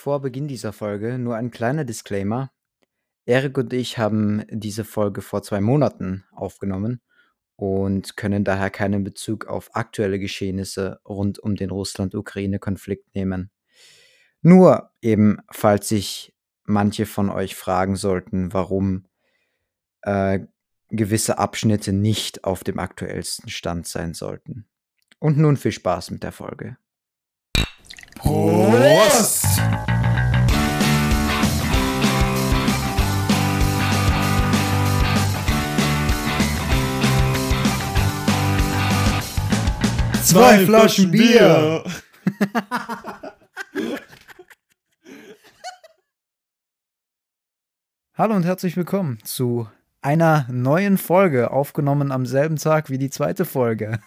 Vor Beginn dieser Folge nur ein kleiner Disclaimer. Erik und ich haben diese Folge vor zwei Monaten aufgenommen und können daher keinen Bezug auf aktuelle Geschehnisse rund um den Russland-Ukraine-Konflikt nehmen. Nur eben, falls sich manche von euch fragen sollten, warum äh, gewisse Abschnitte nicht auf dem aktuellsten Stand sein sollten. Und nun viel Spaß mit der Folge. Prost! Zwei Flaschen Bier! Hallo und herzlich willkommen zu einer neuen Folge, aufgenommen am selben Tag wie die zweite Folge.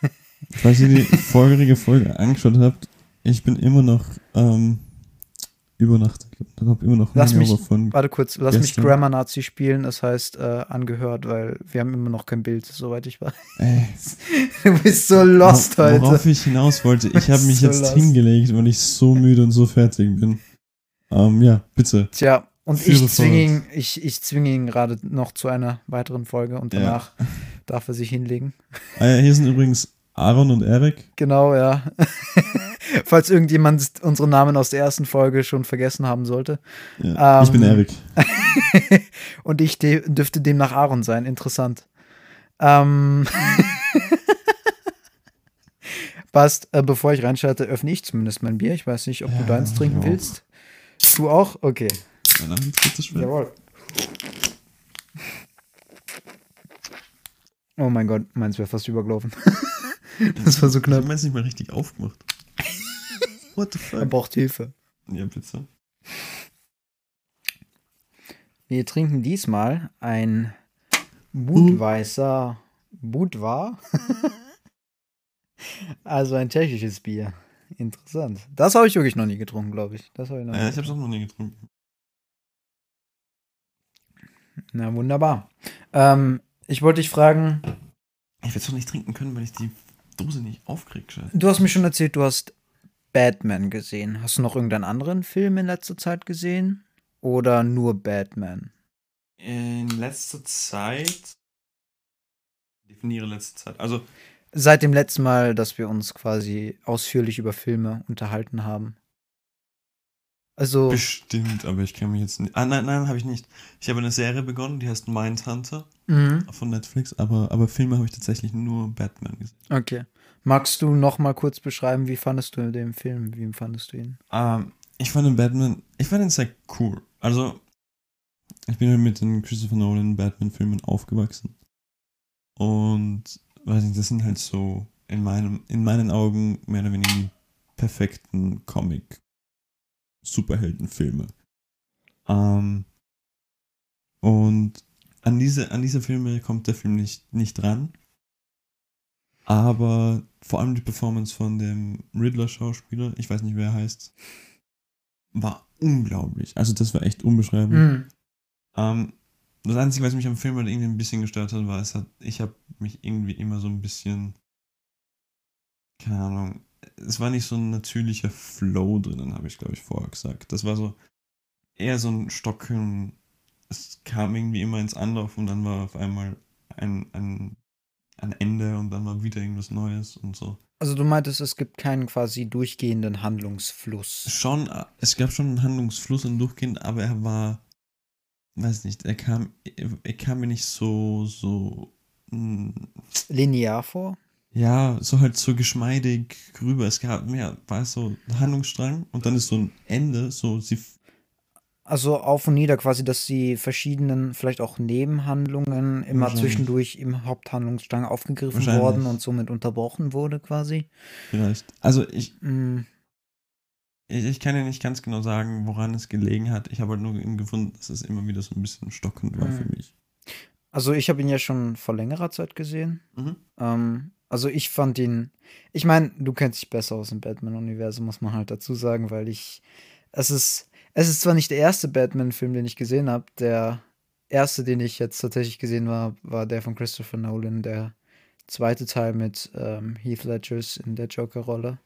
Falls ihr die vorherige Folge angeschaut habt, ich bin immer noch ähm, übernachtet. Ich habe immer noch Lass mich, von warte kurz, lass mich gestern. Grammar Nazi spielen, das heißt äh, angehört, weil wir haben immer noch kein Bild, soweit ich weiß. Ey, Du bist so lost wor- heute. Worauf ich hinaus wollte, ich habe mich So jetzt lost. hingelegt, weil ich so müde und so fertig bin. Ähm, ja, bitte. Tja, und Führe ich zwinge ihn, ich, ich zwinge ihn gerade noch zu einer weiteren Folge und Ja. danach darf er sich hinlegen. Ah, ja, hier sind übrigens Aaron und Erik. Genau, ja. Falls irgendjemand unsere Namen aus der ersten Folge schon vergessen haben sollte. Ja, ich bin Ähm, Erik. und ich de dürfte demnach Aaron sein. Interessant. Ähm. Passt, äh, bevor ich reinschalte, öffne ich zumindest mein Bier. Ich weiß nicht, ob du Ja, deins trinken ich auch. willst. Du auch? Okay. Ja, dann geht's bitte schwer. Jawohl. Oh mein Gott, meins wäre fast übergelaufen. das war so Ich knapp. habe meins nicht mal richtig aufgemacht. What the Er fuck? braucht Hilfe. Ja, bitte. Wir trinken diesmal ein Budweiser Budwa. also ein tschechisches Bier. Interessant. Das habe ich wirklich noch nie getrunken, glaube ich. Das habe ich noch Äh, nie ich habe es auch noch nie getrunken. Na wunderbar. Ähm, ich wollte dich fragen, Ich werde es doch nicht trinken können, weil ich die Dose nicht aufkriege. Du hast mir schon erzählt, du hast Batman gesehen. Hast du noch irgendeinen anderen Film in letzter Zeit gesehen? Oder nur Batman? In letzter Zeit. Definiere letzte Zeit. Also, Seit dem letzten Mal, dass wir uns quasi ausführlich über Filme unterhalten haben. Also, bestimmt, aber ich kann mich jetzt nicht. Ah, nein, nein, habe ich nicht. Ich habe eine Serie begonnen, die heißt Mindhunter mhm. von Netflix, aber, aber Filme habe ich tatsächlich nur Batman gesehen. okay. Magst du noch mal kurz beschreiben, wie fandest du den Film? Wie fandest du ihn? Ähm, ich fand den Batman, ich fand ihn sehr cool. Also, ich bin halt mit den Christopher Nolan Batman-Filmen aufgewachsen. Und, weiß nicht, das sind halt so in, meinem, in meinen Augen mehr oder weniger die perfekten Comic-Superheldenfilme. Ähm, und an diese, an diese Filme kommt der Film nicht, nicht ran. Aber vor allem die Performance von dem Riddler-Schauspieler, ich weiß nicht, wer er heißt, war unglaublich. Also das war echt unbeschreiblich. Mhm. Ähm, das Einzige, was mich am Film halt irgendwie ein bisschen gestört hat, war, es hat, ich habe mich irgendwie immer so ein bisschen, keine Ahnung, es war nicht so ein natürlicher Flow drinnen, habe ich glaube ich vorher gesagt. Das war so eher so ein Stocken. Es kam irgendwie immer ins Anlauf und dann war auf einmal ein, ein, ein Ende und dann war wieder irgendwas Neues und so. Also du meintest, es gibt keinen quasi durchgehenden Handlungsfluss. Schon, es gab schon einen Handlungsfluss und durchgehend, aber er war, weiß nicht, er kam, er kam mir nicht so, so, mm, Linear vor? ja, so halt so geschmeidig rüber. Es gab mehr, war so ein Handlungsstrang und dann ist so ein Ende, so sie, Also auf und nieder quasi, dass die verschiedenen, vielleicht auch Nebenhandlungen immer zwischendurch im Haupthandlungsstrang aufgegriffen worden und somit unterbrochen wurde quasi. vielleicht. Also ich, Mm, ich, ich kann ja nicht ganz genau sagen, woran es gelegen hat. Ich habe halt nur eben gefunden, dass es immer wieder so ein bisschen stockend war Mhm. für mich. Also ich habe ihn ja schon vor längerer Zeit gesehen. Mhm. Ähm, also ich fand ihn, ich meine, du kennst dich besser aus dem Batman-Universum, muss man halt dazu sagen, weil ich, es ist, es ist zwar nicht der erste Batman-Film, den ich gesehen habe, der erste, den ich jetzt tatsächlich gesehen war, war der von Christopher Nolan, der zweite Teil mit ähm, Heath Ledgers in der Joker-Rolle.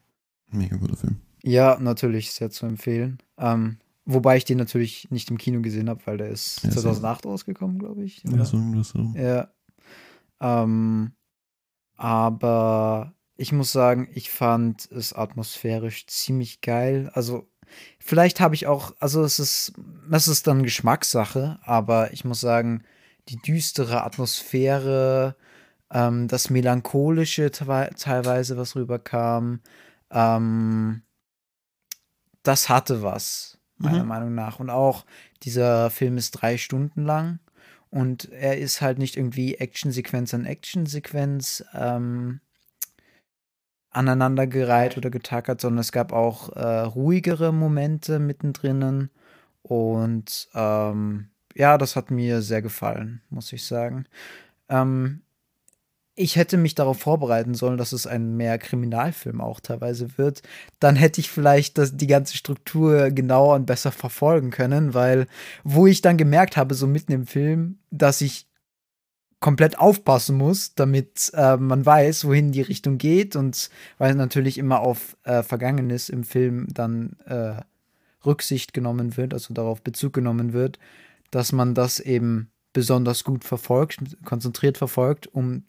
Mega guter Film. Ja, natürlich sehr zu empfehlen. Ähm, Wobei ich den natürlich nicht im Kino gesehen habe, weil der ist Ja, 2008 rausgekommen, glaube ich. Ja, so so. Ja. Ähm, aber ich muss sagen, ich fand es atmosphärisch ziemlich geil. Also, vielleicht habe ich auch, also es ist, es ist dann Geschmackssache, aber ich muss sagen, die düstere Atmosphäre, ähm, das Melancholische teilwe- teilweise, was rüberkam, ähm, das hatte was, meiner Mhm. Meinung nach. Und auch dieser Film ist drei Stunden lang und er ist halt nicht irgendwie Actionsequenz an Actionsequenz ähm, aneinandergereiht oder getackert, sondern es gab auch äh, ruhigere Momente mittendrin. Und ähm, ja, das hat mir sehr gefallen, muss ich sagen. Ähm, ich hätte mich darauf vorbereiten sollen, dass es ein mehr Kriminalfilm auch teilweise wird. Dann hätte ich vielleicht das, die ganze Struktur genauer und besser verfolgen können, weil wo ich dann gemerkt habe, so mitten im Film, dass ich komplett aufpassen muss, damit äh, man weiß, wohin die Richtung geht und weil natürlich immer auf äh, Vergangenes im Film dann äh, Rücksicht genommen wird, also darauf Bezug genommen wird, dass man das eben besonders gut verfolgt, konzentriert verfolgt, um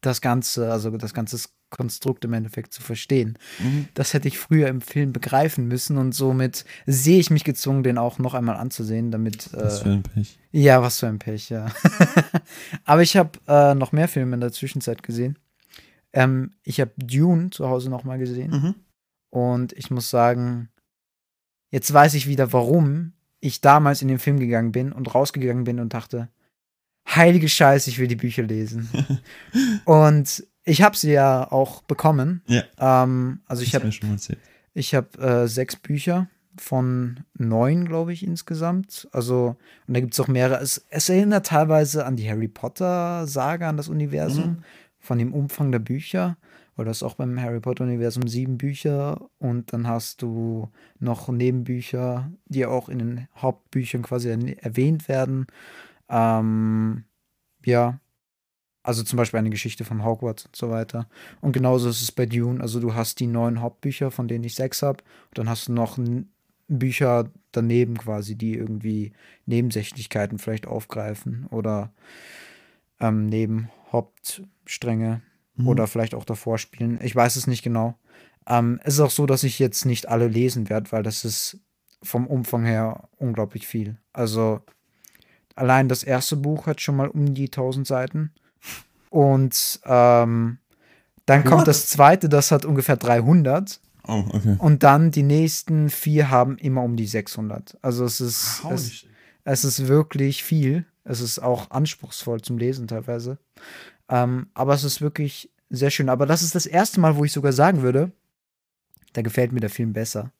das Ganze, also das ganze Konstrukt im Endeffekt zu verstehen. Mhm. Das hätte ich früher im Film begreifen müssen und somit sehe ich mich gezwungen, den auch noch einmal anzusehen, damit. Was Äh, für ein Pech. ja, was für ein Pech, ja. Aber ich habe äh, noch mehr Filme in der Zwischenzeit gesehen. Ähm, ich habe Dune zu Hause noch mal gesehen Mhm. und ich muss sagen, jetzt weiß ich wieder, warum ich damals in den Film gegangen bin und rausgegangen bin und dachte, heilige Scheiße, ich will die Bücher lesen. und ich habe sie ja auch bekommen. Ja. Ähm, also ich habe ich habe äh, sechs Bücher von neun, glaube ich, insgesamt. Also, und da gibt es auch mehrere. Es, es erinnert teilweise an die Harry Potter-Saga, an das Universum, Mhm. von dem Umfang der Bücher. Weil das auch beim Harry Potter-Universum sieben Bücher und dann hast du noch Nebenbücher, die auch in den Hauptbüchern quasi erwäh- erwähnt werden. Ähm, ja, also zum Beispiel eine Geschichte von Hogwarts und so weiter. Und genauso ist es bei Dune. Also du hast die neun Hauptbücher, von denen ich sechs habe. Und dann hast du noch Bücher daneben quasi, die irgendwie Nebensächlichkeiten vielleicht aufgreifen oder ähm, neben Hauptstränge Mhm. oder vielleicht auch davor spielen. Ich weiß es nicht genau. Ähm, es ist auch so, dass ich jetzt nicht alle lesen werde, weil das ist vom Umfang her unglaublich viel. Also allein das erste Buch hat schon mal um die 1000 Seiten. Und ähm, dann kommt What? das zweite, das hat ungefähr 300. Oh, okay. Und dann die nächsten vier haben immer um die 600. Also es ist, Holy es, es ist wirklich viel. Es ist auch anspruchsvoll zum Lesen teilweise. Ähm, aber es ist wirklich sehr schön. Aber das ist das erste Mal, wo ich sogar sagen würde, da gefällt mir der Film besser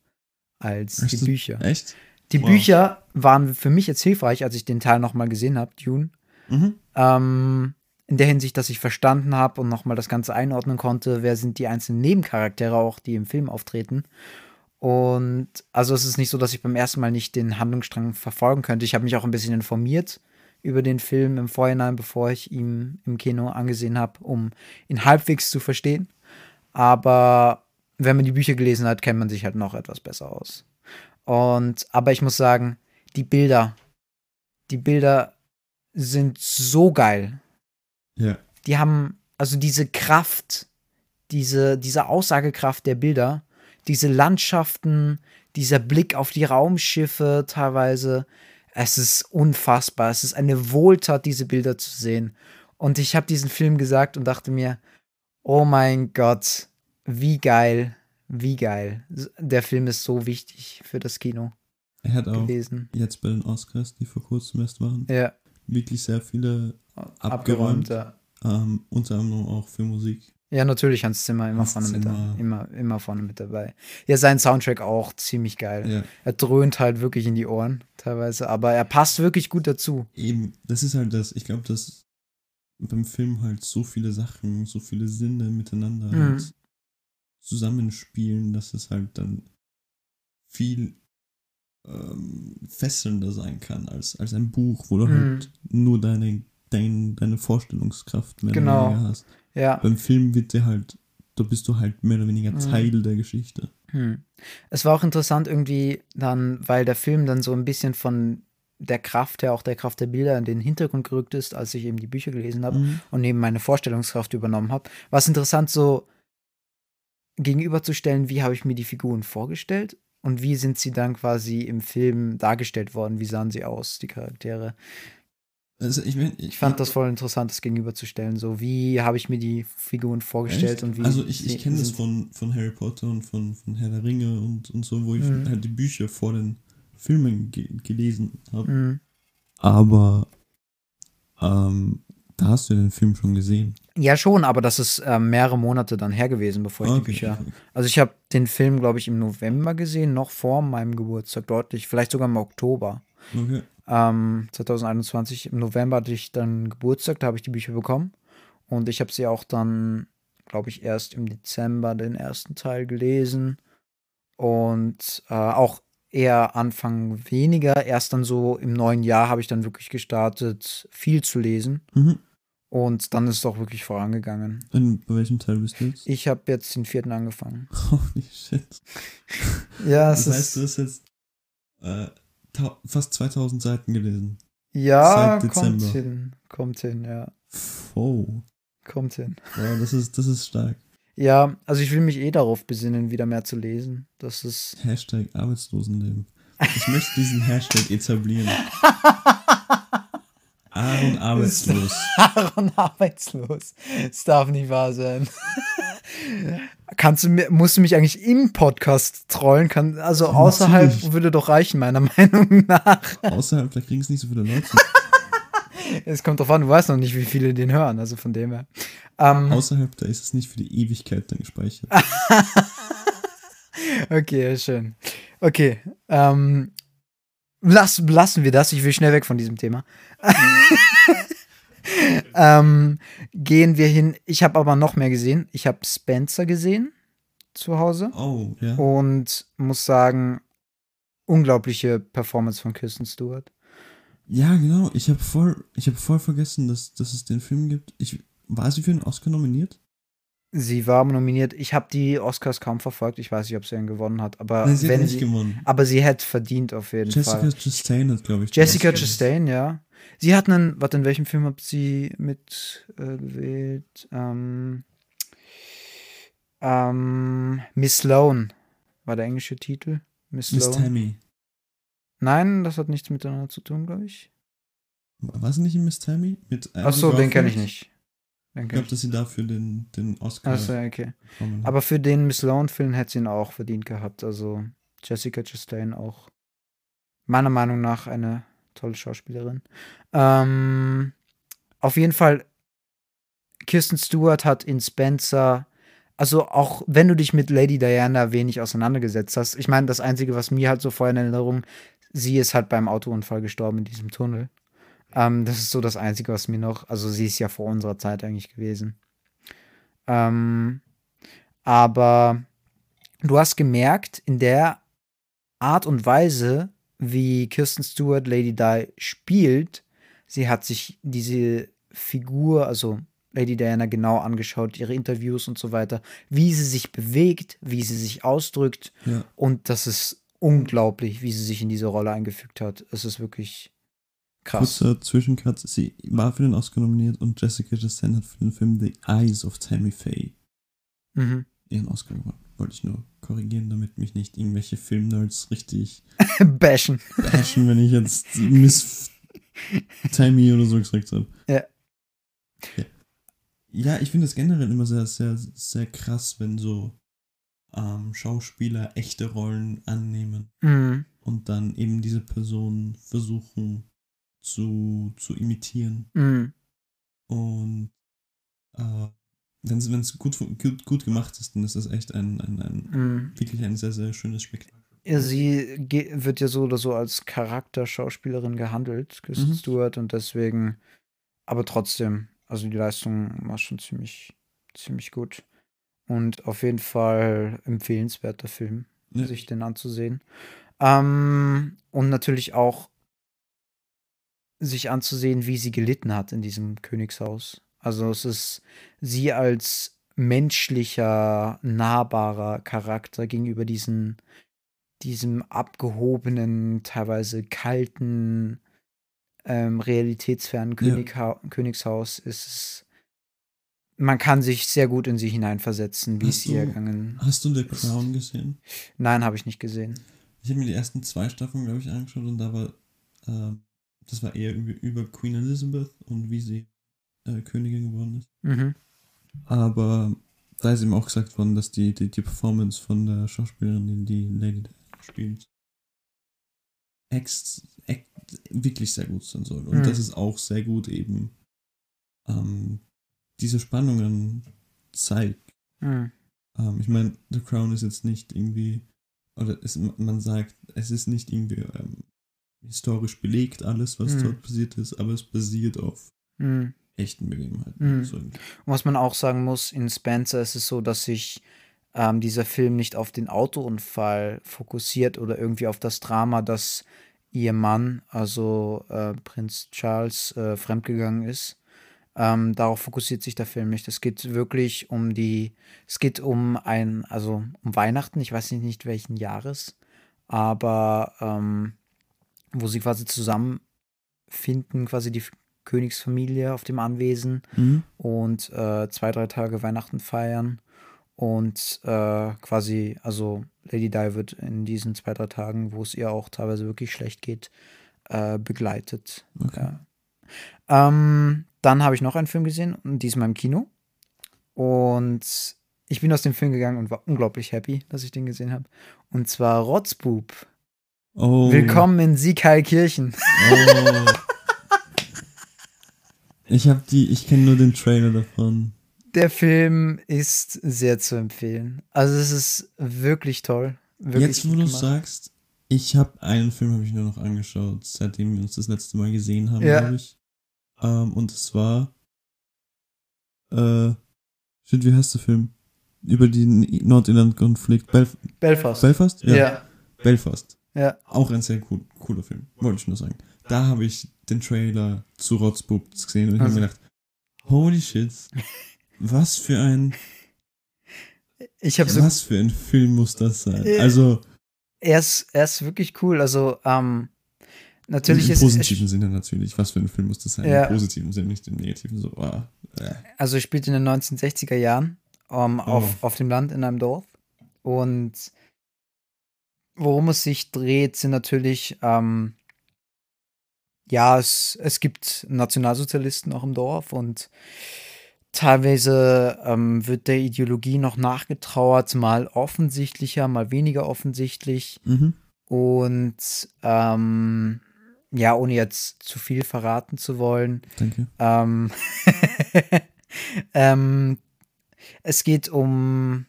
als Hast die Bücher. Echt? Die Wow. Bücher waren für mich jetzt hilfreich, als ich den Teil nochmal gesehen habe, Dune. Mhm. Ähm, in der Hinsicht, dass ich verstanden habe und nochmal das Ganze einordnen konnte, wer sind die einzelnen Nebencharaktere auch, die im Film auftreten. Und also es ist nicht so, dass ich beim ersten Mal nicht den Handlungsstrang verfolgen könnte. Ich habe mich auch ein bisschen informiert über den Film im Vorhinein, bevor ich ihn im Kino angesehen habe, um ihn halbwegs zu verstehen. Aber wenn man die Bücher gelesen hat, kennt man sich halt noch etwas besser aus. Und aber ich muss sagen, die Bilder, die Bilder sind so geil. Ja. Die haben also diese Kraft, diese, diese Aussagekraft der Bilder, diese Landschaften, dieser Blick auf die Raumschiffe teilweise. Es ist unfassbar. Es ist eine Wohltat, diese Bilder zu sehen. Und ich habe diesen Film gesagt und dachte mir, oh mein Gott, wie geil, wie geil. Der Film ist so wichtig für das Kino Er hat auch gewesen. jetzt bei den Oscars, die vor kurzem erst waren, Ja, wirklich sehr viele, abgeräumt. ja. ähm, unter anderem auch für Musik. Ja, natürlich Hans Zimmer immer Hans vorne mit Zimmer. da, immer, immer vorne mit dabei. Ja, sein Soundtrack auch ziemlich geil. Ja. Er dröhnt halt wirklich in die Ohren teilweise, aber er passt wirklich gut dazu. Eben, das ist halt das, ich glaube, dass beim Film halt so viele Sachen, so viele Sinne miteinander Mhm. halt zusammenspielen, dass es halt dann viel ähm, fesselnder sein kann als, als ein Buch, wo du Mhm. halt nur deine, dein, deine Vorstellungskraft mehr Genau. oder weniger hast. Ja, Beim Film wird dir halt, da bist du halt mehr oder weniger Mhm. Teil der Geschichte. Hm. Es war auch interessant irgendwie dann, weil der Film dann so ein bisschen von der Kraft her, auch der Kraft der Bilder in den Hintergrund gerückt ist, als ich eben die Bücher gelesen habe Mhm. und eben meine Vorstellungskraft übernommen habe. War es interessant, so gegenüberzustellen, wie habe ich mir die Figuren vorgestellt und wie sind sie dann quasi im Film dargestellt worden, wie sahen sie aus, die Charaktere. Also ich, mein, Ich fand das voll interessant, das gegenüberzustellen, so wie habe ich mir die Figuren vorgestellt Echt? und wie. Also ich, ich kenne das von, von Harry Potter und von, von Herr der Ringe und, und so, wo ich Mhm. halt die Bücher vor den Filmen ge gelesen habe. Mhm. Aber ähm, da hast du den Film schon gesehen. Ja, schon, aber das ist äh, mehrere Monate dann her gewesen, bevor ich die Bücher. okay. Also ich habe den Film, glaube ich, im November gesehen, noch vor meinem Geburtstag, deutlich, vielleicht sogar im Oktober. okay. Ähm, 2021, im November hatte ich dann Geburtstag, da habe ich die Bücher bekommen. Und ich habe sie auch dann, glaube ich, erst im Dezember den ersten Teil gelesen. Und äh, auch eher Anfang weniger. Erst dann so im neuen Jahr habe ich dann wirklich gestartet, viel zu lesen. Mhm. Und dann ist es auch wirklich vorangegangen. Und bei welchem Teil bist du jetzt? Ich habe jetzt den vierten angefangen. Holy shit. Ja, Das heißt, du hast jetzt äh, fast 2000 Seiten gelesen. ja, kommt hin, kommt hin, ja, Oh. kommt hin. Wow, das ist, das ist stark. Ja, also ich will mich eh darauf besinnen, wieder mehr zu lesen. Das ist. Hashtag Arbeitslosenleben. Ich möchte diesen Hashtag etablieren. Aaron arbeitslos. Aaron arbeitslos. Es darf nicht wahr sein. Kannst du mir, musst du mich eigentlich im Podcast trollen? Kann, also außerhalb natürlich. würde doch reichen, meiner Meinung nach. Außerhalb, da kriegen es nicht so viele Leute. Es kommt drauf an, du weißt noch nicht, wie viele den hören, also von dem her. Ähm, Außerhalb, da ist es nicht für die Ewigkeit dann gespeichert. Okay, schön. Okay, ähm, lass, lassen wir das. Ich will schnell weg von diesem Thema. ähm, gehen wir hin. Ich habe aber noch mehr gesehen. Ich habe Spencer gesehen zu Hause Oh, ja. und muss sagen, unglaubliche Performance von Kirsten Stewart. Ja, genau. Ich habe voll, ich hab voll vergessen, dass, dass es den Film gibt. Ich, war sie für einen Oscar nominiert? Sie war nominiert. Ich habe die Oscars kaum verfolgt. Ich weiß nicht, ob sie einen gewonnen hat, aber Nein, sie hat wenn nicht sie, gewonnen. aber sie hätte verdient auf jeden Jessica Fall. Chastain hat, glaube ich. Jessica. Chastain, ja. Sie hat einen, warte, in welchem Film hat sie mitgewählt? Ähm, ähm, Miss Sloan war der englische Titel. Miss Miss Sloan. Tammy. Nein, das hat nichts miteinander zu tun, glaube ich. War sie nicht in Miss Tammy? Mit Andrew Achso, den kenne ich nicht. Den Ich glaube, dass sie dafür den, den Oscar Achso, okay. bekommen hat. Aber für den Miss Sloan-Film hätte sie ihn auch verdient gehabt. Also Jessica Chastain auch. Meiner Meinung nach eine tolle Schauspielerin. Ähm, auf jeden Fall, Kirsten Stewart hat in Spencer, also auch wenn du dich mit Lady Diana wenig auseinandergesetzt hast, ich meine, das Einzige, was mir halt so vorher in Erinnerung, sie ist halt beim Autounfall gestorben in diesem Tunnel. Ähm, das ist so das Einzige, was mir noch, also sie ist ja vor unserer Zeit eigentlich gewesen. Ähm, aber du hast gemerkt, in der Art und Weise, wie Kirsten Stewart Lady Di spielt, sie hat sich diese Figur, also Lady Diana, genau angeschaut, ihre Interviews und so weiter, wie sie sich bewegt, wie sie sich ausdrückt. ja. Und das ist unglaublich, wie sie sich in diese Rolle eingefügt hat. Es ist wirklich krass. Kurzer Zwischencut. Sie war für den Oscar nominiert und Jessica Chastain hat für den Film The Eyes of Tammy Faye Mhm. ihren Oscar gewonnen. Wollte ich nur korrigieren, damit mich nicht irgendwelche Filmnerds richtig Bashen. bashen, wenn ich jetzt Miss Tammy oder so gesagt habe. Ja. Ja, ja ich finde es generell immer sehr, sehr, sehr krass, wenn so ähm, Schauspieler echte Rollen annehmen Mhm. und dann eben diese Person versuchen zu, zu imitieren. Mhm. Und äh, wenn es gut, gut, gut gemacht ist, dann ist das echt ein, ein, ein Mhm. wirklich ein sehr, sehr schönes Spektakel. Ja, sie wird ja so oder so als Charakterschauspielerin gehandelt, Kristen Mhm. Stewart, und deswegen, aber trotzdem, also die Leistung war schon ziemlich, ziemlich gut. Und auf jeden Fall empfehlenswerter Film, Ja. sich den anzusehen. Ähm, und natürlich auch sich anzusehen, wie sie gelitten hat in diesem Königshaus. Also es ist sie als menschlicher, nahbarer Charakter gegenüber diesen, diesem abgehobenen, teilweise kalten, ähm, realitätsfernen Ja. Königshaus ist es. Man kann sich sehr gut in sie hineinversetzen, wie Hast es ihr du- gegangen Hast du The ist. Crown gesehen? Nein, habe ich nicht gesehen. Ich habe mir die ersten zwei Staffeln, glaube ich, angeschaut und da war, ähm, das war eher über, über Queen Elizabeth und wie sie äh, Königin geworden ist. Mhm. Aber da ist eben auch gesagt worden, dass die, die, die Performance von der Schauspielerin, die die Lady spielt, ex, ex, wirklich sehr gut sein soll. Und Mhm. das ist auch sehr gut eben ähm, diese Spannungen zeigt. Mhm. Ähm, ich meine, The Crown ist jetzt nicht irgendwie, oder es, man sagt, es ist nicht irgendwie ähm, historisch belegt, alles, was Mhm. dort passiert ist, aber es basiert auf Mhm. echten Begebenheiten. Mhm. Und was man auch sagen muss, in Spencer ist es so, dass sich ähm, dieser Film nicht auf den Autounfall fokussiert oder irgendwie auf das Drama, dass ihr Mann, also äh, Prinz Charles, äh, fremdgegangen ist. Ähm, darauf fokussiert sich der Film nicht. Es geht wirklich um die, es geht um ein, also um Weihnachten, ich weiß nicht, nicht welchen Jahres, aber ähm, wo sie quasi zusammenfinden, quasi die Königsfamilie auf dem Anwesen mhm. und äh, zwei, drei Tage Weihnachten feiern. Und äh, quasi, also Lady Di wird in diesen zwei, drei Tagen, wo es ihr auch teilweise wirklich schlecht geht, äh, begleitet. Okay. Ja. Ähm, dann habe ich noch einen Film gesehen, und diesmal im Kino. Und ich bin aus dem Film gegangen und war unglaublich happy, dass ich den gesehen habe. Und zwar Rotzbub. Oh. Willkommen in Siegheilkirchen. Oh. Ich habe die, ich kenne nur den Trailer davon. Der Film ist sehr zu empfehlen. Also es ist wirklich toll. Wirklich Jetzt, wo du sagst, ich habe einen Film habe ich nur noch angeschaut, seitdem wir uns das letzte Mal gesehen haben, Ja. glaube ich. Ähm, und es war äh, shit, wie heißt der Film? Über den Nordirland-Konflikt. Belf Belfast. Belfast? ja. Belfast. Ja. Auch ein sehr cool, cooler Film, wollte ich nur sagen. Da habe ich den Trailer zu Rotzbub gesehen und ich Also- habe mir gedacht, holy shit, was für ein, Ich habe so was für ein Film muss das sein? Äh, Also, er ist, er ist wirklich cool. Also, ähm, natürlich im ist positiven Sinne natürlich, was für ein Film muss das sein? Ja. Im positiven Sinne, nicht im negativen, so, ah, äh. also er spielt in den 1960er Jahren ähm, auf, Oh. auf dem Land in einem Dorf. Und worum es sich dreht, sind natürlich, ähm, ja, es, es gibt Nationalsozialisten auch im Dorf und teilweise ähm, wird der Ideologie noch nachgetrauert, mal offensichtlicher, mal weniger offensichtlich. Mhm. Und ähm, ja, ohne jetzt zu viel verraten zu wollen, Danke. ähm, ähm, es geht um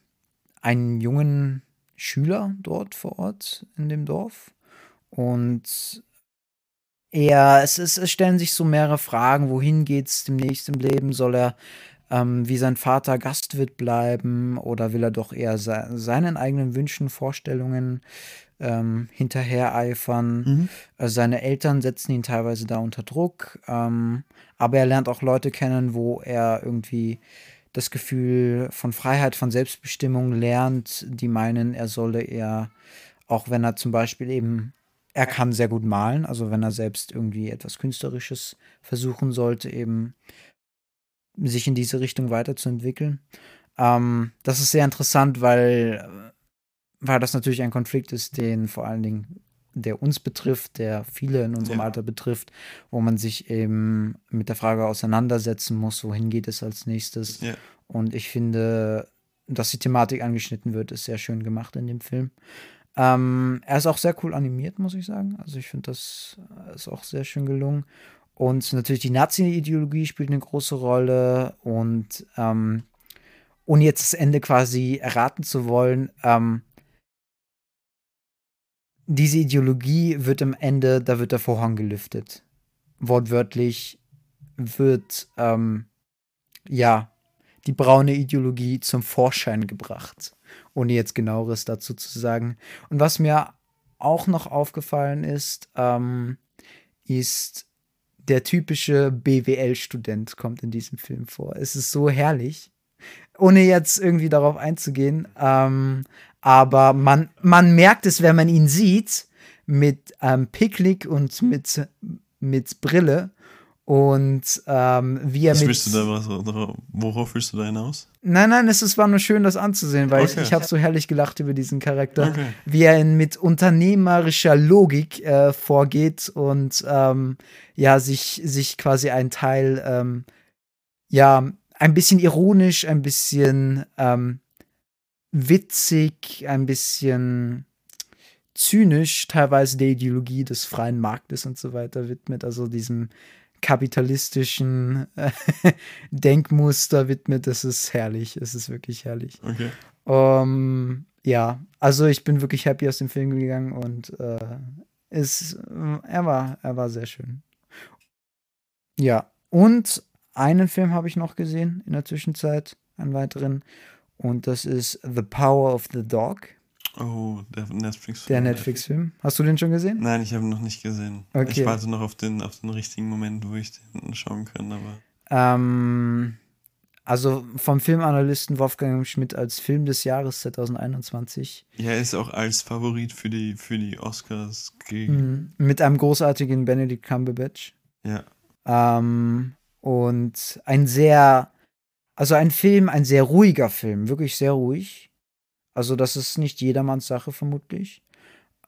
einen jungen Schüler dort vor Ort in dem Dorf. Und er, es, ist, es stellen sich so mehrere Fragen. Wohin geht es demnächst im Leben? Soll er ähm, wie sein Vater Gastwirt bleiben oder will er doch eher se seinen eigenen Wünschen, Vorstellungen ähm, hinterhereifern? Mhm. Äh, Seine Eltern setzen ihn teilweise da unter Druck, ähm, aber er lernt auch Leute kennen, wo er irgendwie das Gefühl von Freiheit, von Selbstbestimmung lernt, die meinen, er solle eher, auch wenn er zum Beispiel eben, er kann sehr gut malen, also wenn er selbst irgendwie etwas Künstlerisches versuchen sollte, eben sich in diese Richtung weiterzuentwickeln. Ähm, das ist sehr interessant, weil, weil das natürlich ein Konflikt ist, den vor allen Dingen der uns betrifft, der viele in unserem Ja. Alter betrifft, wo man sich eben mit der Frage auseinandersetzen muss, wohin geht es als nächstes. Ja. Und ich finde, dass die Thematik angeschnitten wird, ist sehr schön gemacht in dem Film. Ähm, er ist auch sehr cool animiert, muss ich sagen. Also ich finde, das ist auch sehr schön gelungen. Und natürlich die Nazi-Ideologie spielt eine große Rolle. Und ähm, ohne jetzt das Ende quasi erraten zu wollen, ähm, diese Ideologie wird am Ende, da wird der Vorhang gelüftet. Wortwörtlich wird, ähm, ja, die braune Ideologie zum Vorschein gebracht, ohne jetzt genaueres dazu zu sagen. Und was mir auch noch aufgefallen ist, ähm, ist der typische BWL-Student kommt in diesem Film vor. Es ist so herrlich. ohne jetzt irgendwie darauf einzugehen. Ähm, aber man, man merkt es, wenn man ihn sieht, mit ähm, Picklick und mit, mit Brille. Und ähm, wie er Was mit. willst du da was, worauf willst du da hinaus? Nein, nein, es war nur schön, das anzusehen, weil ich, Okay. ich habe so herrlich gelacht über diesen Charakter, Okay. wie er in, mit unternehmerischer Logik äh, vorgeht und ähm, ja, sich, sich quasi ein Teil, ähm, ja, ein bisschen ironisch, ein bisschen ähm, witzig, ein bisschen zynisch teilweise der Ideologie des freien Marktes und so weiter widmet, also diesem kapitalistischen äh, Denkmuster widmet. Das ist herrlich, es ist wirklich herrlich. Okay. Ähm, ja, also ich bin wirklich happy aus dem Film gegangen und äh, es, er war, er war sehr schön. Ja, und einen Film habe ich noch gesehen in der Zwischenzeit, einen weiteren, und das ist The Power of the Dog, Oh, der Netflix. der Netflix-Film. Hast du den schon gesehen? Nein, ich habe ihn noch nicht gesehen. Okay. Ich warte noch auf den, auf den richtigen Moment, wo ich den schauen kann, aber. Ähm, also vom Filmanalysten Wolfgang Schmidt als Film des Jahres 2021. Ja, er ist auch als Favorit für die, für die Oscars gegen. Mhm. Mit einem großartigen Benedict Cumberbatch. Ja. Ähm, und ein sehr, also ein Film, ein sehr ruhiger Film, wirklich sehr ruhig. Also das ist nicht jedermanns Sache vermutlich.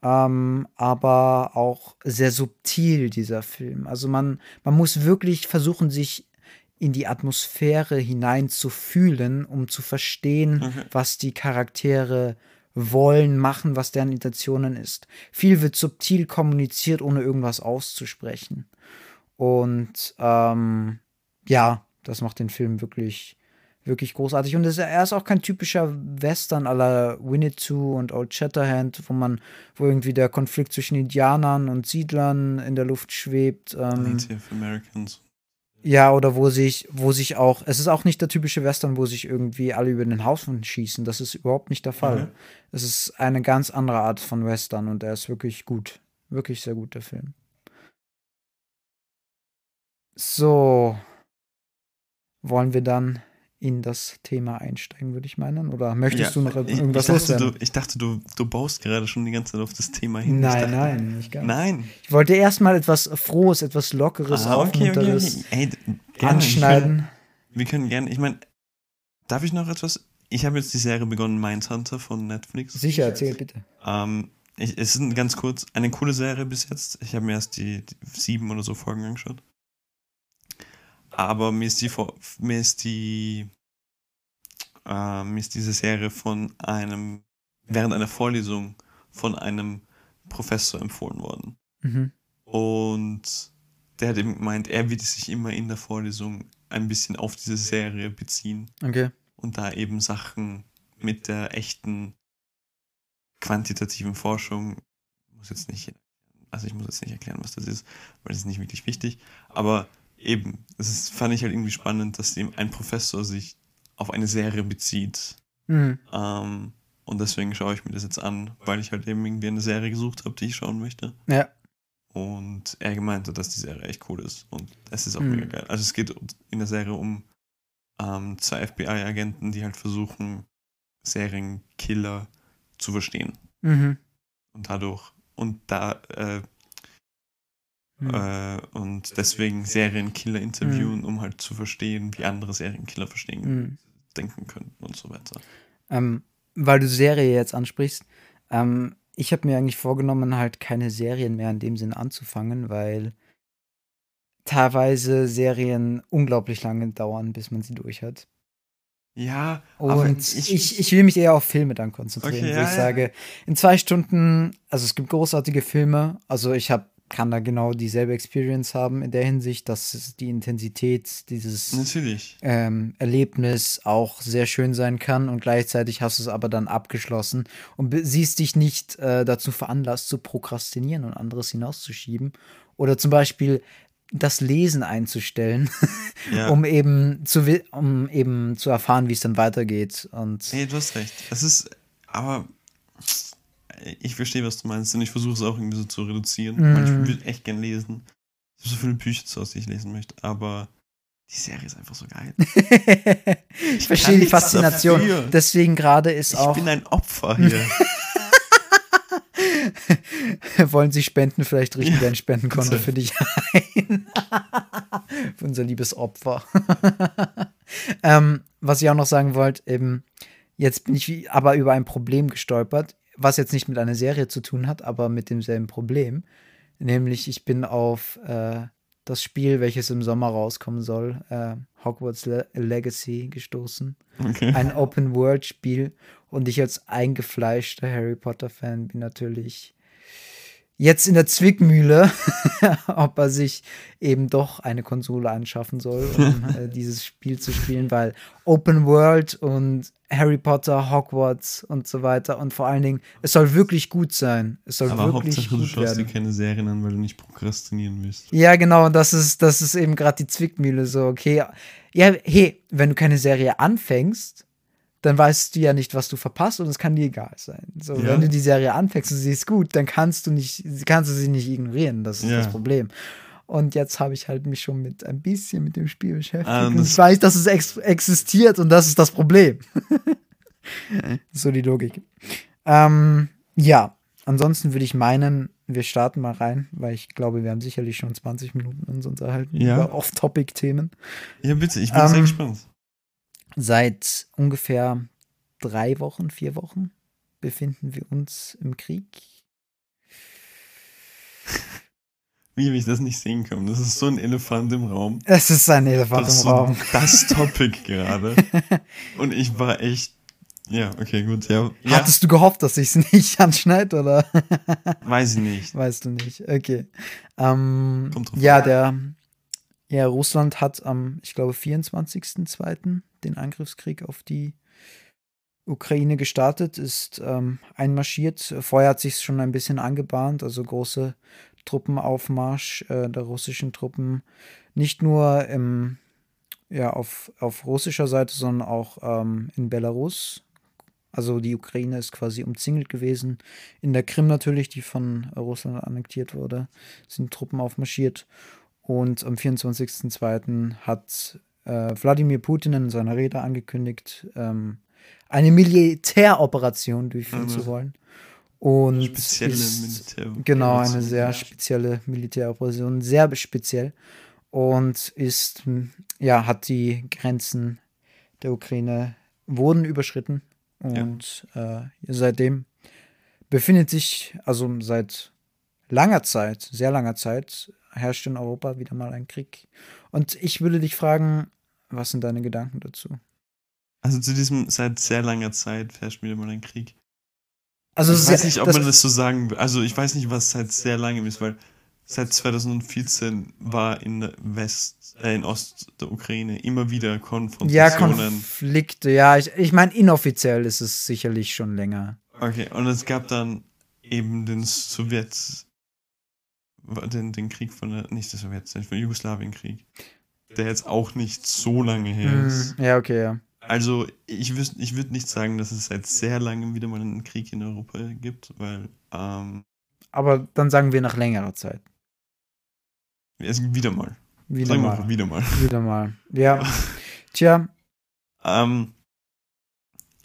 Ähm, aber auch sehr subtil, dieser Film. Also man, man muss wirklich versuchen, sich in die Atmosphäre hineinzufühlen, um zu verstehen, Okay. was die Charaktere wollen, machen, was deren Intentionen ist. Viel wird subtil kommuniziert, ohne irgendwas auszusprechen. Und ähm, ja, das macht den Film wirklich, wirklich großartig. Und er ist auch kein typischer Western aller Winnetou und Old Shatterhand, wo man, wo irgendwie der Konflikt zwischen Indianern und Siedlern in der Luft schwebt. Ähm, Native Americans. ja, oder wo sich, wo sich auch, es ist auch nicht der typische Western, wo sich irgendwie alle über den Haufen schießen. Das ist überhaupt nicht der Fall. Okay. Es ist eine ganz andere Art von Western und er ist wirklich gut. Wirklich sehr gut, der Film. So. Wollen wir dann in das Thema einsteigen, würde ich meinen? Oder möchtest du noch ich, ich irgendwas dachte, loswerden? du, ich dachte, du, du baust gerade schon die ganze Zeit auf das Thema hin. ich Nein, dachte, nein, nicht ganz. Nein. Ich wollte erstmal etwas Frohes, etwas Lockeres, Ah, okay, okay, okay. Ey, gerne. anschneiden. Wir können gerne, ich meine, darf ich noch etwas? Ich habe jetzt die Serie begonnen, Mindhunter von Netflix. Sicher, erzähl bitte. Ähm, ich, es ist ganz kurz, eine coole Serie bis jetzt. Ich habe mir erst die, die sieben oder so Folgen angeschaut. Aber mir ist die, mir ist die, äh, mir ist diese Serie von einem, während einer Vorlesung von einem Professor empfohlen worden. Mhm. Und der hat eben gemeint, er wird sich immer in der Vorlesung ein bisschen auf diese Serie beziehen Okay. und da eben Sachen mit der echten quantitativen Forschung, muss jetzt nicht, also ich muss jetzt nicht erklären, was das ist, weil das ist nicht wirklich wichtig, aber eben, das fand ich halt irgendwie spannend, dass eben ein Professor sich auf eine Serie bezieht. Mhm. Ähm, und deswegen schaue ich mir das jetzt an, weil ich halt eben irgendwie eine Serie gesucht habe, die ich schauen möchte. Ja. Und er gemeint hat, dass die Serie echt cool ist. Und es ist auch Mhm. mega geil. Also es geht in der Serie um ähm, zwei FBI-Agenten, die halt versuchen, Serienkiller zu verstehen. Mhm. Und dadurch, und da, äh, Mhm. äh, und deswegen Serienkiller interviewen, um halt zu verstehen, wie andere Serienkiller verstehen, Mhm. denken könnten und so weiter. Ähm, weil du Serie jetzt ansprichst, ähm, ich habe mir eigentlich vorgenommen, halt keine Serien mehr in dem Sinn anzufangen, weil teilweise Serien unglaublich lange dauern, bis man sie durch hat. Ja, Und aber ich, ich, will mich eher auf Filme dann konzentrieren, Okay, wo ja, ich ja. sage, in zwei Stunden, also es gibt großartige Filme, also ich hab, kann da genau dieselbe Experience haben in der Hinsicht, dass die Intensität dieses ähm, Erlebnis auch sehr schön sein kann und gleichzeitig hast du es aber dann abgeschlossen und siehst dich nicht äh, dazu veranlasst zu prokrastinieren und anderes hinauszuschieben oder zum Beispiel das Lesen einzustellen, Ja. um eben zu um eben zu erfahren, wie es dann weitergeht und Hey, du hast recht. Es ist, aber ich verstehe, was du meinst und ich versuche es auch irgendwie so zu reduzieren. Mhm. Weil ich will echt gern lesen. Ich habe so viele Bücher zu Hause, die ich lesen möchte, aber Die Serie ist einfach so geil. ich verstehe die Faszination. Deswegen gerade ist ich auch. Ich bin ein Opfer hier. Wollen Sie spenden? Vielleicht richten wir ein Spendenkonto für dich ein. für unser liebes Opfer. ähm, was ich auch noch sagen wollte, eben, jetzt bin ich aber über ein Problem gestolpert, was jetzt nicht mit einer Serie zu tun hat, aber mit demselben Problem. Nämlich, ich bin auf äh, das Spiel, welches im Sommer rauskommen soll, äh, Hogwarts Le Legacy gestoßen. Okay. Ein Open-World-Spiel. Und ich als eingefleischter Harry Potter-Fan bin natürlich jetzt in der Zwickmühle, ob er sich eben doch eine Konsole anschaffen soll, um äh, dieses Spiel zu spielen, weil Open World und Harry Potter, Hogwarts und so weiter und vor allen Dingen, es soll wirklich gut sein. Es soll Aber wirklich Hauptsache, gut du schaust werden. dir keine Serien an, weil du nicht prokrastinieren willst. Ja, genau, und das ist, das ist eben gerade die Zwickmühle so, okay. Ja, hey, wenn du keine Serie anfängst, dann weißt du ja nicht, was du verpasst und es kann dir egal sein. So, ja. wenn du die Serie anfängst und sie ist gut, dann kannst du nicht, kannst du sie nicht ignorieren. Das ist ja. das Problem. Und jetzt habe ich halt mich schon mit ein bisschen mit dem Spiel beschäftigt. Ah, und ich weiß, dass es ex existiert und das ist das Problem. so die Logik. Ähm, ja, ansonsten würde ich meinen, wir starten mal rein, weil ich glaube, wir haben sicherlich schon 20 Minuten uns unterhalten ja. über Off-Topic-Themen. Ja, bitte, ich bin ähm, sehr gespannt. Seit ungefähr drei Wochen, vier Wochen befinden wir uns im Krieg. Wie ich das nicht sehen kann. Das ist so ein Elefant im Raum. Es ist ein Elefant das im so Raum. Das Topic gerade. Und ich war echt. Ja, okay, gut. Ja. Hattest du gehofft, dass ich es nicht anschneide, oder? Weiß ich nicht. Weißt du nicht. Okay. Ähm, Kommt drauf ja, der ja, Russland hat am, ich glaube, 24.02. den Angriffskrieg auf die Ukraine gestartet, ist ähm, einmarschiert. Vorher hat sich schon ein bisschen angebahnt, also große Truppenaufmarsch äh, der russischen Truppen, nicht nur im, ja, auf, auf russischer Seite, sondern auch ähm, in Belarus. Also die Ukraine ist quasi umzingelt gewesen. In der Krim natürlich, die von Russland annektiert wurde, sind Truppen aufmarschiert. Und am 24.02. hat äh, Wladimir Putin in seiner Rede angekündigt, ähm, eine Militäroperation durchführen mhm. zu wollen. Und spezielle ist, Genau, eine sehr spezielle Militäroperation, sehr speziell. Und ist, ja, hat die Grenzen der Ukraine wurden überschritten. Und ja. äh, seitdem befindet sich, also seit langer Zeit, sehr langer Zeit, herrscht in Europa wieder mal ein Krieg. Und ich würde dich fragen, was sind deine Gedanken dazu? Also zu diesem seit sehr langer Zeit herrscht wieder mal ein Krieg. Also ich weiß nicht, ob man das so sagen will. Also ich weiß nicht, was seit sehr langem ist, weil seit 2014 war in West, äh, in Ost der Ukraine immer wieder Konfrontationen. Ja, Konflikte, ja. Ich, ich meine, inoffiziell ist es sicherlich schon länger. Okay, und es gab dann eben den Sowjets, den, den Krieg von der, nicht der Sowjetzeit, von Jugoslawienkrieg, der jetzt auch nicht so lange her hm, ist. Ja, okay, ja. Also ich, ich würde nicht sagen, dass es seit sehr langem wieder mal einen Krieg in Europa gibt, weil. Ähm, Aber dann sagen wir nach längerer Zeit. Es gibt wieder mal. Wieder sagen mal. wieder mal. Wieder mal. Ja. Tja. Ähm,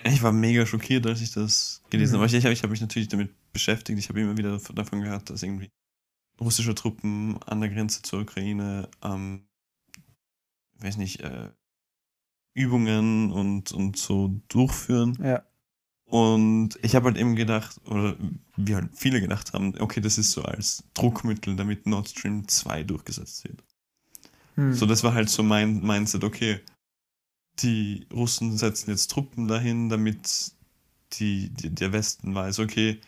ich war mega schockiert, als ich das gelesen mhm. habe. Ich, ich habe mich natürlich damit beschäftigt. Ich habe immer wieder davon gehört, dass irgendwie russische Truppen an der Grenze zur Ukraine, ähm, weiß nicht, äh, Übungen und, und so durchführen. Ja. Und ich habe halt eben gedacht, oder wie halt viele gedacht haben, okay, das ist so als Druckmittel, damit Nord Stream 2 durchgesetzt wird. Hm. So, das war halt so mein Mindset, okay, die Russen setzen jetzt Truppen dahin, damit die, die, der Westen weiß, okay,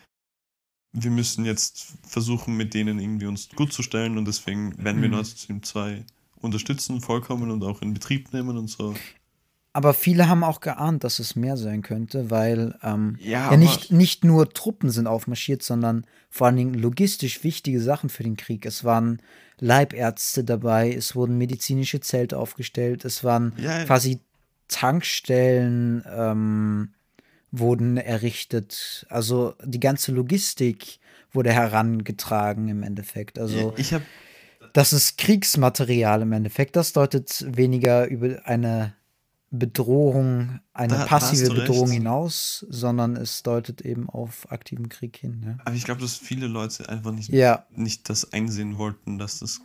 wir müssen jetzt versuchen, mit denen irgendwie uns gut zu stellen und deswegen werden wir mhm. Nord Stream 2 unterstützen, vollkommen und auch in Betrieb nehmen und so. Aber viele haben auch geahnt, dass es mehr sein könnte, weil ähm, ja, ja nicht, nicht nur Truppen sind aufmarschiert, sondern vor allen Dingen logistisch wichtige Sachen für den Krieg. Es waren Leibärzte dabei, es wurden medizinische Zelte aufgestellt, es waren ja, quasi Tankstellen, ähm, wurden errichtet. Also die ganze Logistik wurde herangetragen im Endeffekt. Also ich habe Das ist Kriegsmaterial im Endeffekt. Das deutet weniger über eine Bedrohung, eine Da- passive Bedrohung recht. hinaus, sondern es deutet eben auf aktiven Krieg hin. Ja, Aber ich glaube, dass viele Leute einfach nicht, ja nicht das einsehen wollten, dass das,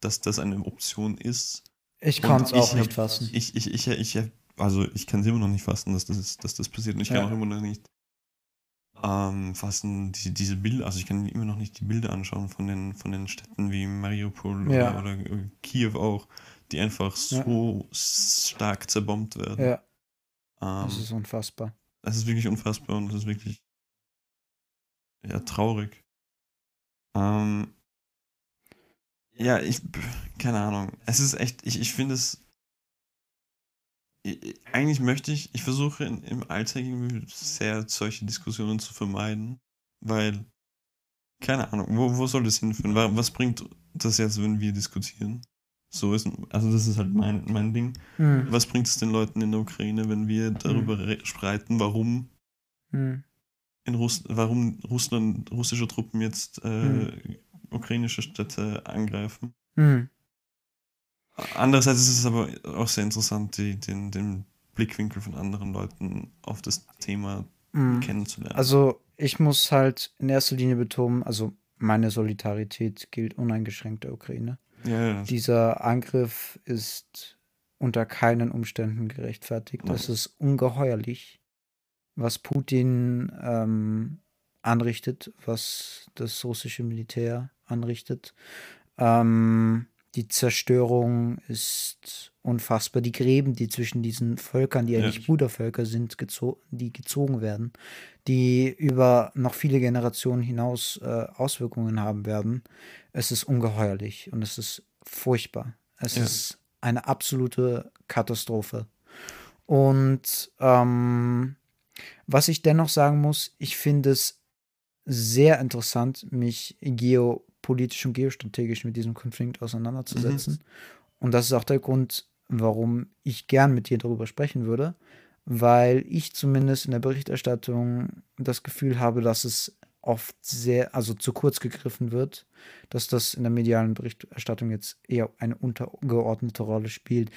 dass das eine Option ist. ich kann es auch ich nicht hab- fassen. Ich, ich, ich, ich, also ich kann es immer noch nicht fassen, dass das, ist, dass das passiert. Und ich kann Ja. auch immer noch nicht ähm, fassen, die, diese Bilder, also ich kann immer noch nicht die Bilder anschauen von den, von den Städten wie Mariupol Ja. oder, oder äh, Kiew auch, die einfach so stark zerbombt werden. Ja, Ähm, das ist unfassbar. das ist wirklich unfassbar und das ist wirklich ja, traurig. Ähm, ja, ich, keine Ahnung. Es ist echt, ich, ich finde es, eigentlich möchte ich, ich versuche in, im Alltag irgendwie sehr solche Diskussionen zu vermeiden, weil, keine Ahnung, wo, wo soll das hinführen? Wa- Was bringt das jetzt, wenn wir diskutieren? So ist, also das ist halt mein, mein Ding. Hm. Was bringt es den Leuten in der Ukraine, wenn wir darüber re- streiten, warum Hm. in Russ warum Russland russische Truppen jetzt äh, ukrainische Städte angreifen? Andererseits ist es aber auch sehr interessant, die, den, den Blickwinkel von anderen Leuten auf das Thema Hm. kennenzulernen. Also ich muss halt in erster Linie betonen, also meine Solidarität gilt uneingeschränkt der Ukraine. ja, ja, Dieser Angriff ist unter keinen Umständen gerechtfertigt. Nein. Es ist ungeheuerlich, was Putin ähm, anrichtet, was das russische Militär anrichtet. Ähm, die Zerstörung ist unfassbar. Die Gräben, die zwischen diesen Völkern, die Ja. eigentlich Brudervölker sind, gezo die gezogen werden, die über noch viele Generationen hinaus äh, Auswirkungen haben werden. Es ist ungeheuerlich und es ist furchtbar. Es Ja. ist eine absolute Katastrophe. Und ähm, was ich dennoch sagen muss, ich finde es sehr interessant, mich geopolitisch und geostrategisch mit diesem Konflikt auseinanderzusetzen. Und das ist auch der Grund, warum ich gern mit dir darüber sprechen würde, weil ich zumindest in der Berichterstattung das Gefühl habe, dass es oft sehr, also zu kurz gegriffen wird, dass das in der medialen Berichterstattung jetzt eher eine untergeordnete Rolle spielt.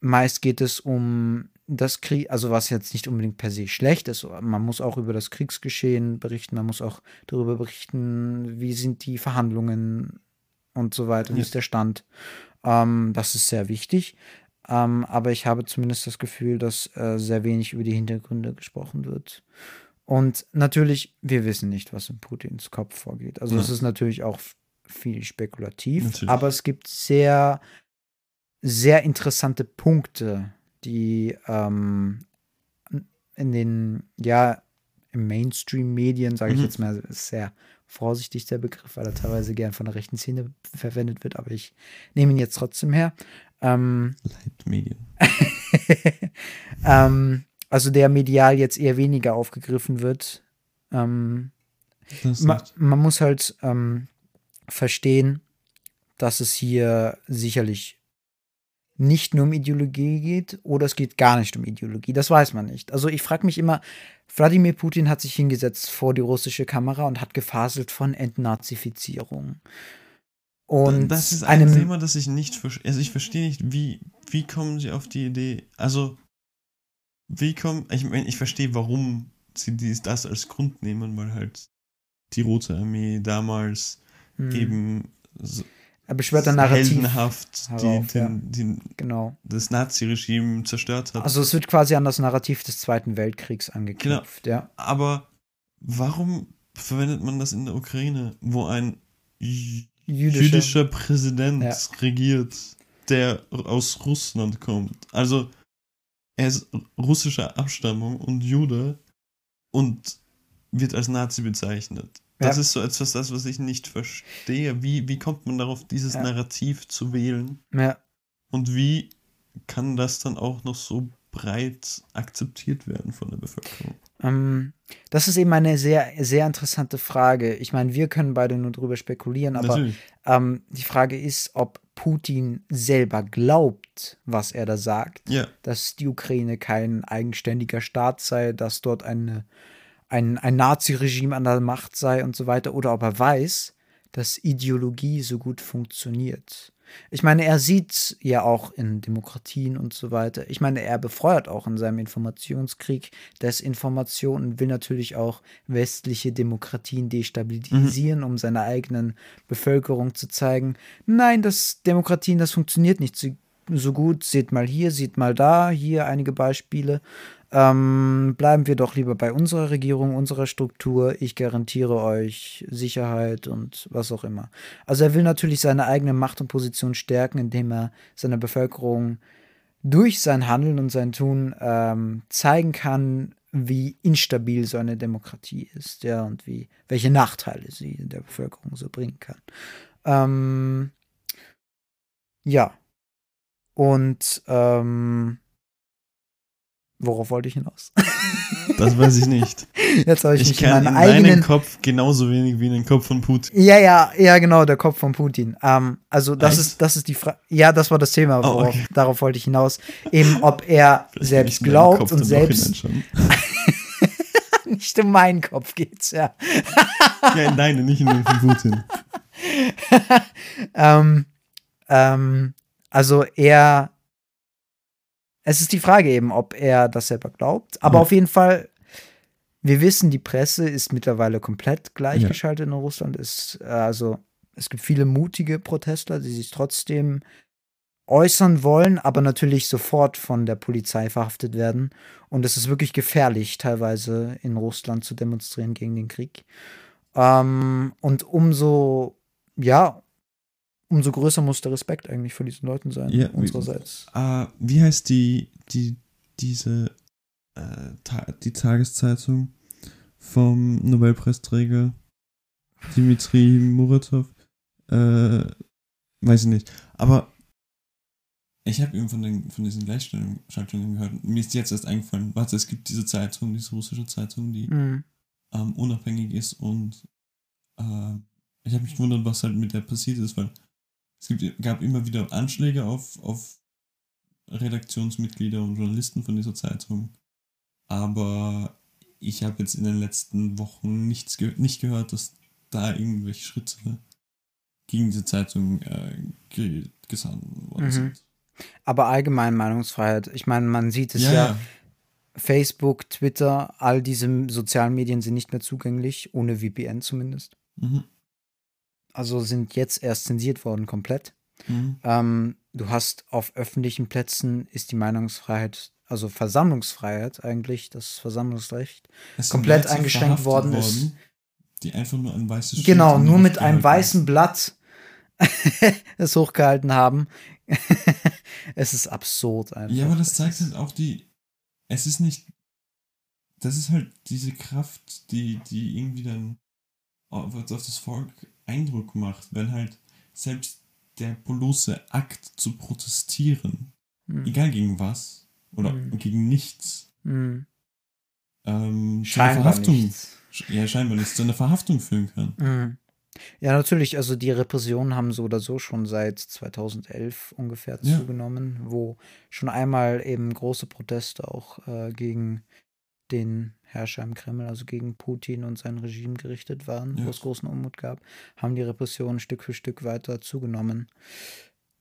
Meist geht es um das Krieg, also was jetzt nicht unbedingt per se schlecht ist. Man muss auch über das Kriegsgeschehen berichten, man muss auch darüber berichten, wie sind die Verhandlungen und so weiter, wie Ja. ist der Stand. Ähm, das ist sehr wichtig. Ähm, aber ich habe zumindest das Gefühl, dass äh, sehr wenig über die Hintergründe gesprochen wird. Und natürlich, wir wissen nicht, was in Putins Kopf vorgeht. Also es Ja. ist natürlich auch viel spekulativ, Natürlich. aber es gibt sehr, sehr interessante Punkte, die ähm, in den, ja, im Mainstream-Medien, sage ich Mhm. jetzt mal, ist sehr vorsichtig der Begriff, weil er teilweise gern von der rechten Szene verwendet wird, aber ich nehme ihn jetzt trotzdem her. Ähm, Leitmedien. ähm, also der medial jetzt eher weniger aufgegriffen wird. Ähm, ma, man muss halt ähm, verstehen, dass es hier sicherlich nicht nur um Ideologie geht oder es geht gar nicht um Ideologie. Das weiß man nicht. Also ich frage mich immer, Wladimir Putin hat sich hingesetzt vor die russische Kamera und hat gefaselt von Entnazifizierung. Und das ist ein Thema, das ich nicht verstehe. Also ich verstehe nicht, wie, wie kommen sie auf die Idee? Also, wie kommen, ich meine, ich verstehe, warum sie dies, das als Grund nehmen, weil halt die Rote Armee damals Hm, eben so er beschwört ein Narrativ. heldenhaft die, herauf, ja. den, den, Genau. das Nazi-Regime zerstört hat. Also es wird quasi an das Narrativ des Zweiten Weltkriegs angeknüpft, ja. Aber warum verwendet man das in der Ukraine, wo ein j- Jüdische, jüdischer Präsident Ja. regiert, der aus Russland kommt? Also, er ist russischer Abstammung und Jude und wird als Nazi bezeichnet. Das Ja. ist so etwas, das, was ich nicht verstehe. Wie, wie kommt man darauf, dieses Ja. Narrativ zu wählen? ja, Und wie kann das dann auch noch so breit akzeptiert werden von der Bevölkerung? ähm, das ist eben eine sehr, sehr interessante Frage. Ich meine, wir können beide nur drüber spekulieren, aber ähm, die Frage ist, ob Putin selber glaubt, was er da sagt, Ja, dass die Ukraine kein eigenständiger Staat sei, dass dort eine, ein, ein Nazi-Regime an der Macht sei und so weiter, oder ob er weiß, dass Ideologie so gut funktioniert. Ich meine, er sieht ja auch in Demokratien und so weiter. Ich meine, er befeuert auch in seinem Informationskrieg Desinformation und will natürlich auch westliche Demokratien destabilisieren, mhm. um seiner eigenen Bevölkerung zu zeigen, nein, das Demokratien, das funktioniert nicht so, so gut. Seht mal hier, seht mal da, hier einige Beispiele. Ähm, bleiben wir doch lieber bei unserer Regierung, unserer Struktur. Ich garantiere euch Sicherheit und was auch immer. Also er will natürlich seine eigene Macht und Position stärken, indem er seiner Bevölkerung durch sein Handeln und sein Tun ähm, zeigen kann, wie instabil so eine Demokratie ist, ja, und wie, welche Nachteile sie der Bevölkerung so bringen kann. Ähm, ja. Und ähm, Worauf wollte ich hinaus? Das weiß ich nicht. Jetzt habe ich, ich mich kann in meinen in eigenen Kopf genauso wenig wie in den Kopf von Putin. Ja, ja, ja, genau, der Kopf von Putin. Ähm, also das Echt? ist, das ist die Frage. Ja, das war das Thema. Oh, worauf, okay. Darauf wollte ich hinaus. Eben, ob er Vielleicht selbst glaubt und selbst. nicht um meinen Kopf geht's, ja. ja, in deine, nicht in den von Putin. ähm, ähm, also er es ist die Frage eben, ob er das selber glaubt. Aber mhm. auf jeden Fall, wir wissen, die Presse ist mittlerweile komplett gleichgeschaltet ja. in Russland. Ist, also, es gibt viele mutige Protestler, die sich trotzdem äußern wollen, aber natürlich sofort von der Polizei verhaftet werden. Und es ist wirklich gefährlich, teilweise in Russland zu demonstrieren gegen den Krieg. Ähm, und umso, ja, umso größer muss der Respekt eigentlich vor diesen Leuten sein, ja, unsererseits. Wie, äh, wie heißt die, die, diese, äh, ta die Tageszeitung vom Nobelpreisträger Dimitri Muratov? Äh, weiß ich nicht. Aber ich habe eben von, den, von diesen Gleichschaltungen gehört. Mir ist jetzt erst eingefallen, warte, es gibt diese Zeitung, diese russische Zeitung, die mhm. ähm, unabhängig ist und äh, ich habe mich gewundert, was halt mit der passiert ist, weil es gibt, gab immer wieder Anschläge auf, auf Redaktionsmitglieder und Journalisten von dieser Zeitung. Aber ich habe jetzt in den letzten Wochen nichts ge nicht gehört, dass da irgendwelche Schritte gegen diese Zeitung äh, ge gesandt worden mhm. sind. Aber allgemein Meinungsfreiheit. Ich meine, man sieht es ja, ja. Facebook, Twitter, all diese sozialen Medien sind nicht mehr zugänglich, ohne VPN zumindest. Mhm also sind jetzt erst zensiert worden komplett. Mhm. Ähm, du hast auf öffentlichen Plätzen ist die Meinungsfreiheit, also Versammlungsfreiheit eigentlich, das Versammlungsrecht, komplett eingeschränkt worden, worden ist. Die einfach nur ein weißes Schild Genau, nur mit einem weißen Blatt es hochgehalten haben. es ist absurd einfach. Ja, aber das zeigt halt auch die. Es ist nicht. Das ist halt diese Kraft, die, die irgendwie dann auf, auf das Volk Eindruck macht, wenn halt selbst der bloße Akt zu protestieren, mhm. egal gegen was oder mhm. gegen nichts, mhm. ähm, scheinbar Verhaftung, nichts. ja scheinbar nichts, zu einer Verhaftung führen kann. Mhm. Ja, natürlich. Also die Repressionen haben so oder so schon seit 2011 ungefähr ja. zugenommen, wo schon einmal eben große Proteste auch äh, gegen den Herrscher im Kreml, also gegen Putin und sein Regime gerichtet waren, ja. wo es großen Unmut gab, haben die Repressionen Stück für Stück weiter zugenommen.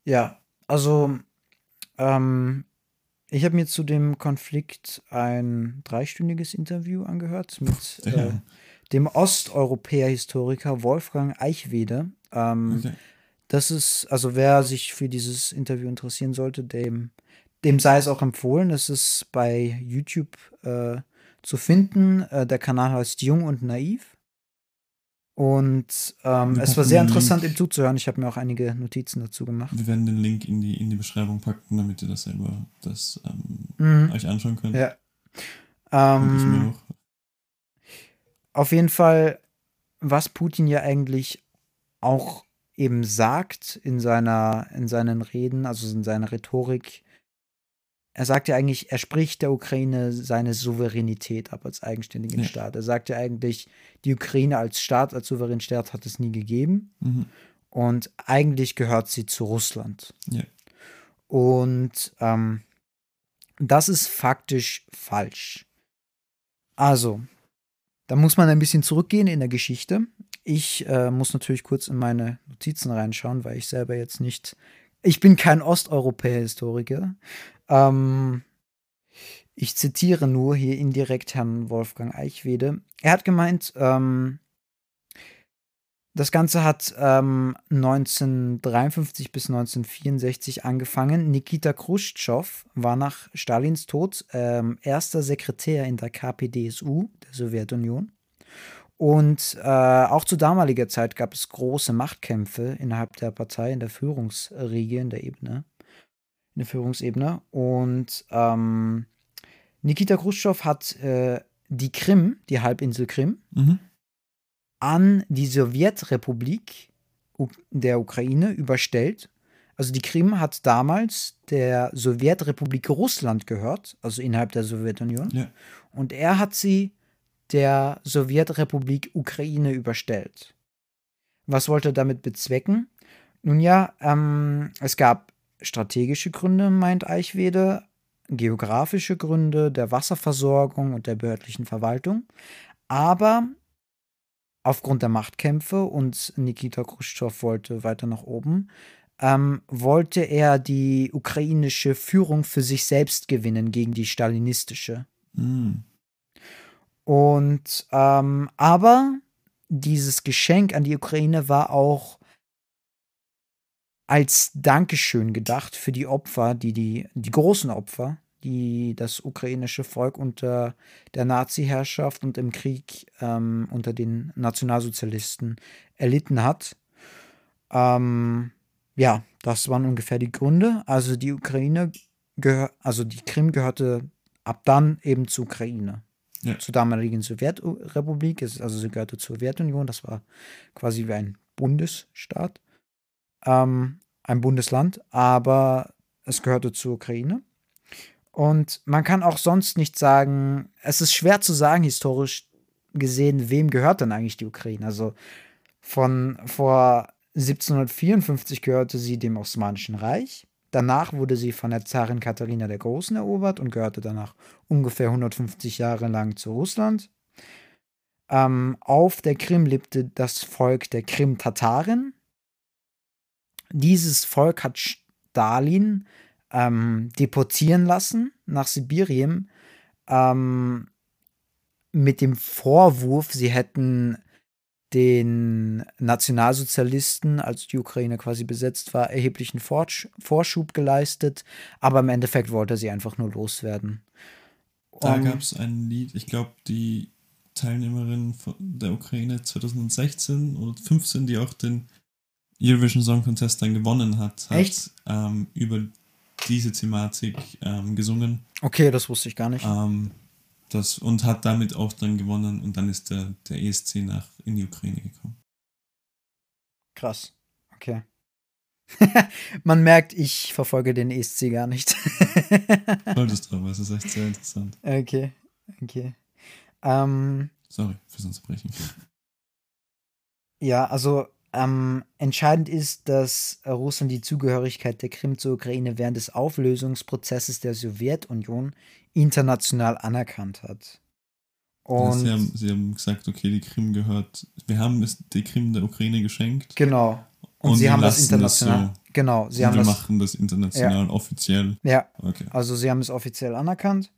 Ja, also ähm, ich habe mir zu dem Konflikt ein dreistündiges Interview angehört mit ja. äh, dem Osteuropäer-Historiker Wolfgang Eichwede. Ähm, okay. Das ist, also wer sich für dieses Interview interessieren sollte, dem, dem sei es auch empfohlen. Es ist bei YouTube äh, zu finden. Äh, der Kanal heißt Jung und Naiv. Und ähm, es war sehr interessant, ihm zuzuhören. Ich habe mir auch einige Notizen dazu gemacht. Wir werden den Link in die, in die Beschreibung packen, damit ihr das selber das, ähm, mhm. euch anschauen könnt. Ja. Ähm, auf jeden Fall, was Putin ja eigentlich auch eben sagt in seiner, in seinen Reden, also in seiner Rhetorik, er sagt ja eigentlich, er spricht der Ukraine seine Souveränität ab als eigenständigen ja. Staat. Er sagt ja eigentlich, die Ukraine als Staat, als souveränen Staat hat es nie gegeben. Mhm. Und eigentlich gehört sie zu Russland. Ja. Und ähm, das ist faktisch falsch. Also, da muss man ein bisschen zurückgehen in der Geschichte. Ich äh, muss natürlich kurz in meine Notizen reinschauen, weil ich selber jetzt nicht. Ich bin kein Osteuropäer-Historiker. Ähm, ich zitiere nur hier indirekt Herrn Wolfgang Eichwede. Er hat gemeint, ähm, das Ganze hat ähm, 1953 bis 1964 angefangen. Nikita Khrushchev war nach Stalins Tod ähm, erster Sekretär in der KPDSU, der Sowjetunion. Und äh, auch zu damaliger Zeit gab es große Machtkämpfe innerhalb der Partei, in der Führungsriege, in der Ebene, in der Führungsebene. Und ähm, Nikita Khrushchev hat äh, die Krim, die Halbinsel Krim, mhm an die Sowjetrepublik der Ukraine überstellt. Also die Krim hat damals der Sowjetrepublik Russland gehört, also innerhalb der Sowjetunion. Ja. Und er hat sie der Sowjetrepublik Ukraine überstellt. Was wollte er damit bezwecken? Nun ja, ähm, es gab strategische Gründe, meint Eichwede, geografische Gründe der Wasserversorgung und der behördlichen Verwaltung. Aber aufgrund der Machtkämpfe und Nikita Khrushchev wollte weiter nach oben, ähm, wollte er die ukrainische Führung für sich selbst gewinnen gegen die stalinistische. Mhm. Und ähm, aber dieses Geschenk an die Ukraine war auch als Dankeschön gedacht für die Opfer, die, die, die großen Opfer, die das ukrainische Volk unter der Nazi-Herrschaft und im Krieg ähm, unter den Nationalsozialisten erlitten hat. Ähm, ja, das waren ungefähr die Gründe. Also die Ukraine, also die Krim gehörte ab dann eben zur Ukraine. Ja. Zur damaligen Sowjetrepublik, also sie gehörte zur Sowjetunion, das war quasi wie ein Bundesstaat, ähm, ein Bundesland, aber es gehörte zur Ukraine. Und man kann auch sonst nicht sagen, es ist schwer zu sagen, historisch gesehen, wem gehört denn eigentlich die Ukraine? Also von vor 1754 gehörte sie dem Osmanischen Reich. Danach wurde sie von der Zarin Katharina der Großen erobert und gehörte danach ungefähr 150 Jahre lang zu Russland. Ähm, auf der Krim lebte das Volk der Krim-Tataren. Dieses Volk hat Stalin ähm, deportieren lassen nach Sibirien ähm, mit dem Vorwurf, sie hätten den Nationalsozialisten, als die Ukraine quasi besetzt war, erheblichen Vorschub geleistet, aber im Endeffekt wollte sie einfach nur loswerden. Da um, gab es ein Lied, ich glaube, die Teilnehmerin der Ukraine 2016 oder 2015, die auch den Eurovision Song Contest dann gewonnen hat, hat ähm, über diese Thematik ähm, gesungen. Okay, das wusste ich gar nicht. Ähm, das, und hat damit auch dann gewonnen und dann ist der, der ESC nach in die Ukraine gekommen. Krass. Okay. Man merkt, ich verfolge den ESC gar nicht. Solltest du, aber es ist echt sehr interessant. Okay, okay. Ähm, Sorry fürs Unterbrechen. Ja, also ähm, entscheidend ist, dass Russland die Zugehörigkeit der Krim zur Ukraine während des Auflösungsprozesses der Sowjetunion international anerkannt hat. Und sie, haben, sie haben gesagt, okay, die Krim gehört, wir haben es die Krim der Ukraine geschenkt. Genau. Und, und sie haben das international. Das so, genau, sie haben wir das, machen das international ja. offiziell. Ja. Okay. Also sie haben es offiziell anerkannt.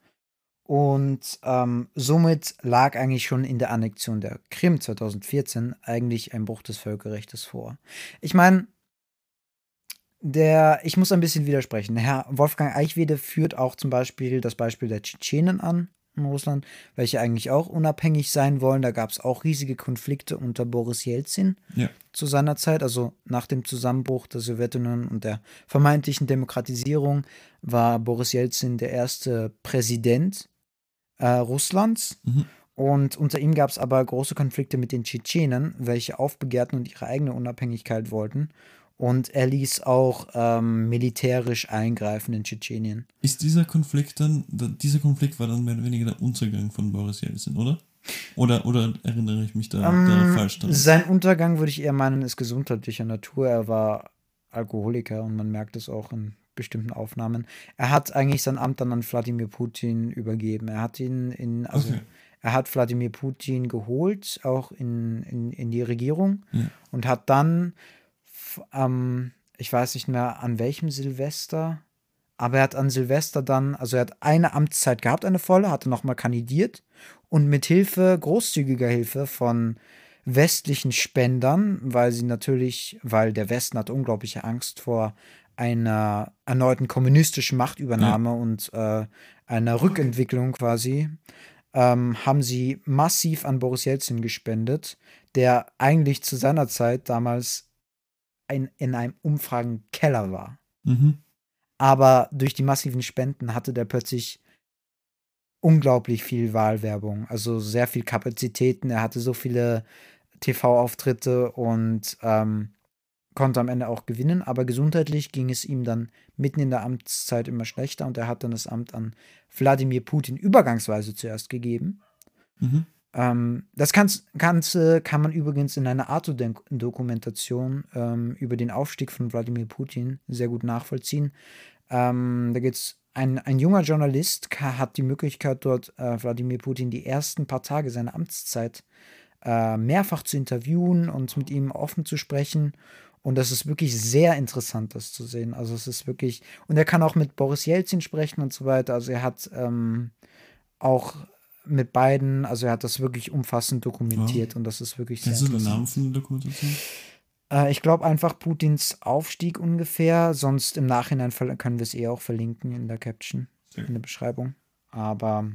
Und ähm, somit lag eigentlich schon in der Annexion der Krim 2014 eigentlich ein Bruch des Völkerrechts vor. Ich meine, der, ich muss ein bisschen widersprechen. Herr Wolfgang Eichwede führt auch zum Beispiel das Beispiel der Tschetschenen an in Russland, welche eigentlich auch unabhängig sein wollen. Da gab es auch riesige Konflikte unter Boris Jelzin ja. zu seiner Zeit. Also nach dem Zusammenbruch der Sowjetunion und der vermeintlichen Demokratisierung war Boris Jelzin der erste Präsident äh, Russlands. Mhm. Und unter ihm gab es aber große Konflikte mit den Tschetschenen, welche aufbegehrten und ihre eigene Unabhängigkeit wollten. Und er ließ auch ähm, militärisch eingreifen in Tschetschenien. Ist dieser Konflikt dann, dieser Konflikt war dann mehr oder weniger der Untergang von Boris Jelzin, oder? Oder, oder erinnere ich mich da, ähm, da falsch daran? Sein Untergang würde ich eher meinen, ist gesundheitlicher Natur. Er war Alkoholiker und man merkt es auch in bestimmten Aufnahmen. Er hat eigentlich sein Amt dann an Wladimir Putin übergeben. Er hat ihn in, also okay. Er hat Wladimir Putin geholt, auch in, in, in die Regierung, Ja. und hat dann, ähm, ich weiß nicht mehr an welchem Silvester, aber er hat an Silvester dann, also er hat eine Amtszeit gehabt, eine volle, hatte nochmal kandidiert und mit Hilfe, großzügiger Hilfe von westlichen Spendern, weil sie natürlich, weil der Westen hat unglaubliche Angst vor einer erneuten kommunistischen Machtübernahme und äh, einer Rückentwicklung quasi, ähm, haben sie massiv an Boris Jelzin gespendet, der eigentlich zu seiner Zeit damals ein, in einem Umfragenkeller war. Mhm. Aber durch die massiven Spenden hatte der plötzlich unglaublich viel Wahlwerbung, also sehr viel Kapazitäten. Er hatte so viele TV-Auftritte und ähm, konnte am Ende auch gewinnen. Aber gesundheitlich ging es ihm dann mitten in der Amtszeit immer schlechter und er hat dann das Amt an Wladimir Putin übergangsweise zuerst gegeben. Mhm. Ähm, das Ganze kann man übrigens in einer Arte-Dokumentation ähm, über den Aufstieg von Wladimir Putin sehr gut nachvollziehen. Ähm, da geht's ein, ein junger Journalist hat die Möglichkeit, dort äh, Wladimir Putin die ersten paar Tage seiner Amtszeit äh, mehrfach zu interviewen und mit ihm offen zu sprechen. Und das ist wirklich sehr interessant, das zu sehen. Also es ist wirklich, und er kann auch mit Boris Jelzin sprechen und so weiter. Also er hat ähm, auch mit beiden, also er hat das wirklich umfassend dokumentiert und das ist wirklich sehr Kennst du den interessant. Namen von der Dokumentation? Äh, ich glaube einfach Putins Aufstieg ungefähr. Sonst im Nachhinein können wir es eh auch verlinken in der Caption, in der Beschreibung. Aber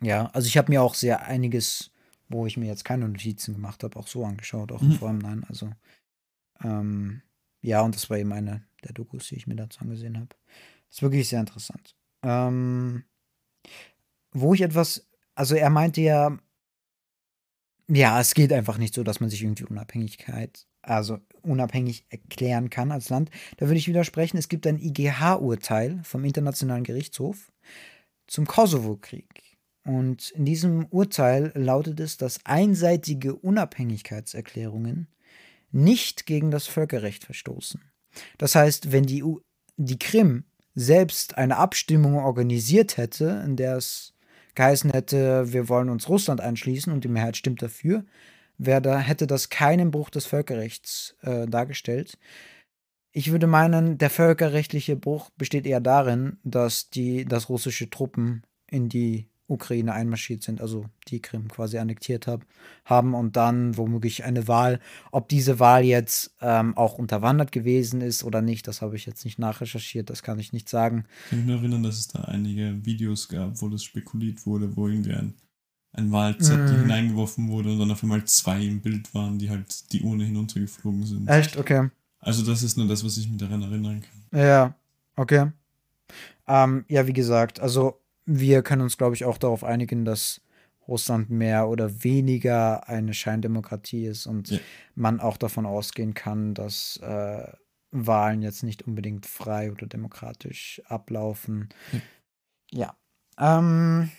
ja, also ich habe mir auch sehr einiges, wo ich mir jetzt keine Notizen gemacht habe, auch so angeschaut, auch im Mhm. Vorhinein. Also ähm, ja, und das war eben eine der Dokus, die ich mir dazu angesehen habe. Ist wirklich sehr interessant. Ähm, wo ich etwas, also er meinte ja, ja, es geht einfach nicht so, dass man sich irgendwie Unabhängigkeit, also unabhängig erklären kann als Land. Da würde ich widersprechen. Es gibt ein IGH-Urteil vom Internationalen Gerichtshof zum Kosovo-Krieg. Und in diesem Urteil lautet es, dass einseitige Unabhängigkeitserklärungen nicht gegen das Völkerrecht verstoßen. Das heißt, wenn die, U die Krim selbst eine Abstimmung organisiert hätte, in der es geheißen hätte, wir wollen uns Russland einschließen und die Mehrheit stimmt dafür, da, hätte das keinen Bruch des Völkerrechts äh, dargestellt. Ich würde meinen, der völkerrechtliche Bruch besteht eher darin, dass die, dass russische Truppen in die Ukraine einmarschiert sind, also die Krim quasi annektiert hab, haben und dann womöglich eine Wahl, ob diese Wahl jetzt ähm, auch unterwandert gewesen ist oder nicht, das habe ich jetzt nicht nachrecherchiert, das kann ich nicht sagen. Ich kann mich nur erinnern, dass es da einige Videos gab, wo das spekuliert wurde, wo irgendwie ein, ein Wahlzettel Mhm. hineingeworfen wurde und dann auf einmal zwei im Bild waren, die halt die Urne hinuntergeflogen sind. Echt? Okay. Also das ist nur das, was ich mich daran erinnern kann. Ja, okay. Ähm, ja, wie gesagt, also wir können uns, glaube ich, auch darauf einigen, dass Russland mehr oder weniger eine Scheindemokratie ist und Ja. man auch davon ausgehen kann, dass äh, Wahlen jetzt nicht unbedingt frei oder demokratisch ablaufen. Ja. Ähm,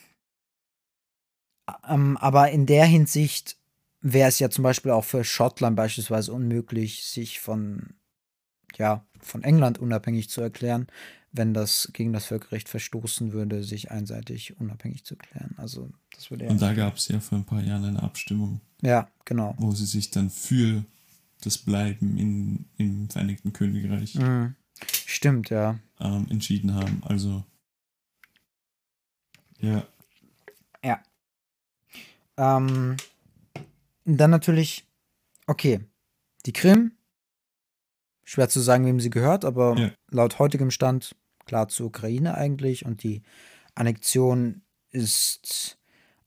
ähm, aber in der Hinsicht wäre es ja zum Beispiel auch für Schottland beispielsweise unmöglich, sich von, ja, von England unabhängig zu erklären, wenn das gegen das Völkerrecht verstoßen würde, sich einseitig unabhängig zu erklären. Also das würde ja. Und da gab es ja vor ein paar Jahren eine Abstimmung, Ja, genau. wo sie sich dann für das Bleiben in, im Vereinigten Königreich Mhm. Stimmt, ja. ähm, entschieden haben. Also ja, Ähm, dann natürlich, okay, die Krim, schwer zu sagen, wem sie gehört, aber Ja. laut heutigem Stand klar zur Ukraine eigentlich und die Annexion ist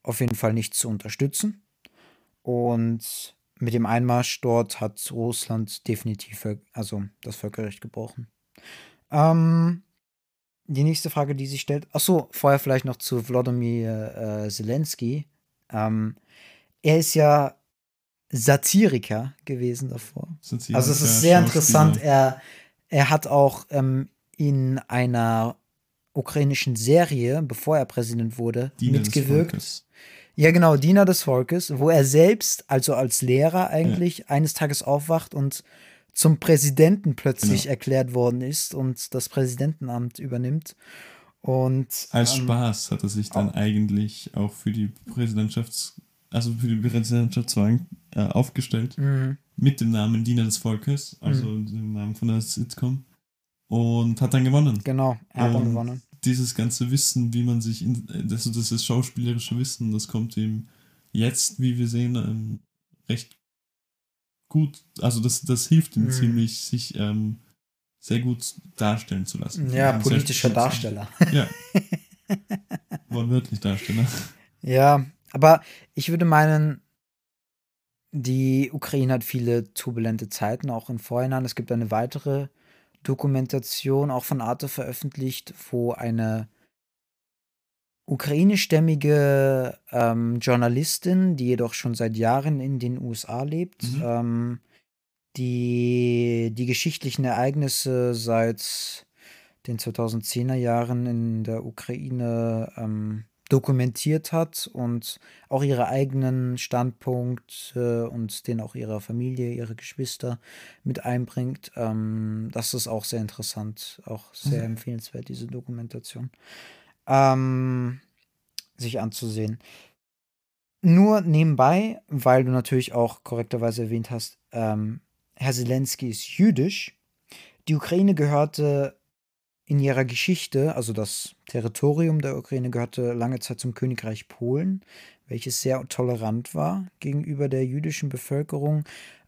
auf jeden Fall nicht zu unterstützen. Und mit dem Einmarsch dort hat Russland definitiv also das Völkerrecht gebrochen. Ähm, die nächste Frage, die sich stellt, ach so, vorher vielleicht noch zu Wladimir äh, Zelensky. Ähm, er ist ja Satiriker gewesen davor. Satiriker, Also es ist sehr interessant. Er, er hat auch ähm, in einer ukrainischen Serie, bevor er Präsident wurde, Diener mitgewirkt. Ja, genau, Diener des Volkes, wo er selbst, also als Lehrer eigentlich, eines Tages aufwacht und zum Präsidenten plötzlich Genau. erklärt worden ist und das Präsidentenamt übernimmt. Und als ähm, Spaß hat er sich dann auch. eigentlich auch für die Präsidentschafts also für die Präsidentschaftswahl äh, aufgestellt mhm. mit dem Namen Diener des Volkes, also mhm. dem Namen von der Sitcom und hat dann gewonnen. Genau, er hat dann gewonnen. Dieses ganze Wissen, wie man sich, in, also das ist schauspielerische Wissen, das kommt ihm jetzt, wie wir sehen, ähm, recht gut, also das, das hilft ihm mhm. ziemlich, sich ähm, sehr gut darstellen zu lassen. Ja, politischer Darsteller. Ja. Wortwörtlich Darsteller. Ja, aber ich würde meinen, die Ukraine hat viele turbulente Zeiten, auch im Vorhinein. Es gibt eine weitere Dokumentation, auch von Arte veröffentlicht, wo eine ukrainischstämmige ähm, Journalistin, die jedoch schon seit Jahren in den USA lebt, mhm. ähm, die die geschichtlichen Ereignisse seit den 2010er Jahren in der Ukraine ähm, dokumentiert hat und auch ihre eigenen Standpunkte und den auch ihrer Familie, ihre Geschwister mit einbringt. Ähm, das ist auch sehr interessant, auch sehr mhm. empfehlenswert, diese Dokumentation ähm, sich anzusehen. Nur nebenbei, weil du natürlich auch korrekterweise erwähnt hast, ähm, Herr Zelensky ist jüdisch. Die Ukraine gehörte in ihrer Geschichte, also das Territorium der Ukraine gehörte lange Zeit zum Königreich Polen, welches sehr tolerant war gegenüber der jüdischen Bevölkerung.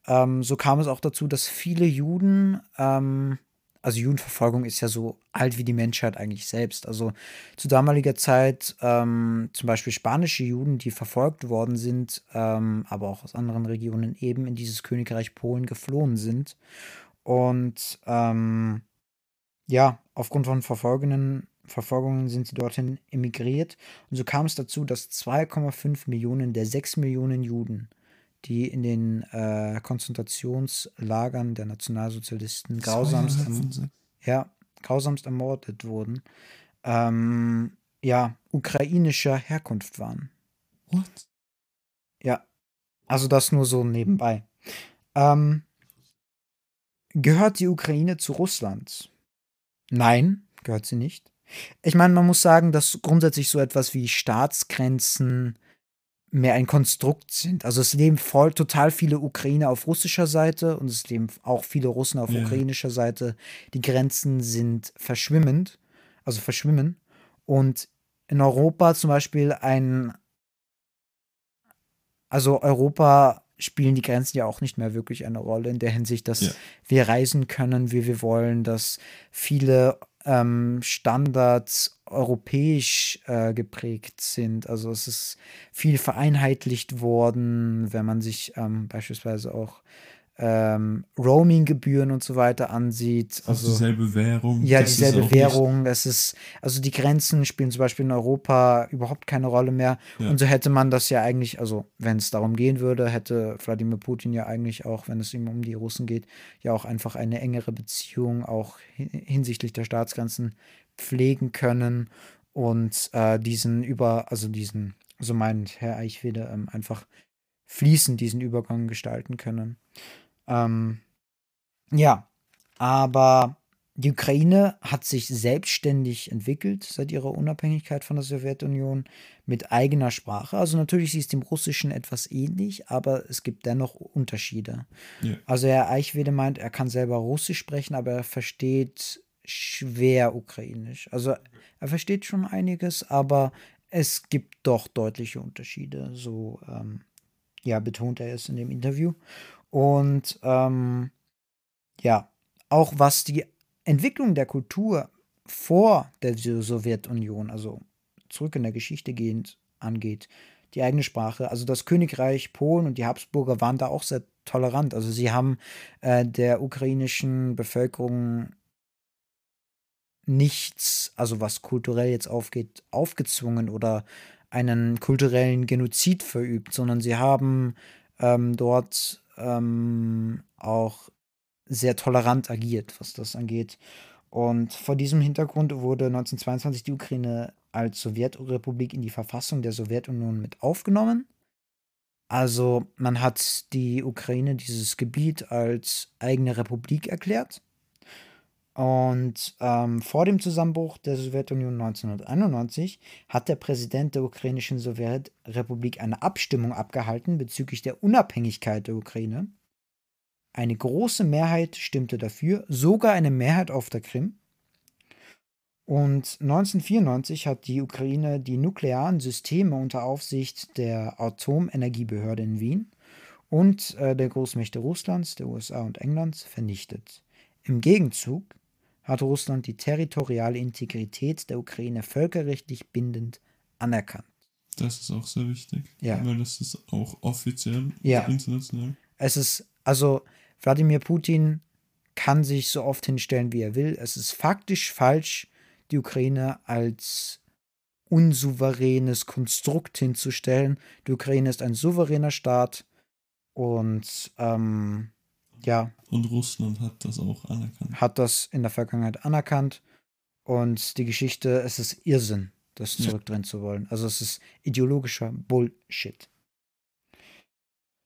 Ähm, so kam es auch dazu, dass viele Juden, ähm, also Judenverfolgung ist ja so alt wie die Menschheit eigentlich selbst. Also zu damaliger Zeit ähm, zum Beispiel spanische Juden, die verfolgt worden sind, ähm, aber auch aus anderen Regionen eben in dieses Königreich Polen geflohen sind. Und ähm, ja, aufgrund von Verfolgungen, Verfolgungen sind sie dorthin emigriert. Und so kam es dazu, dass 2,5 Millionen der 6 Millionen Juden, die in den äh, Konzentrationslagern der Nationalsozialisten grausamst, erm ja, grausamst ermordet wurden, ähm, ja, ukrainischer Herkunft waren. What? Ja, also das nur so nebenbei. Ähm, gehört die Ukraine zu Russland? Nein, gehört sie nicht. Ich meine, man muss sagen, dass grundsätzlich so etwas wie Staatsgrenzen mehr ein Konstrukt sind. Also es leben voll total viele Ukrainer auf russischer Seite und es leben auch viele Russen auf yeah. ukrainischer Seite. Die Grenzen sind verschwimmend, also verschwimmen. Und in Europa zum Beispiel ein, also Europa spielen die Grenzen ja auch nicht mehr wirklich eine Rolle in der Hinsicht, dass ja. wir reisen können, wie wir wollen, dass viele ähm, Standards europäisch äh, geprägt sind. Also es ist viel vereinheitlicht worden, wenn man sich ähm, beispielsweise auch ähm, Roaming-Gebühren und so weiter ansieht. Also dieselbe Währung. Ja, dieselbe Währung. Es ist, also die Grenzen spielen zum Beispiel in Europa überhaupt keine Rolle mehr. Ja. Und so hätte man das ja eigentlich, also wenn es darum gehen würde, hätte Wladimir Putin ja eigentlich auch, wenn es ihm um die Russen geht, ja auch einfach eine engere Beziehung auch hinsichtlich der Staatsgrenzen pflegen können und äh, diesen über, also diesen, so meint Herr Eichwede, ähm, einfach fließend diesen Übergang gestalten können. Ähm, ja, aber die Ukraine hat sich selbstständig entwickelt seit ihrer Unabhängigkeit von der Sowjetunion mit eigener Sprache. Also natürlich ist dem Russischen etwas ähnlich, aber es gibt dennoch Unterschiede. Ja. Also Herr Eichwede meint, er kann selber Russisch sprechen, aber er versteht schwer Ukrainisch. Also er versteht schon einiges, aber es gibt doch deutliche Unterschiede. So ähm, ja, betont er es in dem Interview. Und ähm, ja, auch was die Entwicklung der Kultur vor der Sowjetunion, also zurück in der Geschichte gehend, angeht, die eigene Sprache. Also das Königreich Polen und die Habsburger waren da auch sehr tolerant. Also sie haben äh, der ukrainischen Bevölkerung nichts, also was kulturell jetzt aufgeht, aufgezwungen oder einen kulturellen Genozid verübt, sondern sie haben ähm, dort ähm, auch sehr tolerant agiert, was das angeht. Und vor diesem Hintergrund wurde 1922 die Ukraine als Sowjetrepublik in die Verfassung der Sowjetunion mit aufgenommen. Also man hat die Ukraine, dieses Gebiet, als eigene Republik erklärt. Und ähm, vor dem Zusammenbruch der Sowjetunion 1991 hat der Präsident der ukrainischen Sowjetrepublik eine Abstimmung abgehalten bezüglich der Unabhängigkeit der Ukraine. Eine große Mehrheit stimmte dafür, sogar eine Mehrheit auf der Krim. Und 1994 hat die Ukraine die nuklearen Systeme unter Aufsicht der Atomenergiebehörde in Wien und äh, der Großmächte Russlands, der USA und Englands vernichtet. Im Gegenzug hat Russland die territoriale Integrität der Ukraine völkerrechtlich bindend anerkannt. Das ist auch sehr wichtig. Ja. Weil das ist auch offiziell Ja. international. Es ist, also Wladimir Putin kann sich so oft hinstellen, wie er will. Es ist faktisch falsch, die Ukraine als unsouveränes Konstrukt hinzustellen. Die Ukraine ist ein souveräner Staat und ähm, ja, Und Russland hat das auch anerkannt. hat das in der Vergangenheit anerkannt. Und die Geschichte, es ist Irrsinn, das Ja. zurückdrehen zu wollen. Also es ist ideologischer Bullshit.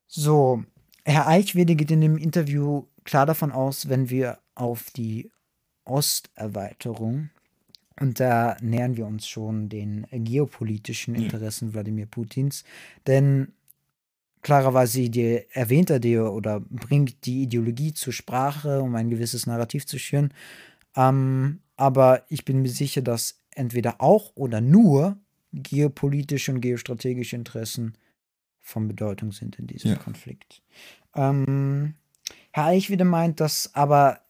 So, Herr Eichwede geht in dem Interview klar davon aus, wenn wir auf die Osterweiterung, und da nähern wir uns schon den geopolitischen Ja. Interessen Wladimir Putins, denn klarerweise die, erwähnt er die oder bringt die Ideologie zur Sprache, um ein gewisses Narrativ zu schüren. Ähm, aber ich bin mir sicher, dass entweder auch oder nur geopolitische und geostrategische Interessen von Bedeutung sind in diesem Ja. Konflikt. Ähm, Herr Eichwede meint, dass aber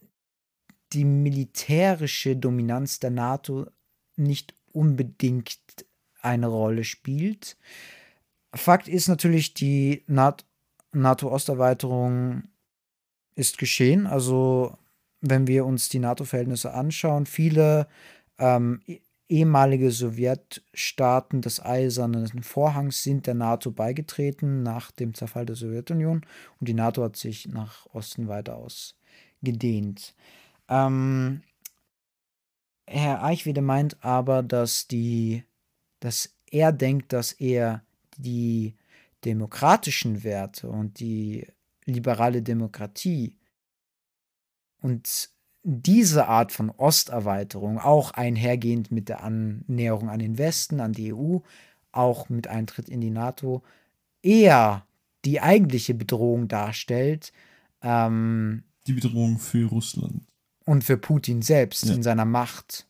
die militärische Dominanz der NATO nicht unbedingt eine Rolle spielt. Fakt ist natürlich, die Nat- NATO-Osterweiterung ist geschehen. Also, wenn wir uns die NATO-Verhältnisse anschauen, viele ähm, eh- ehemalige Sowjetstaaten des Eisernen Vorhangs sind der NATO beigetreten nach dem Zerfall der Sowjetunion und die NATO hat sich nach Osten weiter ausgedehnt. Ähm, Herr Eichwede meint aber, dass die, dass er denkt, dass er die demokratischen Werte und die liberale Demokratie und diese Art von Osterweiterung, auch einhergehend mit der Annäherung an den Westen, an die EU, auch mit Eintritt in die NATO, eher die eigentliche Bedrohung darstellt ähm, Die Bedrohung für Russland. und für Putin selbst Ja. in seiner Macht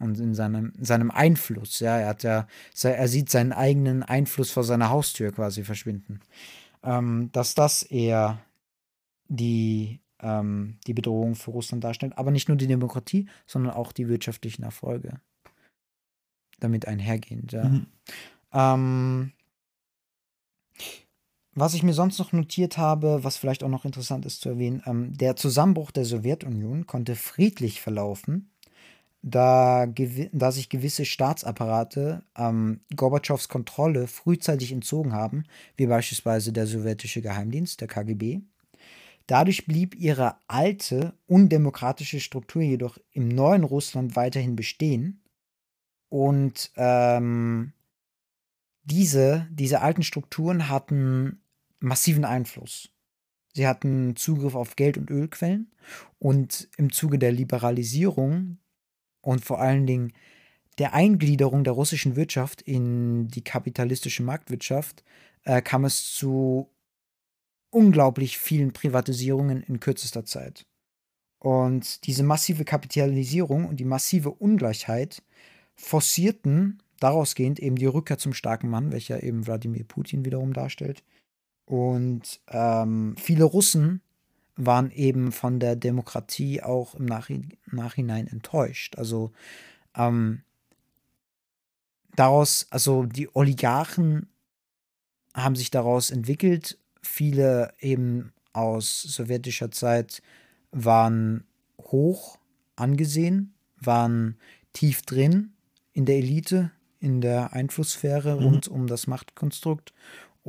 und in seinem, seinem Einfluss. Ja, er hat ja, er sieht seinen eigenen Einfluss vor seiner Haustür quasi verschwinden. Ähm, dass das eher die, ähm, die Bedrohung für Russland darstellt, aber nicht nur die Demokratie, sondern auch die wirtschaftlichen Erfolge. Damit einhergehend, ja. Mhm. Ähm, was ich mir sonst noch notiert habe, was vielleicht auch noch interessant ist zu erwähnen, ähm, der Zusammenbruch der Sowjetunion konnte friedlich verlaufen, da, da sich gewisse Staatsapparate ähm, Gorbatschows Kontrolle frühzeitig entzogen haben, wie beispielsweise der sowjetische Geheimdienst, der KGB. Dadurch blieb ihre alte, undemokratische Struktur jedoch im neuen Russland weiterhin bestehen. Und ähm, diese, diese alten Strukturen hatten massiven Einfluss. Sie hatten Zugriff auf Geld- und Ölquellen und im Zuge der Liberalisierung und vor allen Dingen der Eingliederung der russischen Wirtschaft in die kapitalistische Marktwirtschaft äh, kam es zu unglaublich vielen Privatisierungen in kürzester Zeit. Und diese massive Kapitalisierung und die massive Ungleichheit forcierten daraus gehend eben die Rückkehr zum starken Mann, welcher eben Wladimir Putin wiederum darstellt. Und ähm, viele Russen waren eben von der Demokratie auch im Nachhi Nachhinein enttäuscht. Also ähm, daraus, also die Oligarchen haben sich daraus entwickelt. Viele eben aus sowjetischer Zeit waren hoch angesehen, waren tief drin in der Elite, in der Einflusssphäre Mhm. rund um das Machtkonstrukt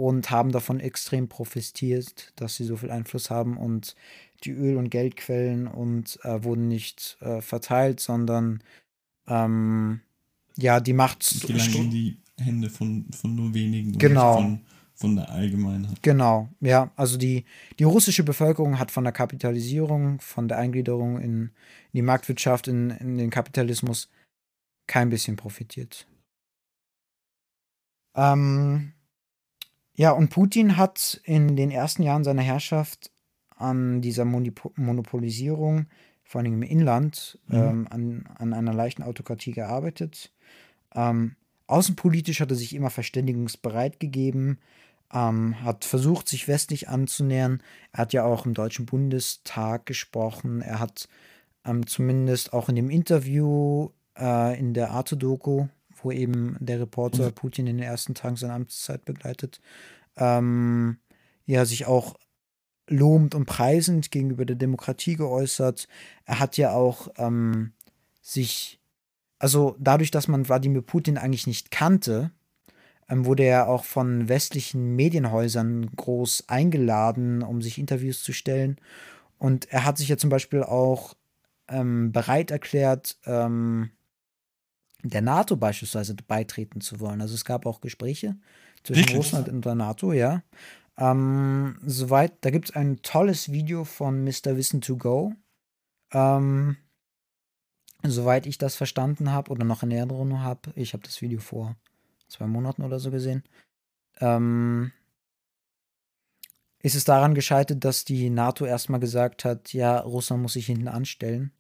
und haben davon extrem profitiert, dass sie so viel Einfluss haben und die Öl- und Geldquellen und äh, wurden nicht äh, verteilt, sondern ähm, ja, die Macht Es gelang in die Hände von, von nur wenigen Genau. von, von der Allgemeinheit. Genau, ja. Also die, die russische Bevölkerung hat von der Kapitalisierung, von der Eingliederung in, in die Marktwirtschaft, in, in den Kapitalismus kein bisschen profitiert. Ähm, ja, und Putin hat in den ersten Jahren seiner Herrschaft an dieser Monop Monopolisierung, vor allem im Inland, mhm. ähm, an, an einer leichten Autokratie gearbeitet. Ähm, außenpolitisch hat er sich immer verständigungsbereit gegeben, ähm, hat versucht, sich westlich anzunähern. Er hat ja auch im Deutschen Bundestag gesprochen. Er hat ähm, zumindest auch in dem Interview äh, in der Arte-Doku, wo eben der Reporter mhm. Putin in den ersten Tagen seiner Amtszeit begleitet, ähm, ja, sich auch lobend und preisend gegenüber der Demokratie geäußert. Er hat ja auch ähm, sich, also dadurch, dass man Wladimir Putin eigentlich nicht kannte, ähm, wurde er auch von westlichen Medienhäusern groß eingeladen, um sich Interviews zu stellen. Und er hat sich ja zum Beispiel auch ähm, bereit erklärt, ähm, der NATO beispielsweise beitreten zu wollen. Also es gab auch Gespräche zwischen Wirklich? Russland und der NATO, ja. Ähm, soweit, da gibt es ein tolles Video von Mr. Wissen to Go. Ähm, soweit ich das verstanden habe oder noch in Erinnerung habe, ich habe das Video vor zwei Monaten oder so gesehen, ähm, ist es daran gescheitert, dass die NATO erstmal gesagt hat, ja, Russland muss sich hinten anstellen,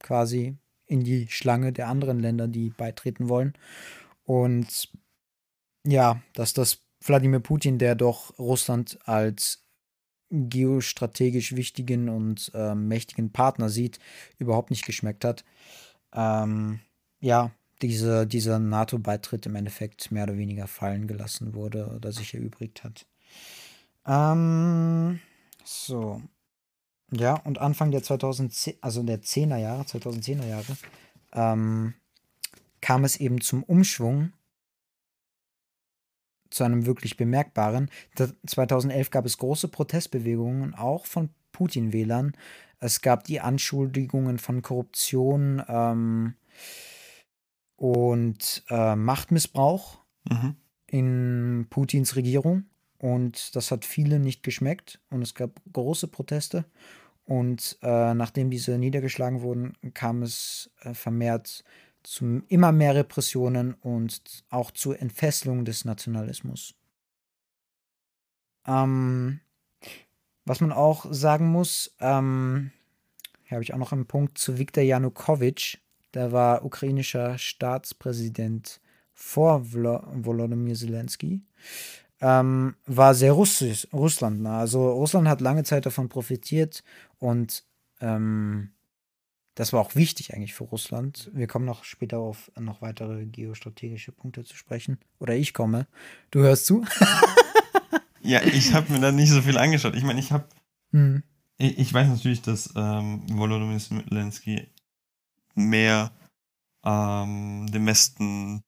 quasi in die Schlange der anderen Länder, die beitreten wollen. Und ja, dass das Wladimir Putin, der doch Russland als geostrategisch wichtigen und äh, mächtigen Partner sieht, überhaupt nicht geschmeckt hat. Ähm, ja, diese, dieser NATO-Beitritt im Endeffekt mehr oder weniger fallen gelassen wurde oder sich erübrigt hat. Ähm, so. Ja, und Anfang der 2010, also der 10er Jahre, 2010er Jahre, ähm, kam es eben zum Umschwung zu einem wirklich bemerkbaren. 2011 gab es große Protestbewegungen, auch von Putin-Wählern. Es gab die Anschuldigungen von Korruption, ähm, und äh, Machtmissbrauch mhm. in Putins Regierung. Und das hat vielen nicht geschmeckt und es gab große Proteste. Und äh, nachdem diese niedergeschlagen wurden, kam es äh, vermehrt zu immer mehr Repressionen und auch zur Entfesselung des Nationalismus. Ähm, was man auch sagen muss, ähm, hier habe ich auch noch einen Punkt zu Viktor Janukowitsch, der war ukrainischer Staatspräsident vor Volodymyr Zelensky. Ähm, war sehr russisch, russlandnah. Also Russland hat lange Zeit davon profitiert und ähm, das war auch wichtig eigentlich für Russland. Wir kommen noch später auf noch weitere geostrategische Punkte zu sprechen. Oder ich komme. Du hörst zu? ja, ich habe mir da nicht so viel angeschaut. Ich meine, ich habe. Hm. Ich, ich, weiß natürlich, dass ähm, Volodymyr Zelensky mehr ähm, dem Westen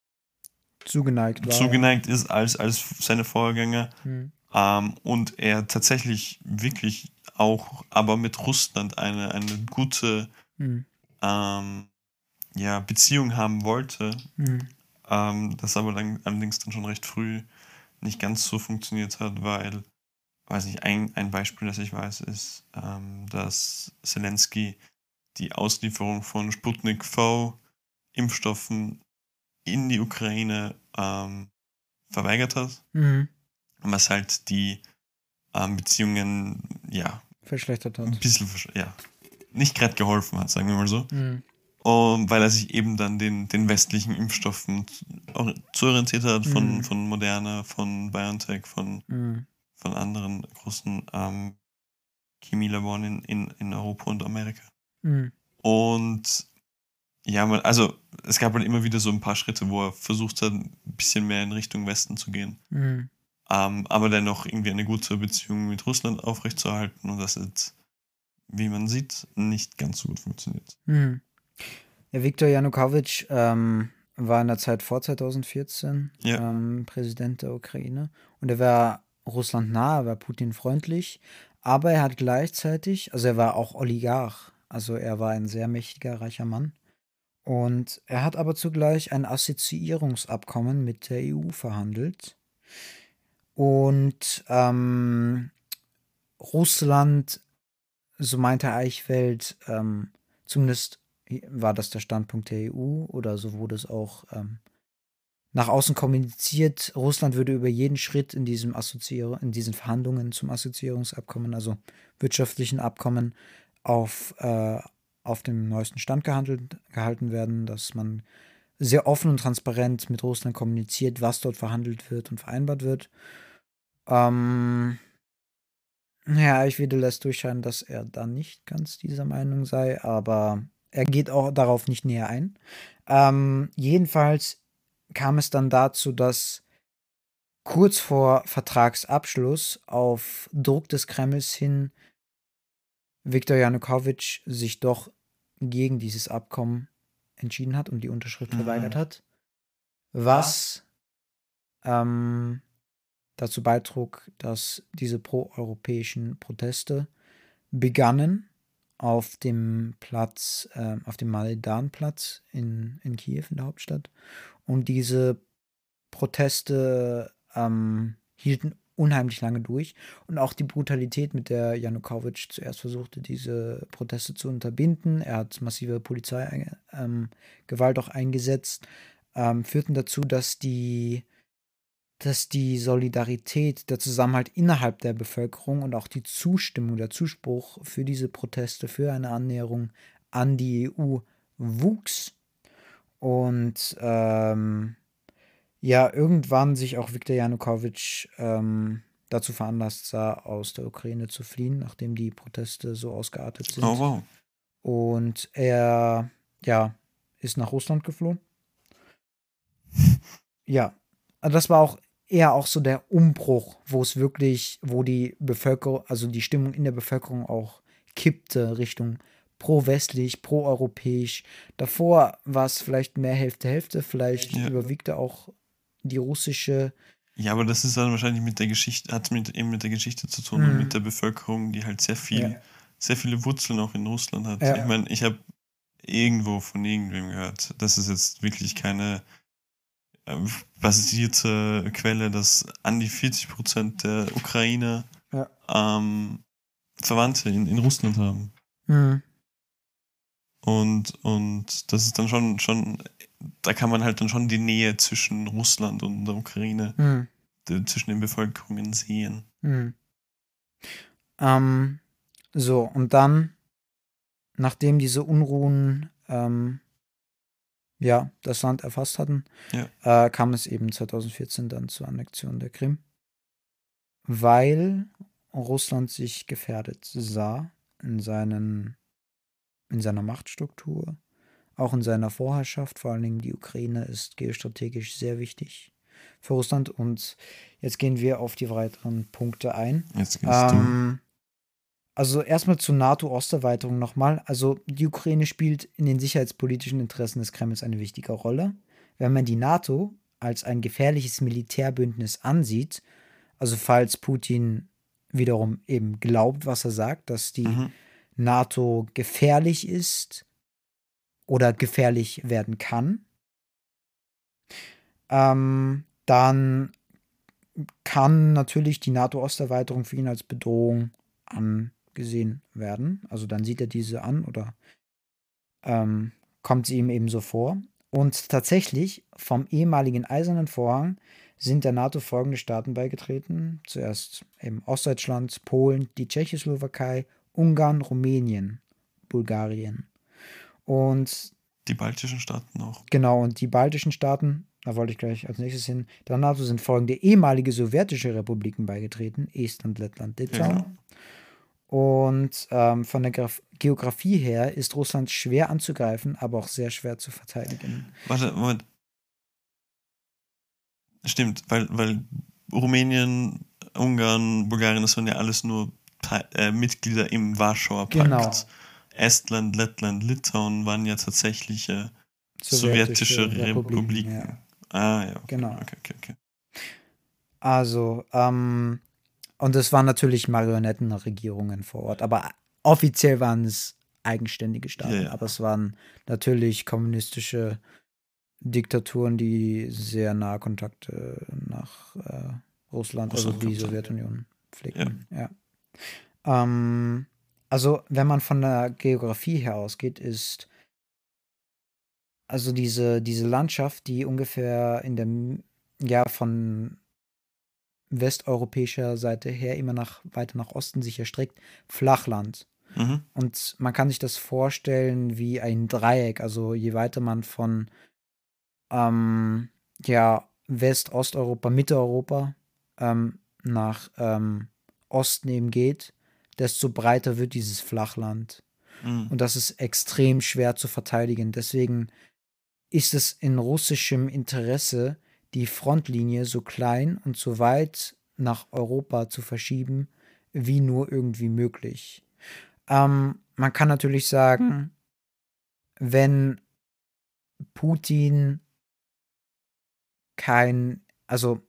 zugeneigt, war, zugeneigt ist als, als seine Vorgänger. Hm. Ähm, und er tatsächlich wirklich auch aber mit Russland eine, eine gute hm. ähm, ja, Beziehung haben wollte. Hm. Ähm, das aber dann, allerdings dann schon recht früh nicht ganz so funktioniert hat, weil, weiß ich, ein, ein Beispiel, das ich weiß, ist, ähm, dass Zelensky die Auslieferung von Sputnik V Impfstoffen in die Ukraine ähm, verweigert hat. Mhm. Was halt die ähm, Beziehungen, ja. Verschlechtert hat. Ein bisschen, ja. Nicht gerade geholfen hat, sagen wir mal so. Mhm. Um, weil er sich eben dann den, den westlichen Impfstoffen zu orientiert hat, von, mhm. von Moderna, von BioNTech, von, mhm. von anderen großen ähm, Chemielaboren in, in, in Europa und Amerika. Mhm. Und ja, man, also es gab halt immer wieder so ein paar Schritte, wo er versucht hat, ein bisschen mehr in Richtung Westen zu gehen. Mhm. Ähm, aber dennoch irgendwie eine gute Beziehung mit Russland aufrechtzuerhalten und das jetzt, wie man sieht, nicht ganz so gut funktioniert. Mhm. Ja, Viktor Janukowitsch ähm, war in der Zeit vor 2014 ja. ähm, Präsident der Ukraine und er war Russland nah, er war Putin freundlich, aber er hat gleichzeitig, also er war auch Oligarch, also er war ein sehr mächtiger, reicher Mann. Und er hat aber zugleich ein Assoziierungsabkommen mit der EU verhandelt. Und ähm, Russland, so meinte Eichfeld, ähm, zumindest war das der Standpunkt der EU oder so wurde es auch ähm, nach außen kommuniziert, Russland würde über jeden Schritt in diesem Assozier in diesen Verhandlungen zum Assoziierungsabkommen, also wirtschaftlichen Abkommen, auf, äh, auf dem neuesten Stand gehandelt, gehalten werden, dass man sehr offen und transparent mit Russland kommuniziert, was dort verhandelt wird und vereinbart wird. Ähm, ja, ich würde lässt durchscheinen, dass er da nicht ganz dieser Meinung sei, aber er geht auch darauf nicht näher ein. Ähm, jedenfalls kam es dann dazu, dass kurz vor Vertragsabschluss auf Druck des Kremls hin Viktor Janukowitsch sich doch gegen dieses Abkommen entschieden hat und die Unterschrift mhm. verweigert hat, was ähm, dazu beitrug, dass diese proeuropäischen Proteste begannen auf dem Platz, äh, auf dem Maidan-Platz in, in Kiew, in der Hauptstadt. Und diese Proteste ähm, hielten unheimlich lange durch. Und auch die Brutalität, mit der Janukowitsch zuerst versuchte, diese Proteste zu unterbinden, er hat massive Polizeigewalt ähm, auch eingesetzt, ähm, führten dazu, dass die, dass die Solidarität, der Zusammenhalt innerhalb der Bevölkerung und auch die Zustimmung, der Zuspruch für diese Proteste, für eine Annäherung an die EU wuchs. Und ähm, ja, irgendwann sich auch Viktor Janukowitsch ähm, dazu veranlasst sah, aus der Ukraine zu fliehen, nachdem die Proteste so ausgeartet sind. Oh, wow. Und er, ja, ist nach Russland geflohen. ja, also das war auch eher auch so der Umbruch, wo es wirklich, wo die Bevölkerung, also die Stimmung in der Bevölkerung auch kippte Richtung pro-westlich, pro-europäisch. Davor war es vielleicht mehr Hälfte, Hälfte, vielleicht ja. überwiegte auch die russische. Ja, aber das ist dann wahrscheinlich mit der Geschichte, hat mit, eben mit der Geschichte zu tun mhm. und mit der Bevölkerung, die halt sehr viel, ja. sehr viele Wurzeln auch in Russland hat. Ja. Ich meine, ich habe irgendwo von irgendwem gehört, das ist jetzt wirklich keine äh, basierte Quelle, dass an die 40 Prozent der Ukrainer ja. ähm, Verwandte in, in Russland haben. Mhm. Und, und das ist dann schon, schon, da kann man halt dann schon die Nähe zwischen Russland und der Ukraine, mhm. die, zwischen den Bevölkerungen sehen. Mhm. Ähm, so, und dann, nachdem diese Unruhen ähm, ja, das Land erfasst hatten, ja. äh, kam es eben 2014 dann zur Annexion der Krim, weil Russland sich gefährdet sah in seinen in seiner Machtstruktur, auch in seiner Vorherrschaft. Vor allen Dingen die Ukraine ist geostrategisch sehr wichtig für Russland. Und jetzt gehen wir auf die weiteren Punkte ein. Jetzt gehst ähm, du. Also erstmal zur NATO-Osterweiterung nochmal. Also die Ukraine spielt in den sicherheitspolitischen Interessen des Kremls eine wichtige Rolle. Wenn man die NATO als ein gefährliches Militärbündnis ansieht, also falls Putin wiederum eben glaubt, was er sagt, dass die mhm. NATO gefährlich ist oder gefährlich werden kann, ähm, dann kann natürlich die NATO-Osterweiterung für ihn als Bedrohung angesehen werden. Also dann sieht er diese an oder ähm, kommt sie ihm eben so vor. Und tatsächlich vom ehemaligen Eisernen Vorhang sind der NATO folgende Staaten beigetreten. Zuerst eben Ostdeutschland, Polen, die Tschechoslowakei Ungarn, Rumänien, Bulgarien. Und die baltischen Staaten auch. Genau, und die baltischen Staaten, da wollte ich gleich als nächstes hin, der NATO sind folgende ehemalige sowjetische Republiken beigetreten: Estland, Lettland, Litauen. Ja. Und ähm, von der Graf Geografie her ist Russland schwer anzugreifen, aber auch sehr schwer zu verteidigen. Warte, Moment. Stimmt, weil, weil Rumänien, Ungarn, Bulgarien, das waren ja alles nur äh, Mitglieder im Warschauer Pakt. Genau. Estland, Lettland, Litauen waren ja tatsächlich äh, sowjetische, sowjetische Republiken. Republiken. Ja. Ah, ja. Okay. Genau. Okay, okay, okay. Also, ähm, und es waren natürlich Marionettenregierungen vor Ort, aber offiziell waren es eigenständige Staaten. Ja, ja. Aber es waren natürlich kommunistische Diktaturen, die sehr nahe Kontakte nach äh, Russland, also Russland die kommt dann. Sowjetunion flicken. Ja. Ähm, also, wenn man von der Geografie her ausgeht, ist also diese, diese Landschaft, die ungefähr in dem, ja, von westeuropäischer Seite her immer nach weiter nach Osten sich erstreckt, Flachland. Mhm. Und man kann sich das vorstellen wie ein Dreieck. Also je weiter man von ähm, ja, West-, Osteuropa, Mitteleuropa ähm, nach ähm, Osten eben geht, desto breiter wird dieses Flachland. Mhm. Und das ist extrem schwer zu verteidigen. Deswegen ist es in russischem Interesse, die Frontlinie so klein und so weit nach Europa zu verschieben, wie nur irgendwie möglich. Ähm, man kann natürlich sagen, wenn Putin kein, also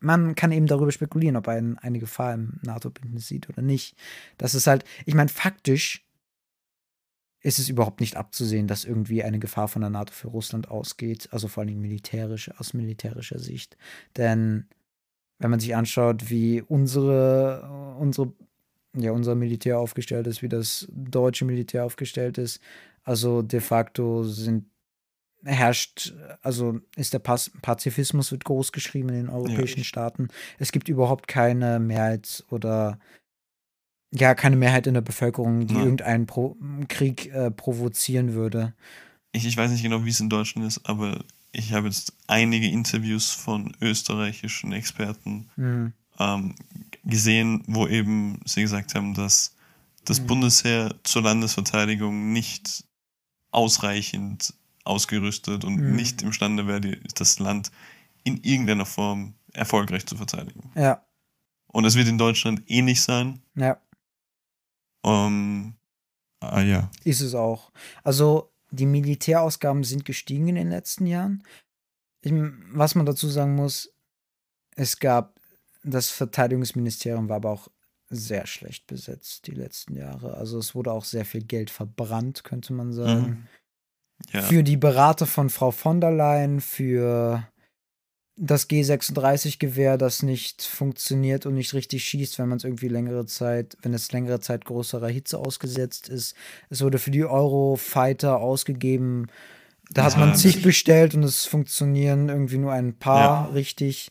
man kann eben darüber spekulieren, ob ein, eine Gefahr im NATO-Bündnis sieht oder nicht. Das ist halt, ich meine, faktisch ist es überhaupt nicht abzusehen, dass irgendwie eine Gefahr von der NATO für Russland ausgeht, also vor allem militärisch, aus militärischer Sicht. Denn wenn man sich anschaut, wie unsere, unsere, ja, unser Militär aufgestellt ist, wie das deutsche Militär aufgestellt ist, also de facto sind herrscht, also ist der Pas Pazifismus wird groß geschrieben in den europäischen Ja. Staaten. Es gibt überhaupt keine Mehrheit oder ja, keine Mehrheit in der Bevölkerung, die Nein. irgendeinen Pro Krieg äh, provozieren würde. Ich, ich weiß nicht genau, wie es in Deutschland ist, aber ich habe jetzt einige Interviews von österreichischen Experten Mhm. ähm, gesehen, wo eben sie gesagt haben, dass das Mhm. Bundesheer zur Landesverteidigung nicht ausreichend ausgerüstet und Mhm. nicht imstande wäre, die- das Land in irgendeiner Form erfolgreich zu verteidigen. Ja, Und es wird in Deutschland ähnlich sein. ja, Ähm, ah ja. ist es auch. Also die Militärausgaben sind gestiegen in den letzten Jahren. Ich, was man dazu sagen muss, es gab, das Verteidigungsministerium war aber auch sehr schlecht besetzt die letzten Jahre. Also es wurde auch sehr viel Geld verbrannt, könnte man sagen. Mhm. Ja. Für die Berater von Frau von der Leyen, für das G36-Gewehr, das nicht funktioniert und nicht richtig schießt, wenn man es irgendwie längere Zeit, wenn es längere Zeit größerer Hitze ausgesetzt ist. Es wurde für die Eurofighter ausgegeben. Da hat Ja, man das- zig bestellt und es funktionieren irgendwie nur ein paar Ja. richtig.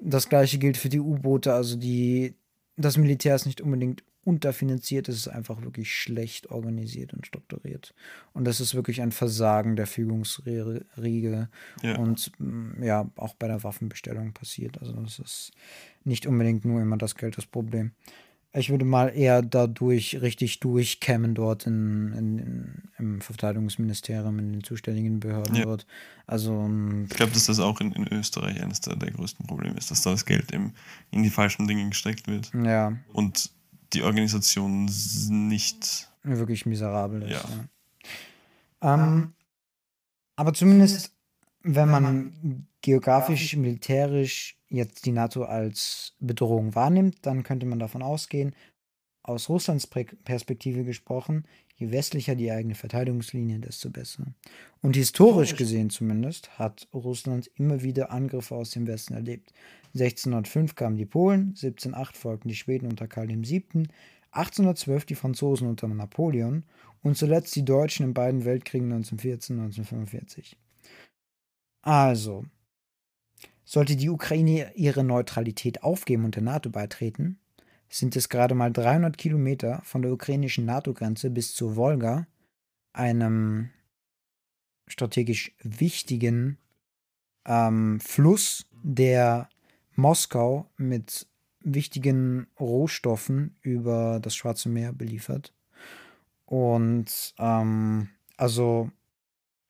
Das gleiche gilt für die U-Boote. Also die, das Militär ist nicht unbedingt unterfinanziert, es ist einfach wirklich schlecht organisiert und strukturiert. Und das ist wirklich ein Versagen der Fügungsriege ja. und mm, ja, auch bei der Waffenbestellung passiert. Also das ist nicht unbedingt nur immer das Geld das Problem. Ich würde mal eher dadurch richtig durchkämmen dort in, in, in, im Verteidigungsministerium, in den zuständigen Behörden Ja. dort. Also mm, Ich glaube, dass das auch in, in Österreich eines der, der größten Probleme ist, dass da das Geld im, in die falschen Dinge gesteckt wird ja, und die Organisation nicht. wirklich miserabel ist. Ja. Ja. Ähm, aber zumindest, wenn man geografisch, militärisch jetzt die NATO als Bedrohung wahrnimmt, dann könnte man davon ausgehen, aus Russlands Perspektive gesprochen, je westlicher die eigene Verteidigungslinie, desto besser. Und historisch gesehen zumindest hat Russland immer wieder Angriffe aus dem Westen erlebt. 1605 kamen die Polen, 1708 folgten die Schweden unter Karl VII., 1812 die Franzosen unter Napoleon und zuletzt die Deutschen in beiden Weltkriegen 1914 und 1945. Also, sollte die Ukraine ihre Neutralität aufgeben und der NATO beitreten, sind es gerade mal 300 Kilometer von der ukrainischen NATO-Grenze bis zur Wolga, einem strategisch wichtigen ähm, Fluss, der Moskau mit wichtigen Rohstoffen über das Schwarze Meer beliefert. Und ähm, also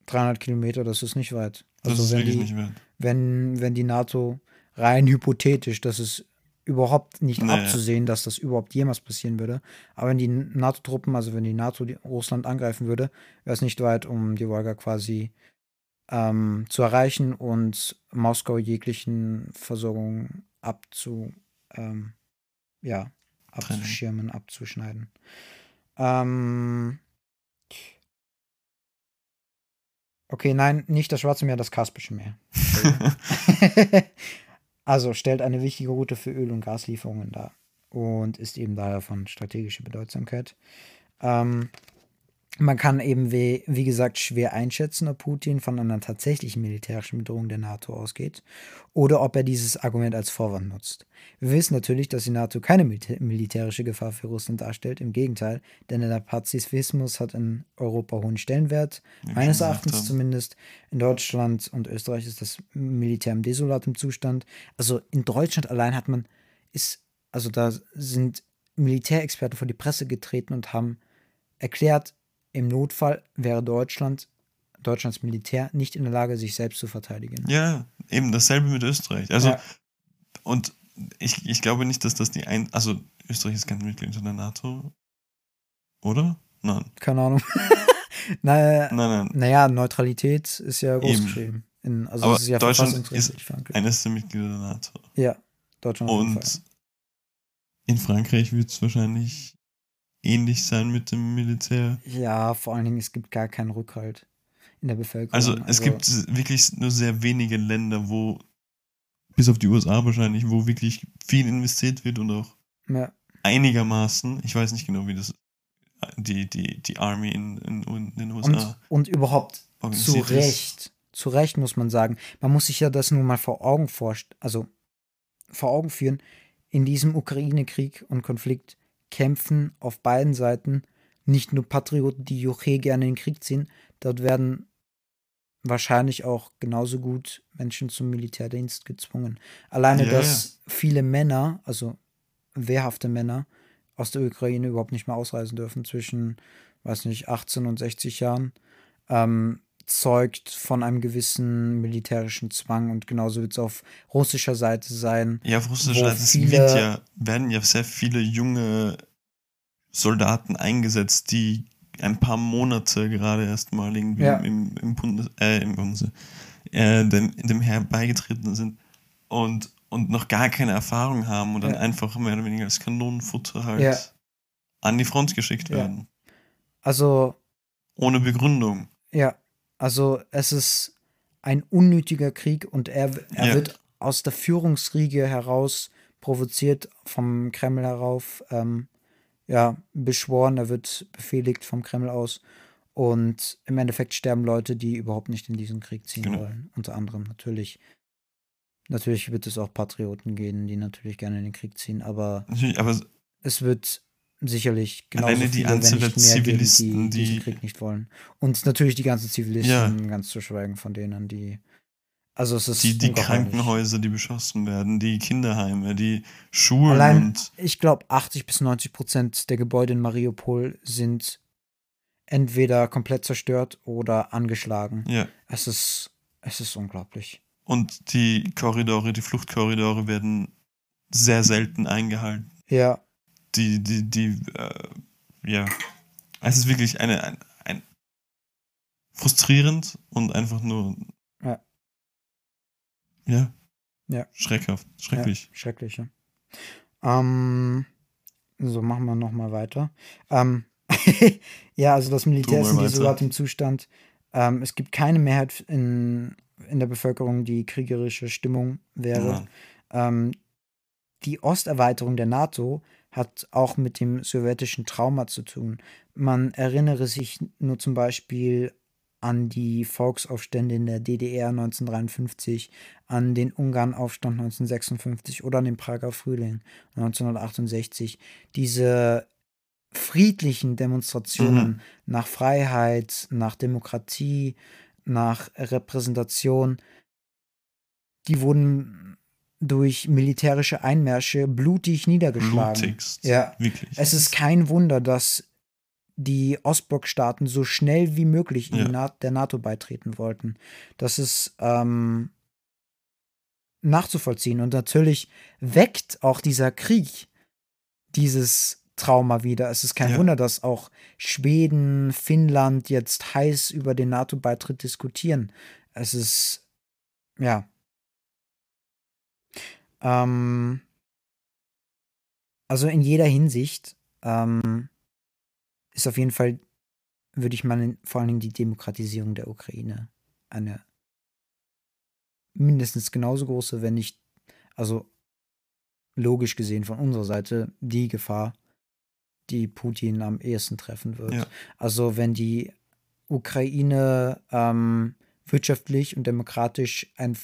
300 Kilometer, das ist nicht weit. Das Also ist wenn die, nicht wert. wenn, wenn die NATO rein hypothetisch, das ist überhaupt nicht Nee. abzusehen, dass das überhaupt jemals passieren würde. Aber wenn die NATO-Truppen, also wenn die NATO Russland angreifen würde, wäre es nicht weit, um die Wolga quasi ähm, zu erreichen und Moskau jeglichen Versorgung abzu, ähm, ja, abzuschirmen, abzuschneiden. Ähm, okay, nein, nicht das Schwarze Meer, das Kaspische Meer. Also stellt eine wichtige Route für Öl- und Gaslieferungen dar und ist eben daher von strategischer Bedeutsamkeit. Ähm, man kann eben, wie, wie gesagt, schwer einschätzen, ob Putin von einer tatsächlichen militärischen Bedrohung der NATO ausgeht oder ob er dieses Argument als Vorwand nutzt. Wir wissen natürlich, dass die NATO keine militärische Gefahr für Russland darstellt, im Gegenteil, denn der Pazifismus hat in Europa hohen Stellenwert, meines Erachtens zumindest. In Deutschland und Österreich ist das Militär im desolatem Zustand. Also in Deutschland allein hat man, ist, also da sind Militärexperten vor die Presse getreten und haben erklärt, im Notfall wäre Deutschland, Deutschlands Militär nicht in der Lage, sich selbst zu verteidigen. Ja, eben dasselbe mit Österreich. Also, ja. und ich, ich glaube nicht, dass das die ein. Also, Österreich ist kein Mitglied der NATO. Oder? Nein. Keine Ahnung. naja, nein, nein. Naja, Neutralität ist ja groß geschrieben. In, also Aber ist ja Deutschland ist eines der Mitglieder der NATO. Ja, Deutschland. Und in Frankreich wird es wahrscheinlich ähnlich sein mit dem Militär. Ja, vor allen Dingen, es gibt gar keinen Rückhalt in der Bevölkerung. Also, es also, gibt wirklich nur sehr wenige Länder, wo, bis auf die USA wahrscheinlich, wo wirklich viel investiert wird und auch ja. einigermaßen, ich weiß nicht genau, wie das die, die, die Army in, in, in den USA. Und, und überhaupt zu Recht, zu Recht muss man sagen, man muss sich ja das nun mal vor Augen vorstellen, also vor Augen führen, in diesem Ukraine-Krieg und Konflikt kämpfen auf beiden Seiten nicht nur Patrioten, die Juche gerne in den Krieg ziehen, dort werden wahrscheinlich auch genauso gut Menschen zum Militärdienst gezwungen. Alleine, yeah. dass viele Männer, also wehrhafte Männer, aus der Ukraine überhaupt nicht mehr ausreisen dürfen zwischen, weiß nicht, 18 und 60 Jahren, ähm, zeugt von einem gewissen militärischen Zwang und genauso wird es auf russischer Seite sein. Ja, auf russischer Seite ja, werden ja sehr viele junge Soldaten eingesetzt, die ein paar Monate gerade erst mal irgendwie ja. im, im, Bundes, äh, im Bundes, äh, dem, dem Herr beigetreten sind und, und noch gar keine Erfahrung haben und dann ja. einfach mehr oder weniger als Kanonenfutter halt ja. an die Front geschickt werden. Also. Ohne Begründung. Ja, also es ist ein unnötiger Krieg und er, er ja. wird aus der Führungsriege heraus provoziert vom Kreml herauf, ähm, ja, beschworen, er wird befehligt vom Kreml aus. Und im Endeffekt sterben Leute, die überhaupt nicht in diesen Krieg ziehen genau. wollen. Unter anderem natürlich. Natürlich wird es auch Patrioten geben, die natürlich gerne in den Krieg ziehen, aber, aber es wird sicherlich genauso Alleine die Anzahl Zivilisten, geben, die, die diesen Krieg nicht wollen. Und natürlich die ganzen Zivilisten, ja. ganz zu schweigen von denen, die also es ist die, die Krankenhäuser, die beschossen werden, die Kinderheime, die Schulen. Allein, und ich glaube, 80 bis 90 Prozent der Gebäude in Mariupol sind entweder komplett zerstört oder angeschlagen. Ja. Es ist, es ist unglaublich. Und die Korridore, die Fluchtkorridore werden sehr selten eingehalten. Ja die, die, die, äh, ja, es ist wirklich eine, ein, ein frustrierend und einfach nur, ja, ja, ja. schreckhaft, schrecklich. Ja, schrecklich, ja. Ähm, so, machen wir nochmal weiter. Ähm, ja, also das Militär ist in desolatem Zustand. Ähm, es gibt keine Mehrheit in, in der Bevölkerung, die kriegerische Stimmung wäre. Ähm, die Osterweiterung der NATO hat auch mit dem sowjetischen Trauma zu tun. Man erinnere sich nur zum Beispiel an die Volksaufstände in der DDR 1953, an den Ungarnaufstand 1956 oder an den Prager Frühling 1968. Diese friedlichen Demonstrationen mhm. nach Freiheit, nach Demokratie, nach Repräsentation, die wurden durch militärische Einmärsche blutig niedergeschlagen. Blutigst, ja, wirklich. Es ist kein Wunder, dass die Ostblockstaaten so schnell wie möglich in ja. der NATO beitreten wollten. Das ist ähm, nachzuvollziehen. Und natürlich weckt auch dieser Krieg dieses Trauma wieder. Es ist kein ja. Wunder, dass auch Schweden, Finnland jetzt heiß über den NATO-Beitritt diskutieren. Es ist, ja, ähm, also in jeder Hinsicht ähm, ist auf jeden Fall, würde ich mal vor allen Dingen die Demokratisierung der Ukraine eine mindestens genauso große, wenn nicht also logisch gesehen von unserer Seite, die Gefahr, die Putin am ehesten treffen wird. Ja. Also wenn die Ukraine ähm, wirtschaftlich und demokratisch ein,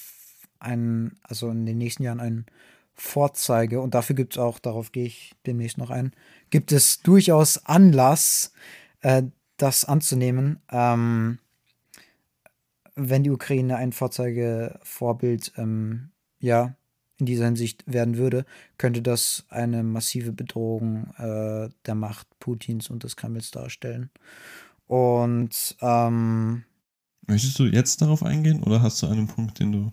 ein, also in den nächsten Jahren ein Vorzeige, und dafür gibt es auch, darauf gehe ich demnächst noch ein, gibt es durchaus Anlass, äh, das anzunehmen, ähm, wenn die Ukraine ein Vorzeigevorbild ähm, ja, in dieser Hinsicht werden würde, könnte das eine massive Bedrohung äh, der Macht Putins und des Kremls darstellen. Und ähm, Möchtest du jetzt darauf eingehen oder hast du einen Punkt, den du.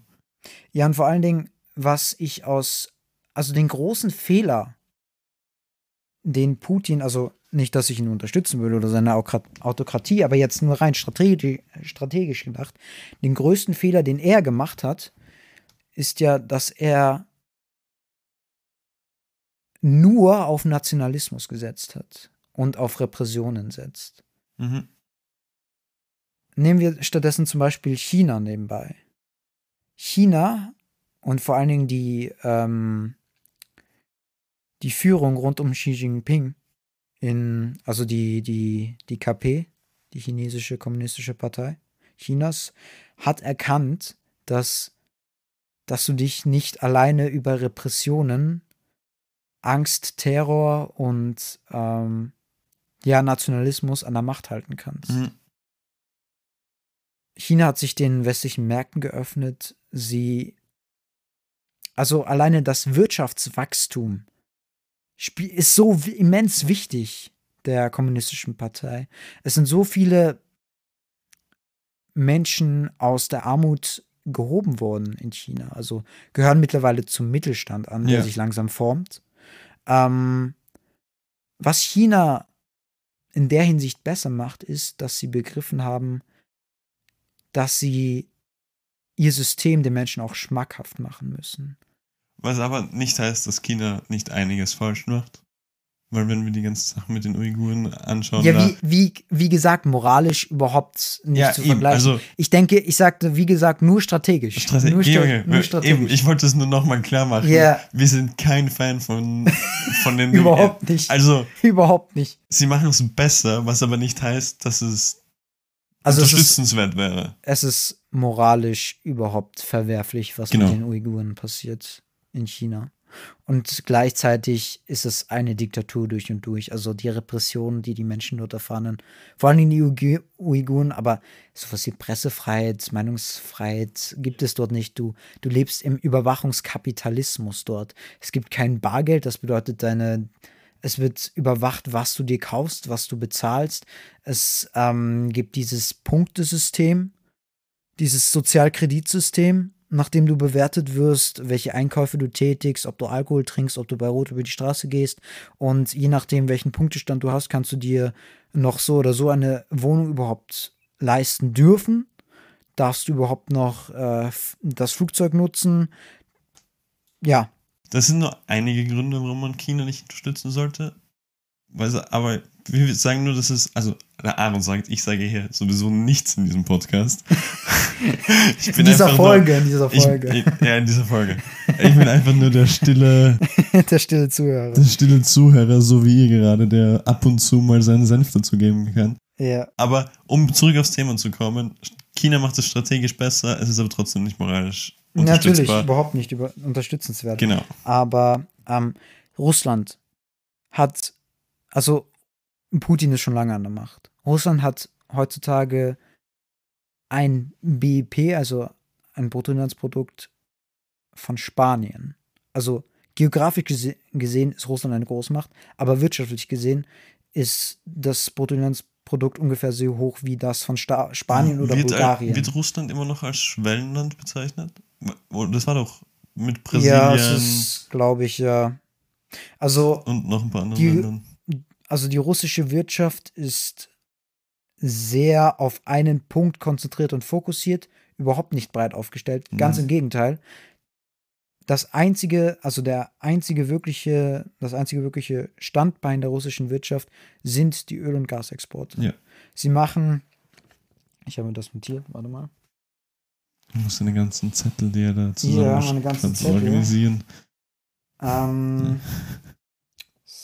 Ja, und vor allen Dingen, was ich aus, also den großen Fehler, den Putin, also nicht, dass ich ihn unterstützen würde oder seine Autokratie, aber jetzt nur rein strategi strategisch gedacht, den größten Fehler, den er gemacht hat, ist ja, dass er nur auf Nationalismus gesetzt hat und auf Repressionen setzt. Mhm. Nehmen wir stattdessen zum Beispiel China nebenbei. China und vor allen Dingen die, ähm, die Führung rund um Xi Jinping, in, also die, die, die KP, die chinesische kommunistische Partei Chinas, hat erkannt, dass, dass du dich nicht alleine über Repressionen, Angst, Terror und ähm, ja, Nationalismus an der Macht halten kannst. Mhm. China hat sich den westlichen Märkten geöffnet. Sie, also alleine das Wirtschaftswachstum ist so immens wichtig der kommunistischen Partei. Es sind so viele Menschen aus der Armut gehoben worden in China. Also gehören mittlerweile zum Mittelstand an, der Ja. sich langsam formt. Ähm, was China in der Hinsicht besser macht, ist, dass sie begriffen haben, dass sie ihr System den Menschen auch schmackhaft machen müssen. Was aber nicht heißt, dass China nicht einiges falsch macht. Weil wenn wir die ganze Sache mit den Uiguren anschauen, ja, wie, wie, wie gesagt, moralisch überhaupt nicht Ja, zu eben, vergleichen. also- ich denke, ich sagte, wie gesagt, nur strategisch. Strate nur, stra okay. nur Eben, strategisch. ich wollte es nur nochmal klar machen. Ja. Wir sind kein Fan von, von den Überhaupt nicht. Also, Überhaupt nicht. sie machen es besser, was aber nicht heißt, dass es Also es ist, unterstützenswert wäre. es ist moralisch überhaupt verwerflich, was Genau. mit den Uiguren passiert in China. Und gleichzeitig ist es eine Diktatur durch und durch. Also die Repressionen, die die Menschen dort erfahren, vor allem die Uigu- Uiguren, aber sowas wie Pressefreiheit, Meinungsfreiheit gibt es dort nicht. Du, du lebst im Überwachungskapitalismus dort. Es gibt kein Bargeld, das bedeutet deine, es wird überwacht, was du dir kaufst, was du bezahlst. Es ähm, gibt dieses Punktesystem, dieses Sozialkreditsystem, nachdem du bewertet wirst, welche Einkäufe du tätigst, ob du Alkohol trinkst, ob du bei Rot über die Straße gehst. Und je nachdem, welchen Punktestand du hast, kannst du dir noch so oder so eine Wohnung überhaupt leisten dürfen. Darfst du überhaupt noch äh, das Flugzeug nutzen? Ja, Das sind nur einige Gründe, warum man China nicht unterstützen sollte. Weil, sie- aber wir sagen nur, dass es, also der Aaron sagt, ich sage hier sowieso nichts in diesem Podcast. ich in dieser Folge, in dieser Nur, ich, Folge. ich, ja, in dieser Folge. Ich bin einfach nur der stille, Der stille Zuhörer. der stille Zuhörer, so wie ihr gerade, der ab und zu mal seinen Senf dazu geben kann. Ja. Aber um zurück aufs Thema zu kommen, China macht es strategisch besser, es ist aber trotzdem nicht moralisch Natürlich, überhaupt nicht über unterstützenswert. Genau. Aber ähm, Russland hat, also Putin ist schon lange an der Macht. Russland hat heutzutage ein BIP, also ein Bruttoinlandsprodukt von Spanien. Also geografisch gese gesehen ist Russland eine Großmacht, aber wirtschaftlich gesehen ist das Bruttoinlandsprodukt ungefähr so hoch wie das von Sta Spanien oder wird, Bulgarien. Wird Russland immer noch als Schwellenland bezeichnet? Das war doch mit ja, Brasilien es ist, glaube ich, ja. Also und noch ein paar anderen die- Ländern. Also die russische Wirtschaft ist sehr auf einen Punkt konzentriert und fokussiert, überhaupt nicht breit aufgestellt. Ganz Mhm. im Gegenteil. Das einzige, also der einzige wirkliche, das einzige wirkliche Standbein der russischen Wirtschaft sind die Öl- und Gasexporte. Ja. Sie machen, ich habe mir das notiert, warte mal. Du musst deine ganzen Zettel, die er da zusammen Ja, meine ganzen Zettel. organisieren. Ähm,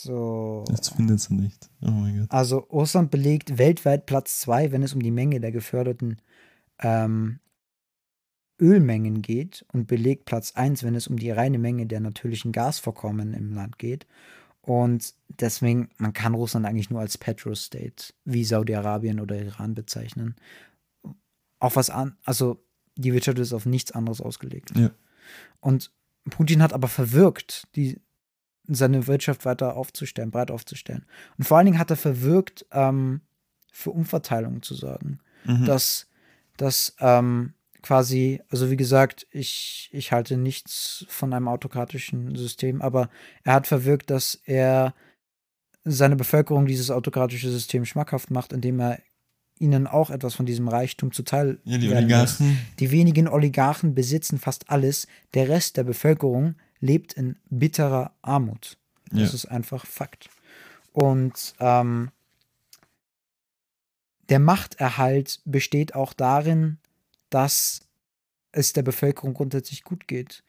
so. Jetzt findet sie nicht. Oh mein Gott. Also Russland belegt weltweit Platz 2, wenn es um die Menge der geförderten ähm, Ölmengen geht und belegt Platz 1, wenn es um die reine Menge der natürlichen Gasvorkommen im Land geht. Und deswegen, man kann Russland eigentlich nur als Petrostate wie Saudi-Arabien oder Iran bezeichnen. Auf was an, also die Wirtschaft ist auf nichts anderes ausgelegt. Ja. Und Putin hat aber verwirkt, die, seine Wirtschaft weiter aufzustellen, breit aufzustellen. Und vor allen Dingen hat er verwirkt, ähm, für Umverteilung zu sorgen. Mhm. Dass, dass ähm, quasi, also wie gesagt, ich, ich halte nichts von einem autokratischen System, aber er hat verwirkt, dass er seine Bevölkerung dieses autokratische System schmackhaft macht, indem er ihnen auch etwas von diesem Reichtum zuteil ja, die lässt. Oligarchen. Die wenigen Oligarchen besitzen fast alles. Der Rest der Bevölkerung lebt in bitterer Armut. Das Ja. ist einfach Fakt. Und ähm, der Machterhalt besteht auch darin, dass es der Bevölkerung grundsätzlich gut geht.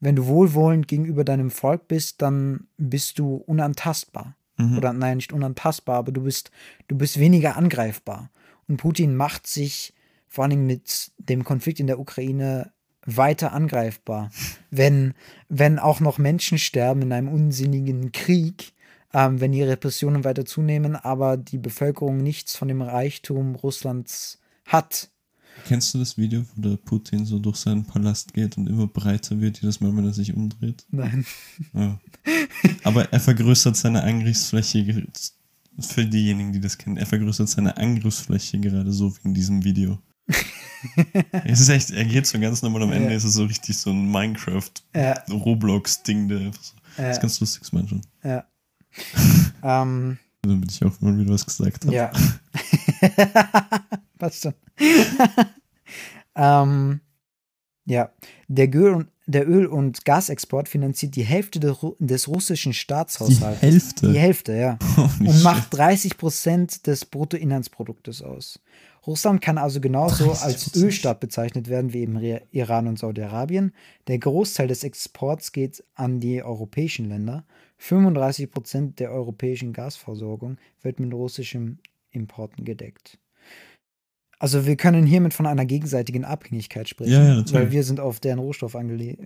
Wenn du wohlwollend gegenüber deinem Volk bist, dann bist du unantastbar Mhm. oder nein, nicht unantastbar, aber du bist, du bist weniger angreifbar. Und Putin macht sich vor allen Dingen mit dem Konflikt in der Ukraine weiter angreifbar. Wenn, wenn auch noch Menschen sterben in einem unsinnigen Krieg, ähm, wenn die Repressionen weiter zunehmen, aber die Bevölkerung nichts von dem Reichtum Russlands hat. Kennst du das Video, wo der Putin so durch seinen Palast geht und immer breiter wird, jedes Mal, wenn er sich umdreht? Nein. Ja. Aber er vergrößert seine Angriffsfläche, für diejenigen, die das kennen, er vergrößert seine Angriffsfläche gerade so wie in diesem Video. Es ist echt, er geht so ganz normal am Ende, Ja. ist es so richtig so ein Minecraft-Roblox-Ding, Ja. Das ist ganz lustig, das manchmal. ja. ähm, Damit ich auch mal wieder was gesagt habe. Ja. Passt schon. ähm, ja, der Öl, und, der Öl- und Gasexport finanziert die Hälfte des, Ru- des russischen Die Staatshaushalts. Hälfte. Die Hälfte, ja. Oh, Und macht schlecht. 30 Prozent des Bruttoinlandsproduktes aus. Russland kann also genauso als 30%. Ölstaat bezeichnet werden wie eben Iran und Saudi-Arabien. Der Großteil des Exports geht an die europäischen Länder. 35 Prozent der europäischen Gasversorgung wird mit russischen Importen gedeckt. Also wir können hiermit von einer gegenseitigen Abhängigkeit sprechen, Ja, ja, natürlich. weil wir sind auf deren Rohstoff angele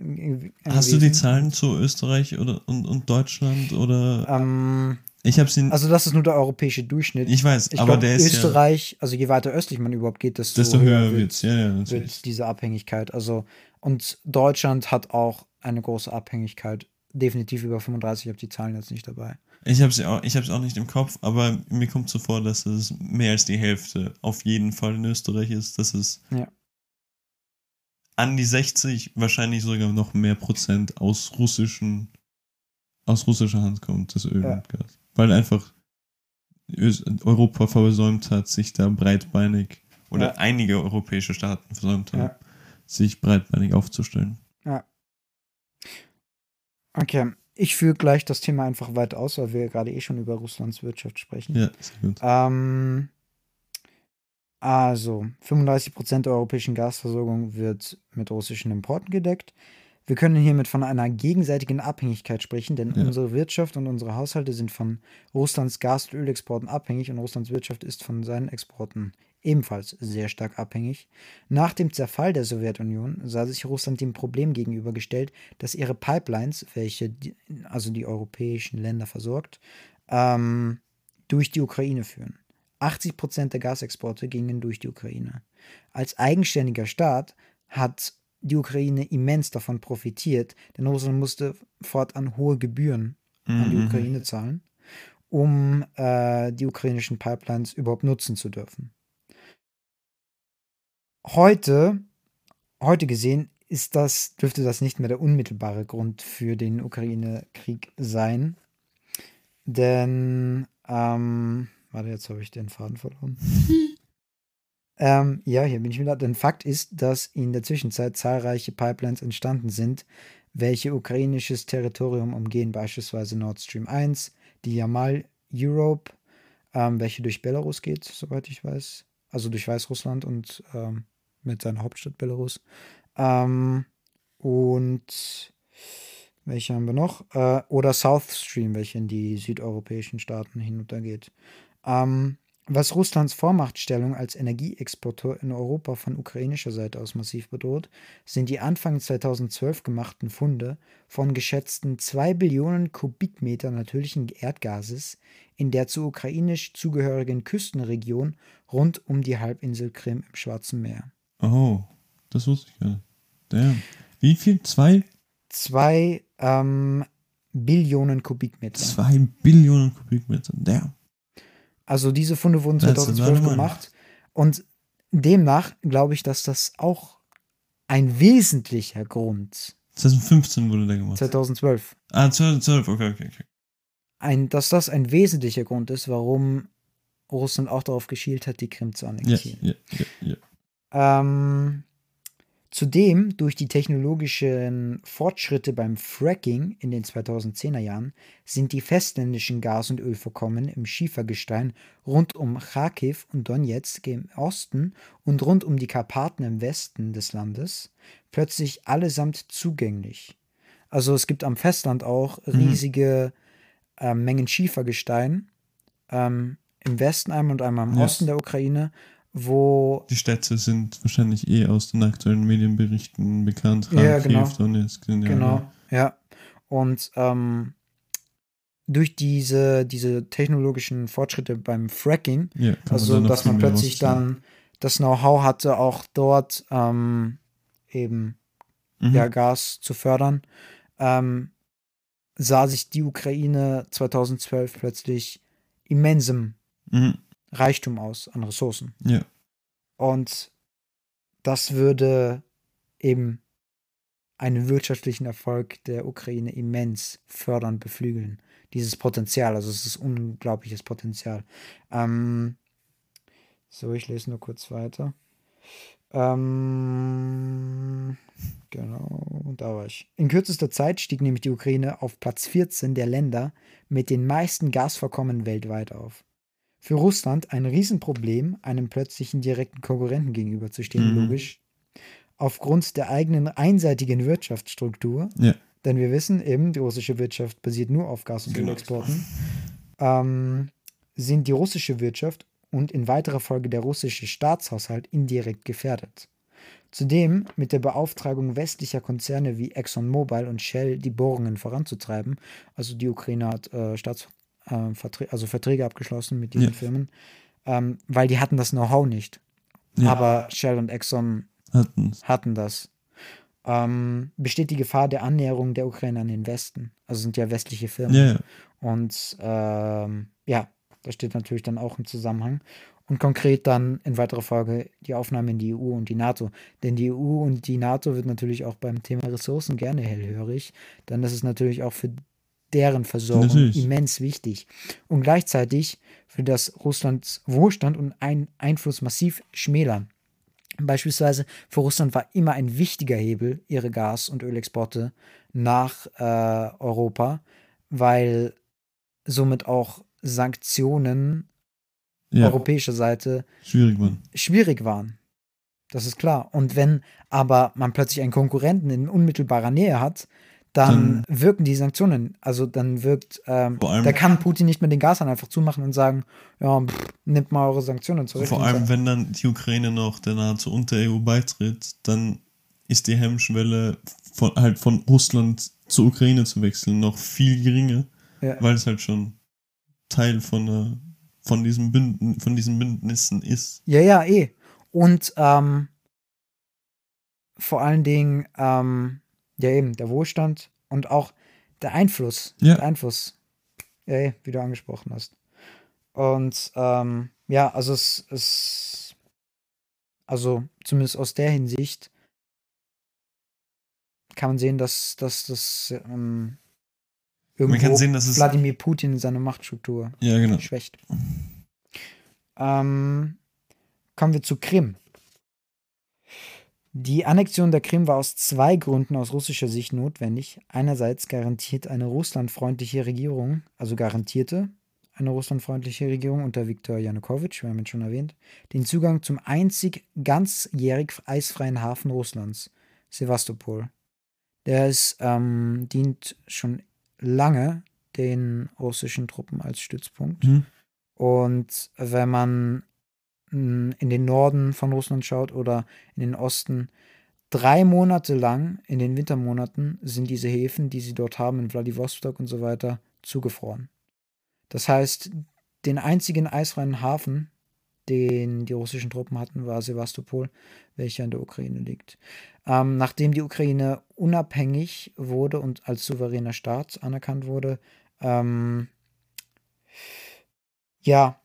Hast du die angewiesen. Zahlen zu Österreich oder, und, und Deutschland oder? Ähm, Ich habe sie. also das ist nur der europäische Durchschnitt. ich weiß, Ich aber glaube, der ist Österreich, also je weiter östlich man überhaupt geht, desto, ja. Desto höher wird. Ja, ja, wird diese Abhängigkeit. Also, und Deutschland hat auch eine große Abhängigkeit. Definitiv über 35, ich habe die Zahlen jetzt nicht dabei. Ich habe sie auch, ich hab's auch nicht im Kopf, aber mir kommt so vor, dass es mehr als die Hälfte auf jeden Fall in Österreich ist. Dass es Ja. an die 60, wahrscheinlich sogar noch mehr Prozent aus russischen, aus russischer Hand kommt, das Öl Ja. und Gas. Weil einfach Europa versäumt hat, sich da breitbeinig, oder Ja. einige europäische Staaten versäumt haben, Ja. sich breitbeinig aufzustellen. Okay, ich führe gleich das Thema einfach weit aus, weil wir gerade eh schon über Russlands Wirtschaft sprechen. Ja, sehr gut. Ähm, also, 35% der europäischen Gasversorgung wird mit russischen Importen gedeckt. Wir können hiermit von einer gegenseitigen Abhängigkeit sprechen, denn Ja. unsere Wirtschaft und unsere Haushalte sind von Russlands Gas- und Ölexporten abhängig und Russlands Wirtschaft ist von seinen Exporten ebenfalls sehr stark abhängig. Nach dem Zerfall der Sowjetunion sah sich Russland dem Problem gegenübergestellt, dass ihre Pipelines, welche die, also die europäischen Länder versorgt, ähm, durch die Ukraine führen. 80 Prozent der Gasexporte gingen durch die Ukraine. Als eigenständiger Staat hat die Ukraine immens davon profitiert, denn Russland musste fortan hohe Gebühren an die Mhm. Ukraine zahlen, um äh, die ukrainischen Pipelines überhaupt nutzen zu dürfen. Heute, heute gesehen, ist das, dürfte das nicht mehr der unmittelbare Grund für den Ukraine-Krieg sein. Denn, ähm, warte, jetzt habe ich den Faden verloren. ähm, ja, hier bin ich wieder. Denn Fakt ist, dass in der Zwischenzeit zahlreiche Pipelines entstanden sind, welche ukrainisches Territorium umgehen, beispielsweise Nord Stream 1, die Yamal Europe, ähm, welche durch Belarus geht, soweit ich weiß. Also durch Weißrussland und ähm, mit seiner Hauptstadt Belarus. Ähm, und welche haben wir noch? Äh, oder South Stream, welche in die südeuropäischen Staaten hinuntergeht. Ähm, was Russlands Vormachtstellung als Energieexporteur in Europa von ukrainischer Seite aus massiv bedroht, sind die Anfang 2012 gemachten Funde von geschätzten 2 Billionen Kubikmeter natürlichen Erdgases in der zur ukrainisch zugehörigen Küstenregion rund um die Halbinsel Krim im Schwarzen Meer. Oh, das wusste ich gar nicht. Damn. Wie viel? Zwei? Zwei ähm, Billionen Kubikmeter. Zwei Billionen Kubikmeter. Damn. Also diese Funde wurden Das ist 2012 eine gemacht. Und demnach glaube ich, dass das auch ein wesentlicher Grund 2015 wurde der gemacht. 2012 Ah, 2012, okay, okay, okay. ein, dass das ein wesentlicher Grund ist, warum Russland auch darauf geschielt hat, die Krim zu Ja, annektieren. ja, ja, ja. Ähm, zudem durch die technologischen Fortschritte beim Fracking in den 2010er Jahren sind die festländischen Gas- und Ölvorkommen im Schiefergestein rund um Kharkiv und Donetsk im Osten und rund um die Karpaten im Westen des Landes plötzlich allesamt zugänglich. Also es gibt am Festland auch riesige ähm, Mengen Schiefergestein ähm, im Westen einmal und einmal im Ja. Osten der Ukraine, wo Die Städte sind wahrscheinlich eh aus den aktuellen Medienberichten bekannt. Ja, genau. Donetsk, ja- Genau, ja. Und ähm, durch diese, diese technologischen Fortschritte beim Fracking, Ja, also noch dass man plötzlich dann das Know-how hatte, auch dort ähm, eben Mhm. ja, Gas zu fördern, ähm, sah sich die Ukraine 2012 plötzlich immensem Mhm. Reichtum aus an Ressourcen. Ja. Und das würde eben einen wirtschaftlichen Erfolg der Ukraine immens fördern, beflügeln. Dieses Potenzial, also es ist unglaubliches Potenzial. Ähm, so, ich lese nur kurz weiter. Ähm, genau, da war ich. In kürzester Zeit stieg nämlich die Ukraine auf Platz 14 der Länder mit den meisten Gasvorkommen weltweit auf. Für Russland ein Riesenproblem, einem plötzlichen direkten Konkurrenten gegenüberzustehen, Mhm. logisch. Aufgrund der eigenen einseitigen Wirtschaftsstruktur, Ja. denn wir wissen eben, die russische Wirtschaft basiert nur auf Gas- und Genau. Ölexporten, ähm, sind die russische Wirtschaft und in weiterer Folge der russische Staatshaushalt indirekt gefährdet. Zudem mit der Beauftragung westlicher Konzerne wie ExxonMobil und Shell die Bohrungen voranzutreiben. Also die Ukraine hat äh, Staats, äh, Verträ also Verträge abgeschlossen mit diesen Ja. Firmen, ähm, weil die hatten das Know-how nicht. Ja. Aber Shell und Exxon Hatten's. hatten das. Ähm, besteht die Gefahr der Annäherung der Ukraine an den Westen. Also sind ja westliche Firmen. Ja, ja. Und ähm, ja, das steht natürlich dann auch im Zusammenhang. Und konkret dann in weiterer Folge die Aufnahme in die EU und die NATO. Denn die EU und die NATO wird natürlich auch beim Thema Ressourcen gerne hellhörig, denn das ist natürlich auch für deren Versorgung Natürlich. immens wichtig. Und gleichzeitig würde das Russlands Wohlstand und ein Einfluss massiv schmälern. Beispielsweise für Russland war immer ein wichtiger Hebel ihre Gas- und Ölexporte nach äh, Europa, weil somit auch Sanktionen Ja, europäischer Seite schwierig, Mann. schwierig waren. Das ist klar. Und wenn aber man plötzlich einen Konkurrenten in unmittelbarer Nähe hat, dann wirken die Sanktionen. Also dann wirkt, ähm, da kann Putin nicht mehr den Gashahn einfach zumachen und sagen, ja, pff, nimmt mal eure Sanktionen zurück. Vor allem, wenn dann die Ukraine noch der NATO und der EU beitritt, dann ist die Hemmschwelle von, halt von Russland zur Ukraine zu wechseln noch viel geringer, Ja. weil es halt schon Teil von, äh, von, diesem Bünden, von diesen Bündnissen ist. Ja, ja, eh. Und ähm, vor allen Dingen, ähm, ja eben, der Wohlstand und auch der Einfluss. Ja. Der Einfluss. Ja, wie du angesprochen hast. Und ähm, ja, also es ist, also zumindest aus der Hinsicht kann man sehen, dass, dass das ähm, irgendwo kann sehen, dass es- Wladimir Putin seine Machtstruktur Ja, genau. schwächt. Ähm, kommen wir zu Krim. Die Annexion der Krim war aus zwei Gründen aus russischer Sicht notwendig. Einerseits garantiert eine russlandfreundliche Regierung, also garantierte eine russlandfreundliche Regierung unter Viktor Janukowitsch, wir haben ihn schon erwähnt, den Zugang zum einzig ganzjährig eisfreien Hafen Russlands, Sevastopol. Der ist, ähm, dient schon lange den russischen Truppen als Stützpunkt. Mhm. Und wenn man in den Norden von Russland schaut oder in den Osten, drei Monate lang in den Wintermonaten sind diese Häfen, die sie dort haben, in Vladivostok und so weiter, zugefroren. Das heißt, den einzigen eisfreien Hafen, den die russischen Truppen hatten, war Sevastopol, welcher in der Ukraine liegt. Ähm, nachdem die Ukraine unabhängig wurde und als souveräner Staat anerkannt wurde, ähm, ja,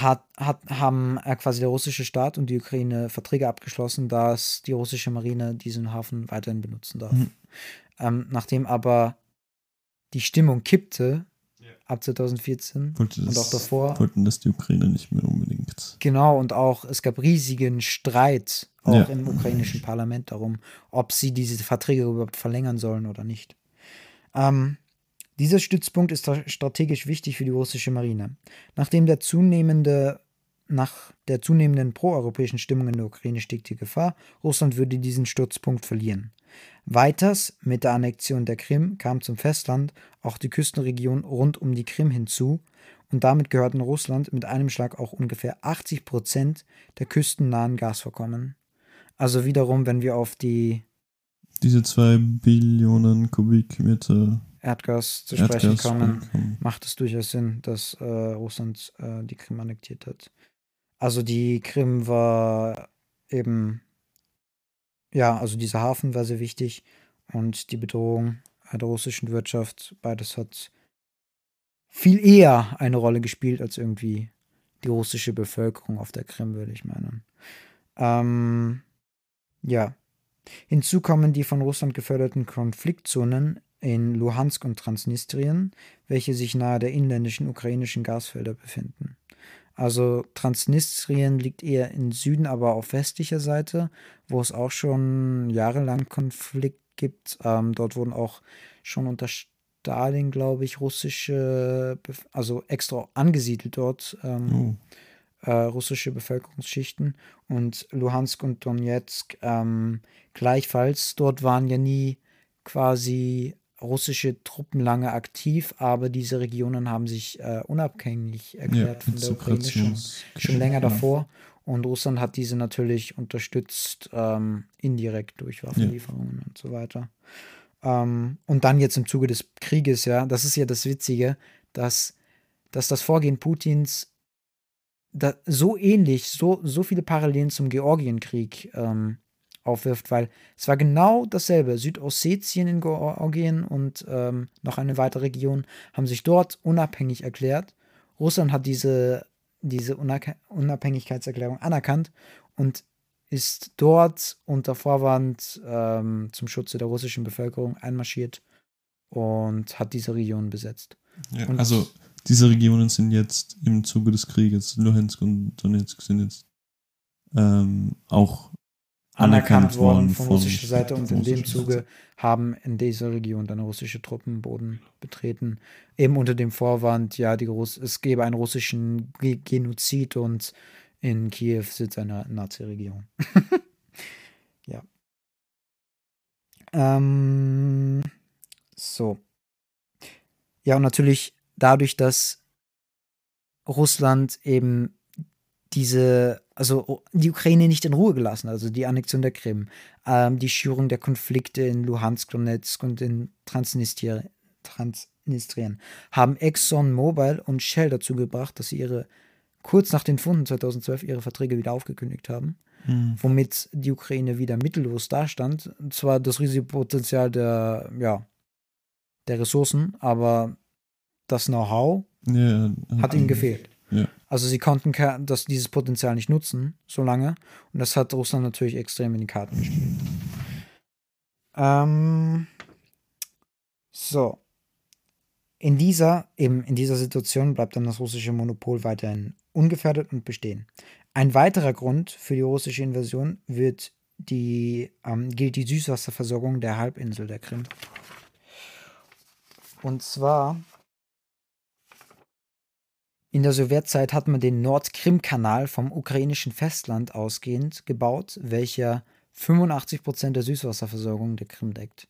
hat, hat, haben äh, quasi der russische Staat und die Ukraine Verträge abgeschlossen, dass die russische Marine diesen Hafen weiterhin benutzen darf. Mhm. Ähm, nachdem aber die Stimmung kippte Ja. ab 2014 Wollte und das, auch davor, wollten das die Ukraine nicht mehr unbedingt. genau, und auch es gab riesigen Streit auch Ja. im ukrainischen Parlament darum, ob sie diese Verträge überhaupt verlängern sollen oder nicht. Ähm, dieser Stützpunkt ist stra- strategisch wichtig für die russische Marine. Nachdem der zunehmende, nach der zunehmenden proeuropäischen Stimmung in der Ukraine stieg die Gefahr, Russland würde diesen Stützpunkt verlieren. Weiters, mit der Annexion der Krim kam zum Festland auch die Küstenregion rund um die Krim hinzu und damit gehörten Russland mit einem Schlag auch ungefähr 80 Prozent der küstennahen Gasvorkommen. Also wiederum, wenn wir auf die Diese zwei Billionen Kubikmeter Erdgas zu sprechen Erdgas kommen, kommen. macht es durchaus Sinn, dass äh, Russland äh, die Krim annektiert hat. Also die Krim war eben, ja, also dieser Hafen war sehr wichtig und die Bedrohung der russischen Wirtschaft, beides hat viel eher eine Rolle gespielt als irgendwie die russische Bevölkerung auf der Krim, würde ich meinen. Ähm, ja. Hinzu kommen die von Russland geförderten Konfliktzonen in Luhansk und Transnistrien, welche sich nahe der inländischen ukrainischen Gasfelder befinden. Also Transnistrien liegt eher im Süden, aber auf westlicher Seite, wo es auch schon jahrelang Konflikt gibt. Ähm, dort wurden auch schon unter Stalin, glaube ich, russische, Bef also extra angesiedelt dort, ähm, Oh. äh, russische Bevölkerungsschichten und Luhansk und Donetsk ähm, gleichfalls. Dort waren ja nie quasi russische Truppen lange aktiv, aber diese Regionen haben sich äh, unabhängig erklärt von der Ukraine schon, schon länger davor. Und Russland hat diese natürlich unterstützt, ähm, indirekt durch Waffenlieferungen und so weiter. Ähm, und dann jetzt im Zuge des Krieges, ja, das ist ja das Witzige, dass, dass das Vorgehen Putins da so ähnlich, so, so viele Parallelen zum Georgienkrieg ähm, aufwirft, weil es war genau dasselbe. Südossetien in Georgien und ähm, noch eine weitere Region haben sich dort unabhängig erklärt. Russland hat diese, diese Unabhäng- Unabhängigkeitserklärung anerkannt und ist dort unter Vorwand ähm, zum Schutze der russischen Bevölkerung einmarschiert und hat diese Region besetzt. Ja, also diese Regionen sind jetzt im Zuge des Krieges, Luhansk und Donetsk sind jetzt ähm, auch anerkannt worden von russischer Seite und in dem Zuge haben in dieser Region dann russische Truppen Boden betreten. Eben unter dem Vorwand, ja, die Russ es gäbe einen russischen Ge Genozid und in Kiew sitzt eine Nazi-Regierung. ja. Ähm, so. Ja, und natürlich dadurch, dass Russland eben diese, also die Ukraine nicht in Ruhe gelassen, also die Annexion der Krim, ähm, die Schürung der Konflikte in Luhansk, Donetsk und in Transnistrien, Transnistrien, haben ExxonMobil und Shell dazu gebracht, dass sie ihre, kurz nach den Funden 2012, ihre Verträge wieder aufgekündigt haben, Mhm. womit die Ukraine wieder mittellos dastand. Und zwar das Risikopotenzial der, ja, der Ressourcen, aber das Know-how Ja, hat ihnen gefehlt. Ja. Also sie konnten das, dieses Potenzial nicht nutzen, so lange. Und das hat Russland natürlich extrem in die Karten gespielt. Ähm, so. In dieser, eben in dieser Situation bleibt dann das russische Monopol weiterhin ungefährdet und bestehen. Ein weiterer Grund für die russische Invasion wird die, ähm, gilt die Süßwasserversorgung der Halbinsel der Krim. Und zwar In der Sowjetzeit hat man den Nordkrim-Kanal vom ukrainischen Festland ausgehend gebaut, welcher 85% der Süßwasserversorgung der Krim deckt.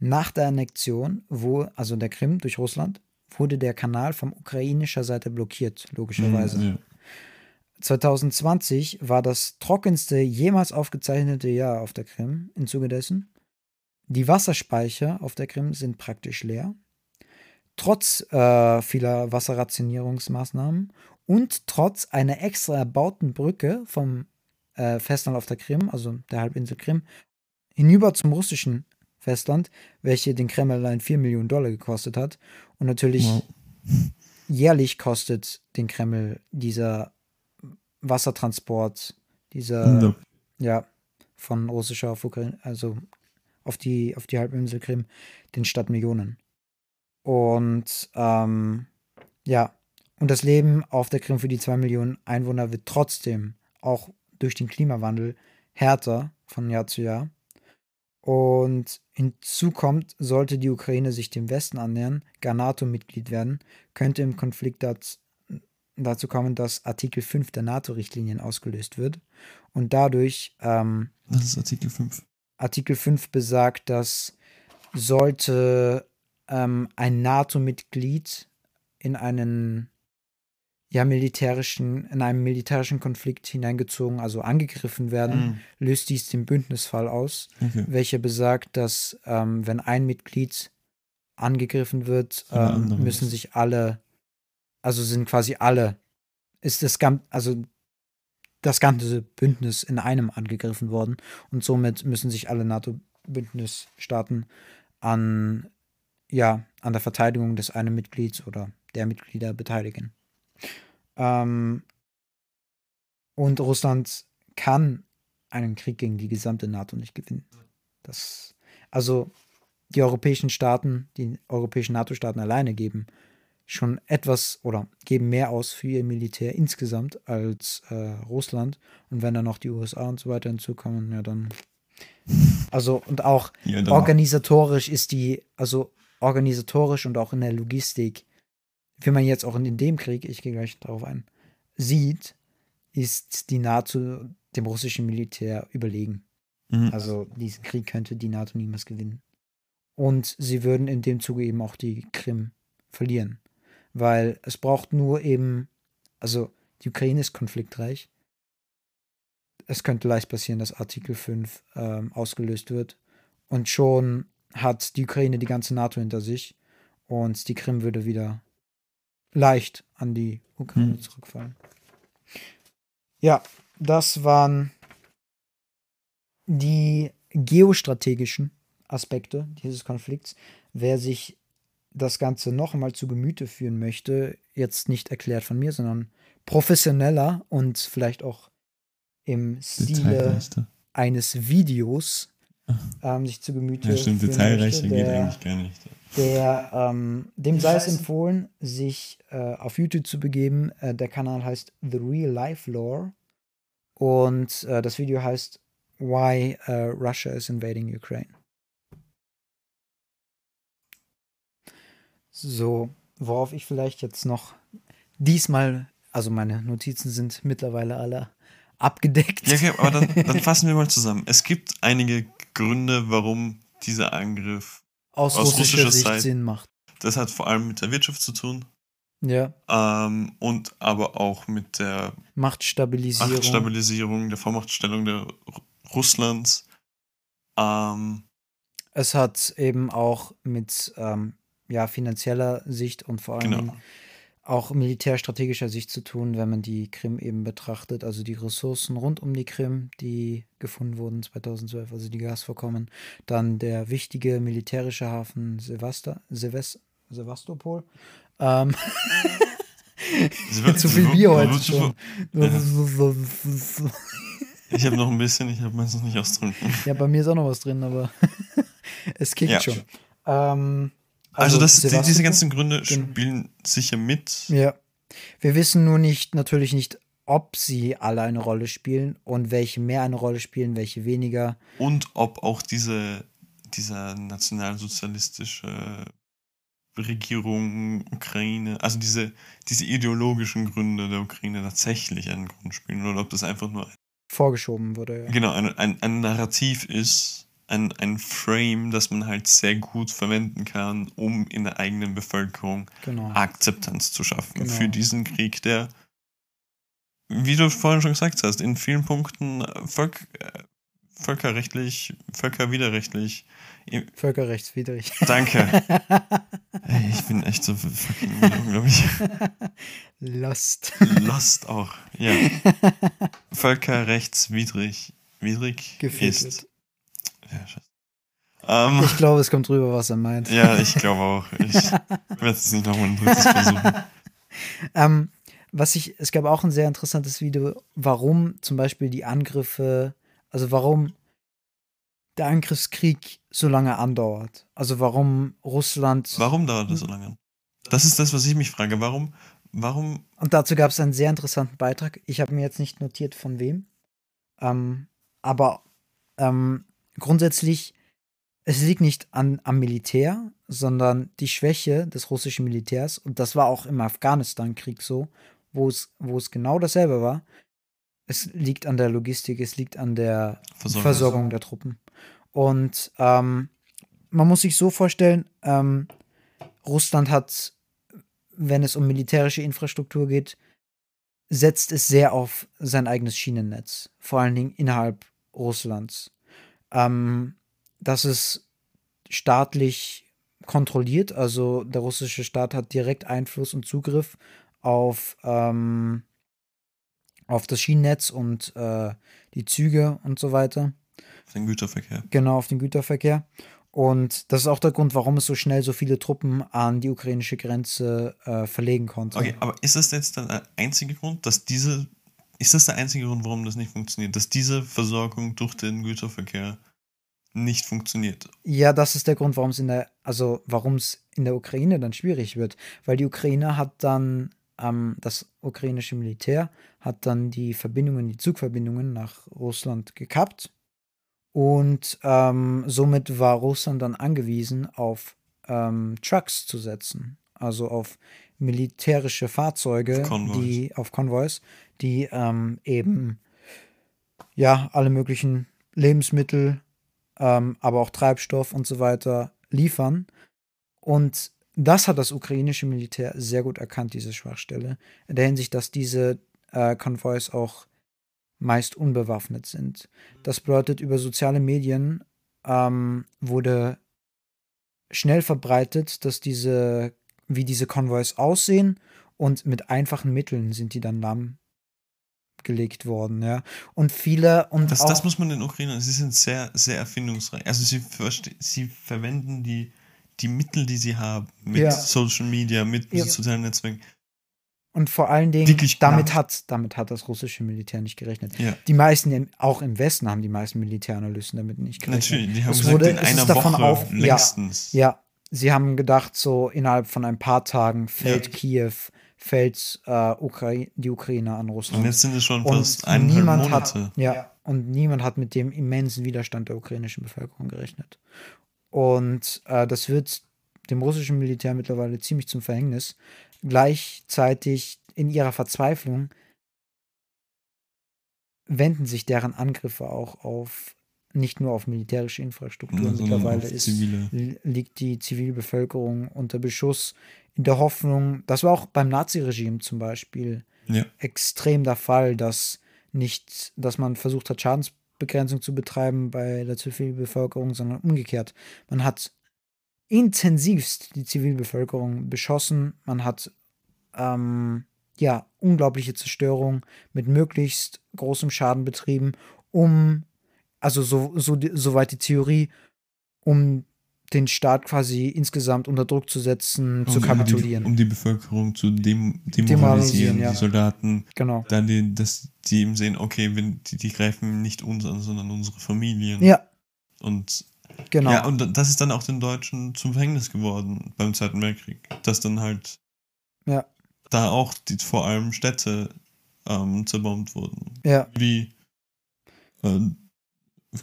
Nach der Annexion, wo, also der Krim durch Russland, wurde der Kanal von ukrainischer Seite blockiert, logischerweise. Ja. 2020 war das trockenste jemals aufgezeichnete Jahr auf der Krim im Zuge dessen. Die Wasserspeicher auf der Krim sind praktisch leer. Trotz äh, vieler Wasserrationierungsmaßnahmen und trotz einer extra erbauten Brücke vom äh, Festland auf der Krim, also der Halbinsel Krim, hinüber zum russischen Festland, welche den Kreml allein 4 Millionen Dollar gekostet hat. Und natürlich Wow. jährlich kostet den Kreml dieser Wassertransport, dieser, Ja. ja, von russischer auf Ukraine, also auf die, auf die Halbinsel Krim, den Stadt Millionen. Und ähm, ja, und das Leben auf der Krim für die zwei Millionen Einwohner wird trotzdem auch durch den Klimawandel härter von Jahr zu Jahr. Und hinzu kommt, sollte die Ukraine sich dem Westen annähern, gar NATO-Mitglied werden, könnte im Konflikt dazu, kommen, dass Artikel 5 der NATO-Richtlinien ausgelöst wird. Und dadurch, ähm, Das ist Artikel 5. Artikel 5 besagt, dass sollte ähm, ein NATO-Mitglied in einen ja, militärischen, in einem militärischen Konflikt hineingezogen, also angegriffen werden, Mhm. löst dies den Bündnisfall aus, Okay. welcher besagt, dass ähm, wenn ein Mitglied angegriffen wird, ähm, müssen sich alle, also sind quasi alle, ist das Gan- also das ganze Bündnis in einem angegriffen worden und somit müssen sich alle NATO-Bündnisstaaten an ja an der Verteidigung des einen Mitglieds oder der Mitglieder beteiligen. Ähm, und Russland kann einen Krieg gegen die gesamte NATO nicht gewinnen. Das, also die europäischen Staaten, die europäischen NATO-Staaten alleine geben schon etwas oder geben mehr aus für ihr Militär insgesamt als äh, Russland. Und wenn dann noch die USA und so weiter hinzukommen, ja dann. Also und auch Ja, organisatorisch ist die, also organisatorisch und auch in der Logistik, wie man jetzt auch in dem Krieg, ich gehe gleich darauf ein, sieht, ist die NATO dem russischen Militär überlegen. Mhm. Also diesen Krieg könnte die NATO niemals gewinnen. Und sie würden in dem Zuge eben auch die Krim verlieren. Weil es braucht nur eben, also die Ukraine ist konfliktreich. Es könnte leicht passieren, dass Artikel 5 ähm, ausgelöst wird. Und schon hat die Ukraine die ganze NATO hinter sich. Und die Krim würde wieder leicht an die Ukraine Hm. zurückfallen. Ja, das waren die geostrategischen Aspekte dieses Konflikts. Wer sich das Ganze noch einmal zu Gemüte führen möchte, jetzt nicht erklärt von mir, sondern professioneller und vielleicht auch im Stile eines Videos ähm, sich zu Gemüte Ja, stimmt, führen detailreicher möchte, geht der, eigentlich gar nicht. der, ähm, dem sei es empfohlen, sich äh, auf YouTube zu begeben. Äh, der Kanal heißt The Real Life Lore und äh, das Video heißt Why äh, Russia is Invading Ukraine. So, worauf ich vielleicht jetzt noch diesmal, also meine Notizen sind mittlerweile alle abgedeckt. Ja, okay, aber dann, dann fassen wir mal zusammen. Es gibt einige Gründe, warum dieser Angriff, aus, aus russischer, russischer Sicht Seite- Sinn macht. das hat vor allem mit der Wirtschaft zu tun Ja, ähm, und aber auch mit der Machtstabilisierung. Machtstabilisierung, der Vormachtstellung der Ru- Russlands. Ähm, Es hat eben auch mit ähm, ja, finanzieller Sicht und vor allem Genau. Auch militärstrategischer Sicht zu tun, wenn man die Krim eben betrachtet. Also die Ressourcen rund um die Krim, die gefunden wurden 2012, also die Gasvorkommen. Dann der wichtige militärische Hafen Sevasta, Seves, Sevastopol. Ähm, zu viel Bier heute schon. Ich habe noch ein bisschen, ich habe meistens nicht ausgetrunken. Ja, bei mir ist auch noch was drin, aber es kickt Ja. schon. Ähm, Also, das, die, diese ganzen Gründe spielen sicher mit. Ja. Wir wissen nur nicht, natürlich nicht, ob sie alle eine Rolle spielen und welche mehr eine Rolle spielen, welche weniger. Und ob auch diese, dieser nationalsozialistische Regierung, Ukraine, also diese, diese ideologischen Gründe der Ukraine tatsächlich einen Grund spielen oder ob das einfach nur vorgeschoben wurde. Ja. Genau, ein, ein, ein Narrativ ist, ein, ein Frame, das man halt sehr gut verwenden kann, um in der eigenen Bevölkerung genau. Akzeptanz zu schaffen Genau. für diesen Krieg, der, wie du vorhin schon gesagt hast, in vielen Punkten Volk, äh, völkerrechtlich, völkerwiderrechtlich. Völkerrechtswidrig. Danke. Ey, ich bin echt so fucking unglaublich. Lost. Lost auch, ja. Völkerrechtswidrig widrig Gefühlt ist. Ja, scheiße. Ähm, Ich glaube, es kommt rüber, was er meint. ja, ich glaube auch. Ich werde es nicht nochmal ein drittes versuchen. Ähm, was ich, es gab auch ein sehr interessantes Video, warum zum Beispiel die Angriffe, also warum der Angriffskrieg so lange andauert. Also warum Russland. Warum dauert das so lange? Das ist das, was ich mich frage. Warum, warum, Und dazu gab es einen sehr interessanten Beitrag. Ich habe mir jetzt nicht notiert, von wem. Ähm, aber ähm, grundsätzlich, es liegt nicht an, am Militär, sondern die Schwäche des russischen Militärs. Und das war auch im Afghanistan-Krieg so, wo es, wo es genau dasselbe war. Es liegt an der Logistik, es liegt an der Versorgung. Versorgung der Truppen. Und ähm, man muss sich so vorstellen, ähm, Russland hat, wenn es um militärische Infrastruktur geht, setzt es sehr auf sein eigenes Schienennetz, vor allen Dingen innerhalb Russlands. Ähm, das ist staatlich kontrolliert, also der russische Staat hat direkt Einfluss und Zugriff auf, ähm, auf das Schienennetz und äh, die Züge und so weiter. Den Güterverkehr. Genau, auf den Güterverkehr. Und das ist auch der Grund, warum es so schnell so viele Truppen an die ukrainische Grenze äh, verlegen konnte. Okay, aber ist das jetzt der einzige Grund, dass diese, ist das der einzige Grund, warum das nicht funktioniert? Dass diese Versorgung durch den Güterverkehr nicht funktioniert? Ja, das ist der Grund, warum es in der, also warum es in der Ukraine dann schwierig wird. Weil die Ukraine hat dann, ähm, das ukrainische Militär hat dann die Verbindungen, die Zugverbindungen nach Russland gekappt. Und ähm, somit war Russland dann angewiesen, auf ähm, Trucks zu setzen. Also auf militärische Fahrzeuge, Auf Konvois. die auf Konvois, die ähm, eben ja alle möglichen Lebensmittel, ähm, aber auch Treibstoff und so weiter liefern. Und das hat das ukrainische Militär sehr gut erkannt, diese Schwachstelle, in der Hinsicht, dass diese äh, Konvois auch meist unbewaffnet sind. Das bedeutet, über soziale Medien ähm, wurde schnell verbreitet, dass diese, wie diese Konvois aussehen und mit einfachen Mitteln sind die dann lahmgelegt worden, ja. Und viele und Das, auch, das muss man den Ukrainern, sie sind sehr, sehr erfindungsreich. Also sie, sie verwenden die, die Mittel, die sie haben, mit Ja. Social Media, mit Ja. sozialen Netzwerken. Und vor allen Dingen, Wirklich damit hat, damit hat das russische Militär nicht gerechnet. Ja. Die meisten, im, auch im Westen, haben die meisten Militäranalysten damit nicht gerechnet. Natürlich, die haben Es gesagt, wurde- in einer davon Woche auf- ja. längstens. Ja, sie haben gedacht, so innerhalb von ein paar Tagen fällt Ja. Kiew, fällt äh, Ukrai die Ukraine an Russland. Und jetzt sind es schon Und fast eineinhalb niemand Monate. hat, ja, und niemand hat mit dem immensen Widerstand der ukrainischen Bevölkerung gerechnet. Und äh, das wird dem russischen Militär mittlerweile ziemlich zum Verhängnis. Gleichzeitig in ihrer Verzweiflung wenden sich deren Angriffe auch auf nicht nur auf militärische Infrastruktur. sondern Mittlerweile ist, liegt die Zivilbevölkerung unter Beschuss in der Hoffnung, das war auch beim Naziregime zum Beispiel Ja. extrem der Fall, dass nicht, dass man versucht hat, Schadensbegrenzung zu betreiben bei der Zivilbevölkerung, sondern umgekehrt. Man hat intensivst die Zivilbevölkerung beschossen, man hat ähm, ja unglaubliche Zerstörung mit möglichst großem Schaden betrieben, um also so, so soweit die Theorie, um den Staat quasi insgesamt unter Druck zu setzen, zu Um- kapitulieren. Um die, um die Bevölkerung zu dem, Demoralisieren, demoralisieren, ja. die Soldaten, genau. dann die, dass die eben sehen, okay, wenn, die, die greifen nicht uns an, sondern unsere Familien. Ja, Und, genau. ja, und das ist dann auch den Deutschen zum Verhängnis geworden beim Zweiten Weltkrieg. Dass dann halt Ja. da auch die, vor allem Städte ähm, zerbombt wurden. ja, Wie, äh,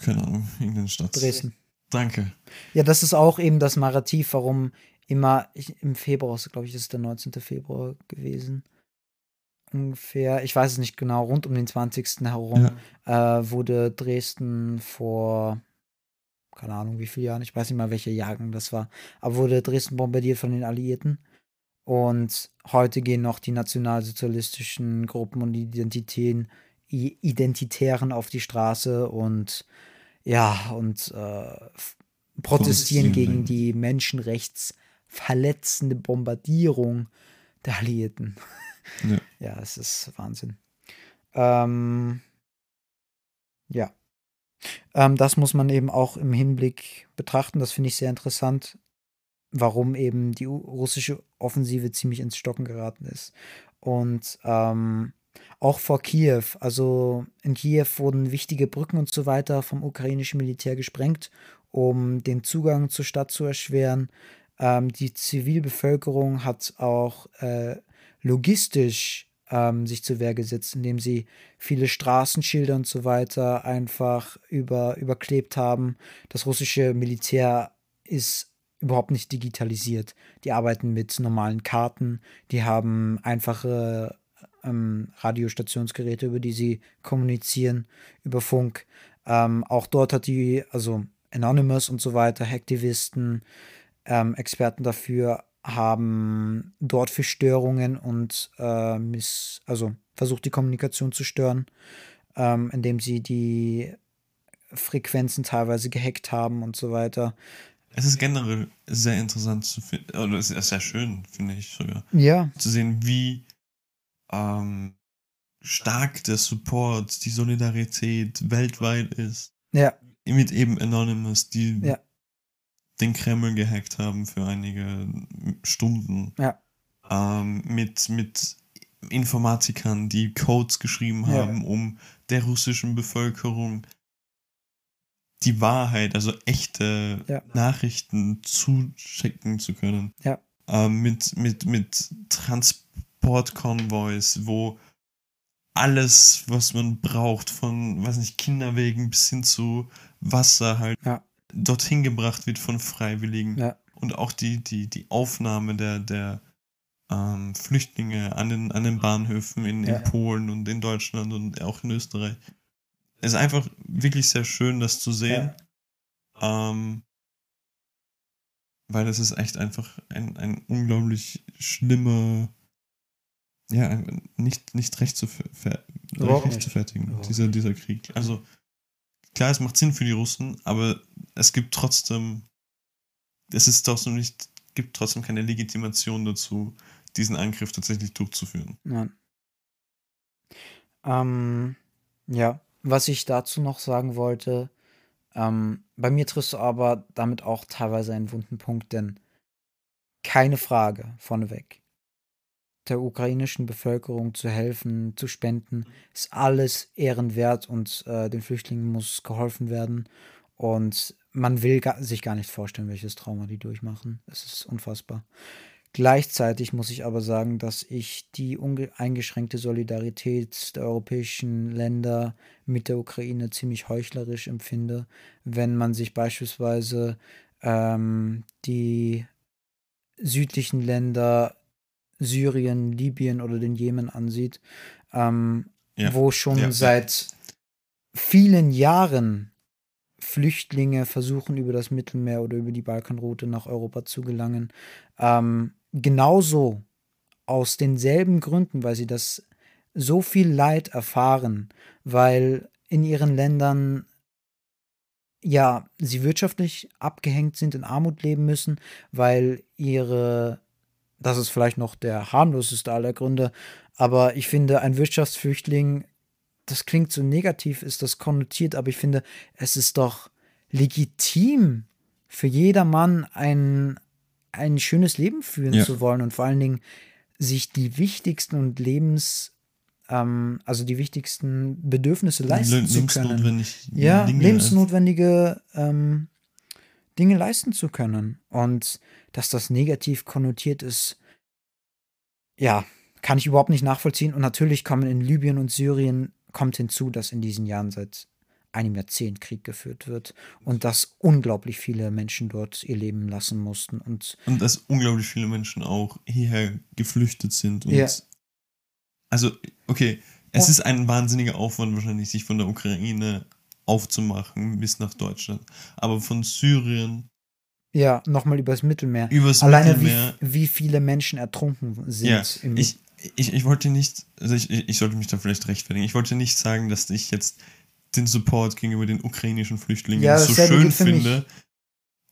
keine Ahnung, irgendeine Stadt. Dresden. Danke. Ja, das ist auch eben das Narrativ, warum immer ich, im Februar, glaube ich, das ist der 19. Februar gewesen. Ungefähr, ich weiß es nicht genau, rund um den 20. herum ja. äh, wurde Dresden vor, keine Ahnung wie viele Jahren, ich weiß nicht mal, welche Jahrgang das war, aber wurde Dresden bombardiert von den Alliierten. Und heute gehen noch die nationalsozialistischen Gruppen und Identitäten, Identitären auf die Straße und ja, und äh, protestieren gegen die menschenrechtsverletzende Bombardierung der Alliierten. Ja, ja es ist Wahnsinn. Ähm, ja. Ähm, das muss man eben auch im Hinblick betrachten. Das finde ich sehr interessant, warum eben die russische Offensive ziemlich ins Stocken geraten ist. Und ähm, auch vor Kiew. Also in Kiew wurden wichtige Brücken und so weiter vom ukrainischen Militär gesprengt, um den Zugang zur Stadt zu erschweren. Ähm, die Zivilbevölkerung hat auch äh, logistisch ähm, sich zur Wehr gesetzt, indem sie viele Straßenschilder und so weiter einfach über, überklebt haben. Das russische Militär ist überhaupt nicht digitalisiert. Die arbeiten mit normalen Karten, die haben einfache ähm, Radiostationsgeräte, über die sie kommunizieren, über Funk. Ähm, auch dort hat die, also Anonymous und so weiter, Hacktivisten, ähm, Experten dafür haben dort für Störungen und äh, miss, also versucht die Kommunikation zu stören, ähm, indem sie die Frequenzen teilweise gehackt haben und so weiter. Es ist generell sehr interessant zu finden, oder es ist sehr schön, finde ich sogar. Ja. Zu sehen, wie ähm, stark der Support, die Solidarität weltweit ist. Ja. Mit eben Anonymous, die ja. den Kreml gehackt haben für einige Stunden. Ja. Ähm, mit, mit Informatikern, die Codes geschrieben haben, ja. um der russischen Bevölkerung die Wahrheit, also echte ja. Nachrichten zuschicken zu können. Ja. Ähm, mit, mit, mit Transportkonvois, wo alles, was man braucht, von, weiß nicht, Kinderwegen bis hin zu Wasser halt ja. dorthin gebracht wird von Freiwilligen. Ja. Und auch die, die, die Aufnahme der, der ähm, Flüchtlinge an den, an den Bahnhöfen in, in Polen und in Deutschland und auch in Österreich es ist einfach wirklich sehr schön, das zu sehen. Ja. Ähm, weil es ist echt einfach ein, ein unglaublich schlimmer, ja, ein, nicht, nicht recht zu, ver, recht zu fertigen, dieser, dieser Krieg. Also, klar, es macht Sinn für die Russen, aber es gibt trotzdem, es ist trotzdem nicht, gibt trotzdem keine Legitimation dazu, diesen Angriff tatsächlich durchzuführen. Nein. Ähm, ja, was ich dazu noch sagen wollte, ähm, bei mir triffst du aber damit auch teilweise einen wunden Punkt, denn keine Frage vorneweg. Der ukrainischen Bevölkerung zu helfen, zu spenden, ist alles ehrenwert und äh, den Flüchtlingen muss geholfen werden. Und man will ga sich gar nicht vorstellen, welches Trauma die durchmachen. Es ist unfassbar. Gleichzeitig muss ich aber sagen, dass ich die eingeschränkte Solidarität der europäischen Länder mit der Ukraine ziemlich heuchlerisch empfinde, wenn man sich beispielsweise ähm, die südlichen Länder Syrien, Libyen oder den Jemen ansieht, ähm, ja. wo schon ja, seit vielen Jahren Flüchtlinge versuchen, über das Mittelmeer oder über die Balkanroute nach Europa zu gelangen. Ähm, genauso aus denselben Gründen, weil sie das so viel Leid erfahren, weil in ihren Ländern ja, sie wirtschaftlich abgehängt sind, in Armut leben müssen, weil ihre, das ist vielleicht noch der harmloseste aller Gründe, aber ich finde, ein Wirtschaftsflüchtling, das klingt so negativ, ist das konnotiert, aber ich finde, es ist doch legitim für jedermann ein, ein schönes Leben führen ja. zu wollen und vor allen Dingen sich die wichtigsten und Lebens, ähm, also die wichtigsten Bedürfnisse leisten zu können. Ja, Dinge lebensnotwendige ähm, Dinge leisten zu können. Und dass das negativ konnotiert ist, ja, kann ich überhaupt nicht nachvollziehen. Und natürlich kommen in Libyen und Syrien kommt hinzu, dass in diesen Jahren seit einem Jahrzehnt Krieg geführt wird und dass unglaublich viele Menschen dort ihr Leben lassen mussten und Und dass unglaublich viele Menschen auch hierher geflüchtet sind. Und Ja. Also, okay, es Und- ist ein wahnsinniger Aufwand wahrscheinlich, sich von der Ukraine aufzumachen bis nach Deutschland. Aber von Syrien ja, nochmal übers Mittelmeer. übers Alleine Mittelmeer. wie, wie viele Menschen ertrunken sind. Ja, im ich, ich, ich wollte nicht, also ich, ich sollte mich da vielleicht rechtfertigen. Ich wollte nicht sagen, dass ich jetzt den Support gegenüber den ukrainischen Flüchtlingen Ja, so schön mich. finde.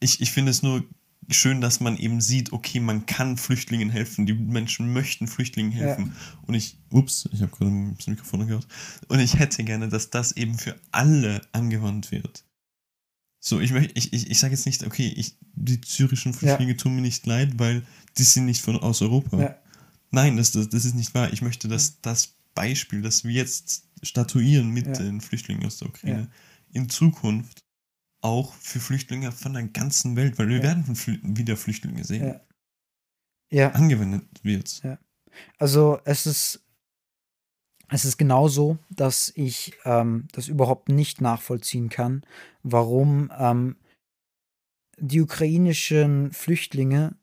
Ich, ich finde es nur schön, dass man eben sieht, okay, man kann Flüchtlingen helfen. Die Menschen möchten Flüchtlingen Ja. helfen. Und ich, ups, ich habe gerade das Mikrofon gehört. Und ich hätte gerne, dass das eben für alle angewandt wird. So, ich möchte, ich, ich, ich sage jetzt nicht, okay, ich, die syrischen Flüchtlinge tun mir nicht leid, weil die sind nicht von aus Europa. Ja. Nein, das, das, das ist nicht wahr. Ich möchte, dass das Beispiel, das wir jetzt statuieren mit Ja. den Flüchtlingen aus der Ukraine, in Zukunft auch für Flüchtlinge von der ganzen Welt, weil wir Ja. werden Flü wieder Flüchtlinge sehen, Ja. ja, angewendet wird. also es ist, es ist genauso, dass ich ähm, das überhaupt nicht nachvollziehen kann, warum ähm, die ukrainischen Flüchtlinge,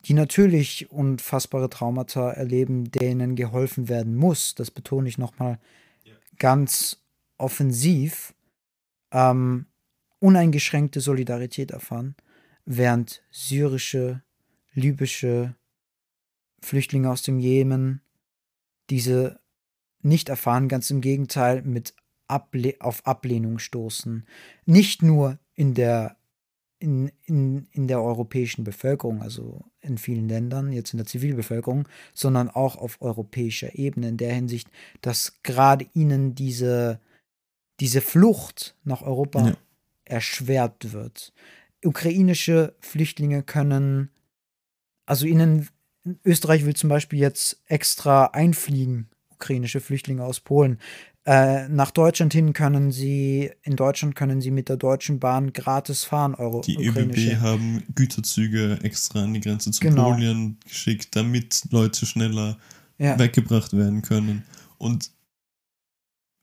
die natürlich unfassbare Traumata erleben, denen geholfen werden muss, das betone ich nochmal Ja. ganz offensiv, ähm, uneingeschränkte Solidarität erfahren, während syrische, libysche Flüchtlinge aus dem Jemen diese nicht erfahren, ganz im Gegenteil mit Able auf Ablehnung stoßen. Nicht nur in der, in, in, in der europäischen Bevölkerung, also in vielen Ländern, jetzt in der Zivilbevölkerung, sondern auch auf europäischer Ebene, in der Hinsicht, dass gerade ihnen diese, diese Flucht nach Europa Ja. Erschwert wird. Ukrainische Flüchtlinge können, also ihnen, Österreich will zum Beispiel jetzt extra einfliegen, ukrainische Flüchtlinge aus Polen. Äh, nach Deutschland hin können sie, in Deutschland können sie mit der Deutschen Bahn gratis fahren, Euro Die. ÖBB haben Güterzüge extra an die Grenze zu Genau. Polen geschickt, damit Leute schneller Ja, weggebracht werden können. Und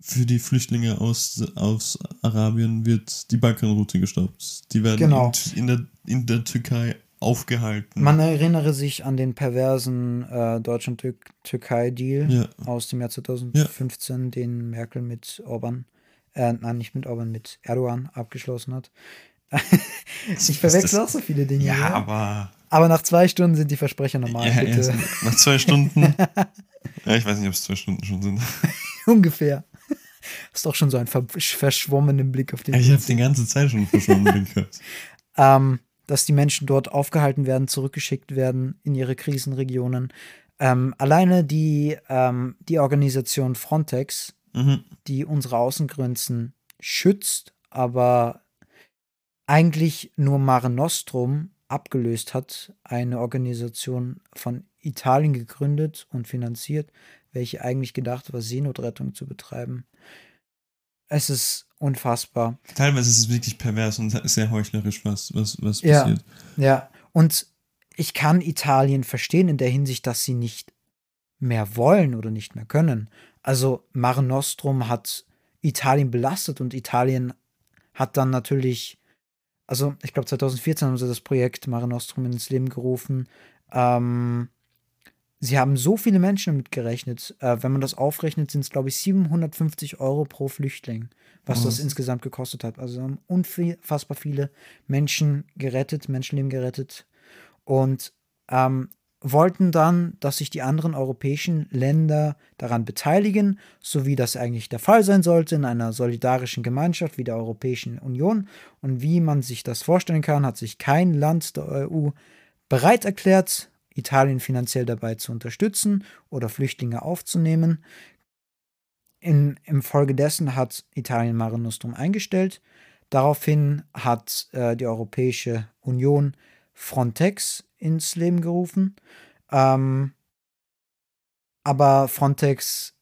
für die Flüchtlinge aus, aus Arabien wird die Balkanroute gestoppt. Die werden Genau. in, der, in der Türkei aufgehalten. man erinnere sich an den perversen äh, Deutschland-Türkei-Deal ja, aus dem Jahr 2015, den Merkel mit Orban, äh, nein, nicht mit Orban, mit Erdogan abgeschlossen hat. ich verwechsel auch so viele Dinge. ja, ja. aber Aber nach zwei Stunden sind die Versprecher normal, ja, bitte. nach zwei Stunden. ja, ich weiß nicht, ob es zwei Stunden schon sind. Ungefähr. Hast auch schon so einen ver verschwommenen Blick auf den Ich habe die ganze Zeit schon verschwunden gehabt. ähm, dass die Menschen dort aufgehalten werden, zurückgeschickt werden in ihre Krisenregionen. Ähm, alleine die, ähm, die Organisation Frontex, Mhm. die unsere Außengrenzen schützt, aber eigentlich nur Mare Nostrum abgelöst hat, eine Organisation von Italien gegründet und finanziert, welche eigentlich gedacht war, Seenotrettung zu betreiben. Es ist unfassbar. Teilweise ist es wirklich pervers und sehr heuchlerisch, was, was, was Ja. passiert. Ja, und ich kann Italien verstehen in der Hinsicht, dass sie nicht mehr wollen oder nicht mehr können. Also Mare Nostrum hat Italien belastet und Italien hat dann natürlich, also ich glaube 2014 haben sie das Projekt Mare Nostrum ins Leben gerufen. Ähm, sie haben so viele Menschen damit gerechnet. Äh, wenn man das aufrechnet, sind es glaube ich 750 Euro pro Flüchtling, was das Was? insgesamt gekostet hat. Also haben unfassbar viele Menschen gerettet, Menschenleben gerettet und ähm, wollten dann, dass sich die anderen europäischen Länder daran beteiligen, so wie das eigentlich der Fall sein sollte, in einer solidarischen Gemeinschaft wie der Europäischen Union. Und wie man sich das vorstellen kann, hat sich kein Land der EU bereit erklärt, Italien finanziell dabei zu unterstützen oder Flüchtlinge aufzunehmen. In, Im Folge dessen hat Italien Mare Nostrum eingestellt. Daraufhin hat äh, die Europäische Union Frontex ins Leben gerufen. Ähm, aber Frontex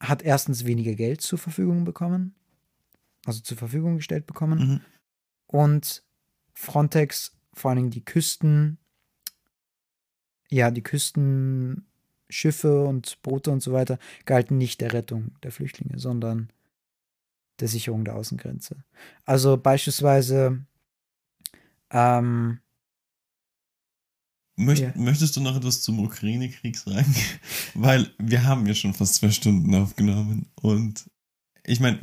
hat erstens weniger Geld zur Verfügung bekommen, also zur Verfügung gestellt bekommen. Mhm. Und Frontex, vor allen Dingen die Küsten, ja, die Küstenschiffe und Boote und so weiter, galten nicht der Rettung der Flüchtlinge, sondern der Sicherung der Außengrenze. Also beispielsweise ähm, Möcht, Ja. Möchtest du noch etwas zum Ukraine-Krieg sagen? Weil wir haben ja schon fast zwei Stunden aufgenommen und ich meine,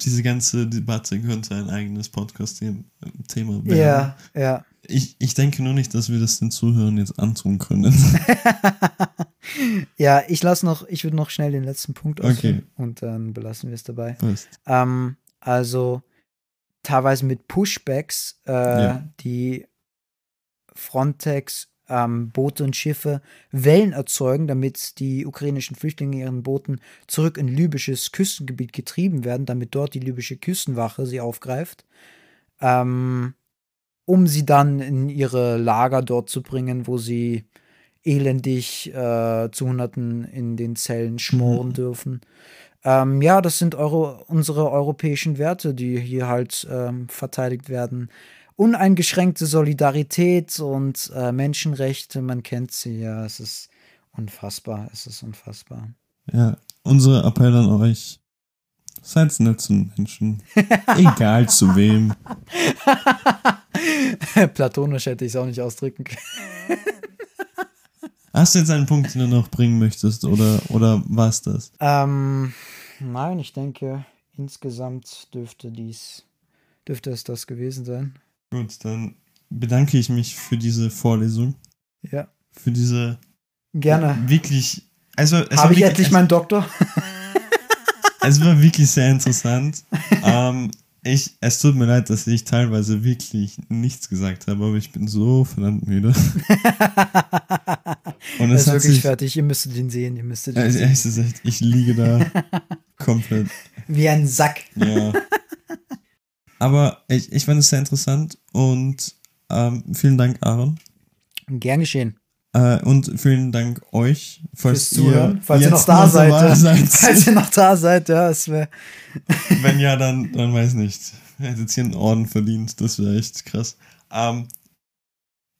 diese ganze Debatte könnte ein eigenes Podcast-Thema werden. ja, ja. Ich, ich denke nur nicht, dass wir das den Zuhörern jetzt antun können. ja, ich lasse noch, ich würde noch schnell den letzten Punkt ausführen Okay. und dann belassen wir es dabei. Ähm, also teilweise mit Pushbacks, äh, Ja. die Frontex ähm, Boote und Schiffe Wellen erzeugen, damit die ukrainischen Flüchtlinge in ihren Booten zurück in libysches Küstengebiet getrieben werden, damit dort die libysche Küstenwache sie aufgreift, ähm, um sie dann in ihre Lager dort zu bringen, wo sie elendig äh, zu Hunderten in den Zellen schmoren Mhm. dürfen. Ähm, ja, das sind eure, unsere europäischen Werte, die hier halt ähm, verteidigt werden. Uneingeschränkte Solidarität und äh, Menschenrechte, man kennt sie ja. Es ist unfassbar, es ist unfassbar. Ja, unser Appell an euch. Seid nett zu Menschen. Egal zu wem. Platonisch hätte ich es auch nicht ausdrücken können. Hast du jetzt einen Punkt, den du noch bringen möchtest oder, oder war's das? Ähm, nein, ich denke, insgesamt dürfte dies, dürfte es das gewesen sein. Gut, dann bedanke ich mich für diese Vorlesung. Ja, Für diese gerne. wirklich. Also, es war Habe ich wirklich, endlich es, meinen Doktor? es war wirklich sehr interessant. ähm, ich, es tut mir leid, dass ich teilweise wirklich nichts gesagt habe, aber ich bin so verdammt müde. Und es ist hat wirklich sich. fertig. Ihr müsstet ihn sehen. Ihr müsstet ihn Es, sehen. echt, ich liege da komplett. Wie ein Sack. Ja. Aber ich, ich fand es sehr interessant und ähm, vielen Dank, Aaron. Gern geschehen. Äh, und vielen Dank euch, falls Zuhören. ihr Falls ihr jetzt noch da seid. ja. seid. Falls ihr noch da seid, ja, es wäre. Wenn ja, dann, dann weiß nicht. Hättet ihr einen Orden verdient. Das wäre echt krass. Ähm,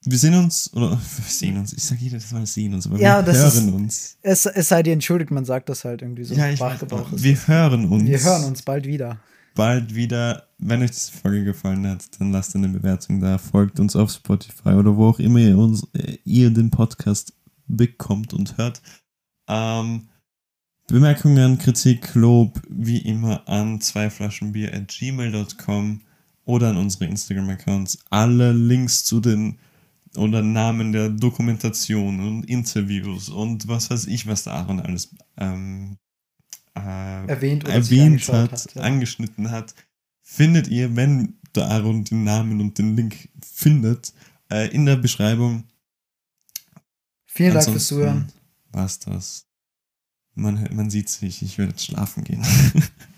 wir sehen uns, oder wir sehen uns, ich sage jedes Mal sehen uns, aber Ja, wir hören ist- uns. Es, es sei dir entschuldigt, man sagt das halt irgendwie so. Ja, ich weiß, Sprachgebrauch ist wir hören uns. wir hören uns bald wieder. Bald wieder. Wenn euch diese Folge gefallen hat, dann lasst eine Bewertung da, folgt uns auf Spotify oder wo auch immer ihr, uns, äh, ihr den Podcast bekommt und hört. Ähm, Bemerkungen, Kritik, Lob, wie immer an zweiflaschenbier at gmail.com oder an unsere Instagram-Accounts. Alle Links zu den oder Namen der Dokumentation und Interviews und was weiß ich, was da Aaron alles ähm, äh, Erwähnt erwähnt angeschaut hat, ja. angeschnitten hat, findet ihr, wenn der Aaron den Namen und den Link findet, äh, in der Beschreibung. Vielen Dank fürs Zuhören. War's das. Man, man sieht sich, ich werde jetzt schlafen gehen.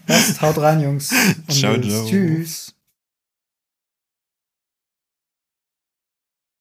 Passt, haut rein, Jungs. Und Ciao, ciao. Tschüss.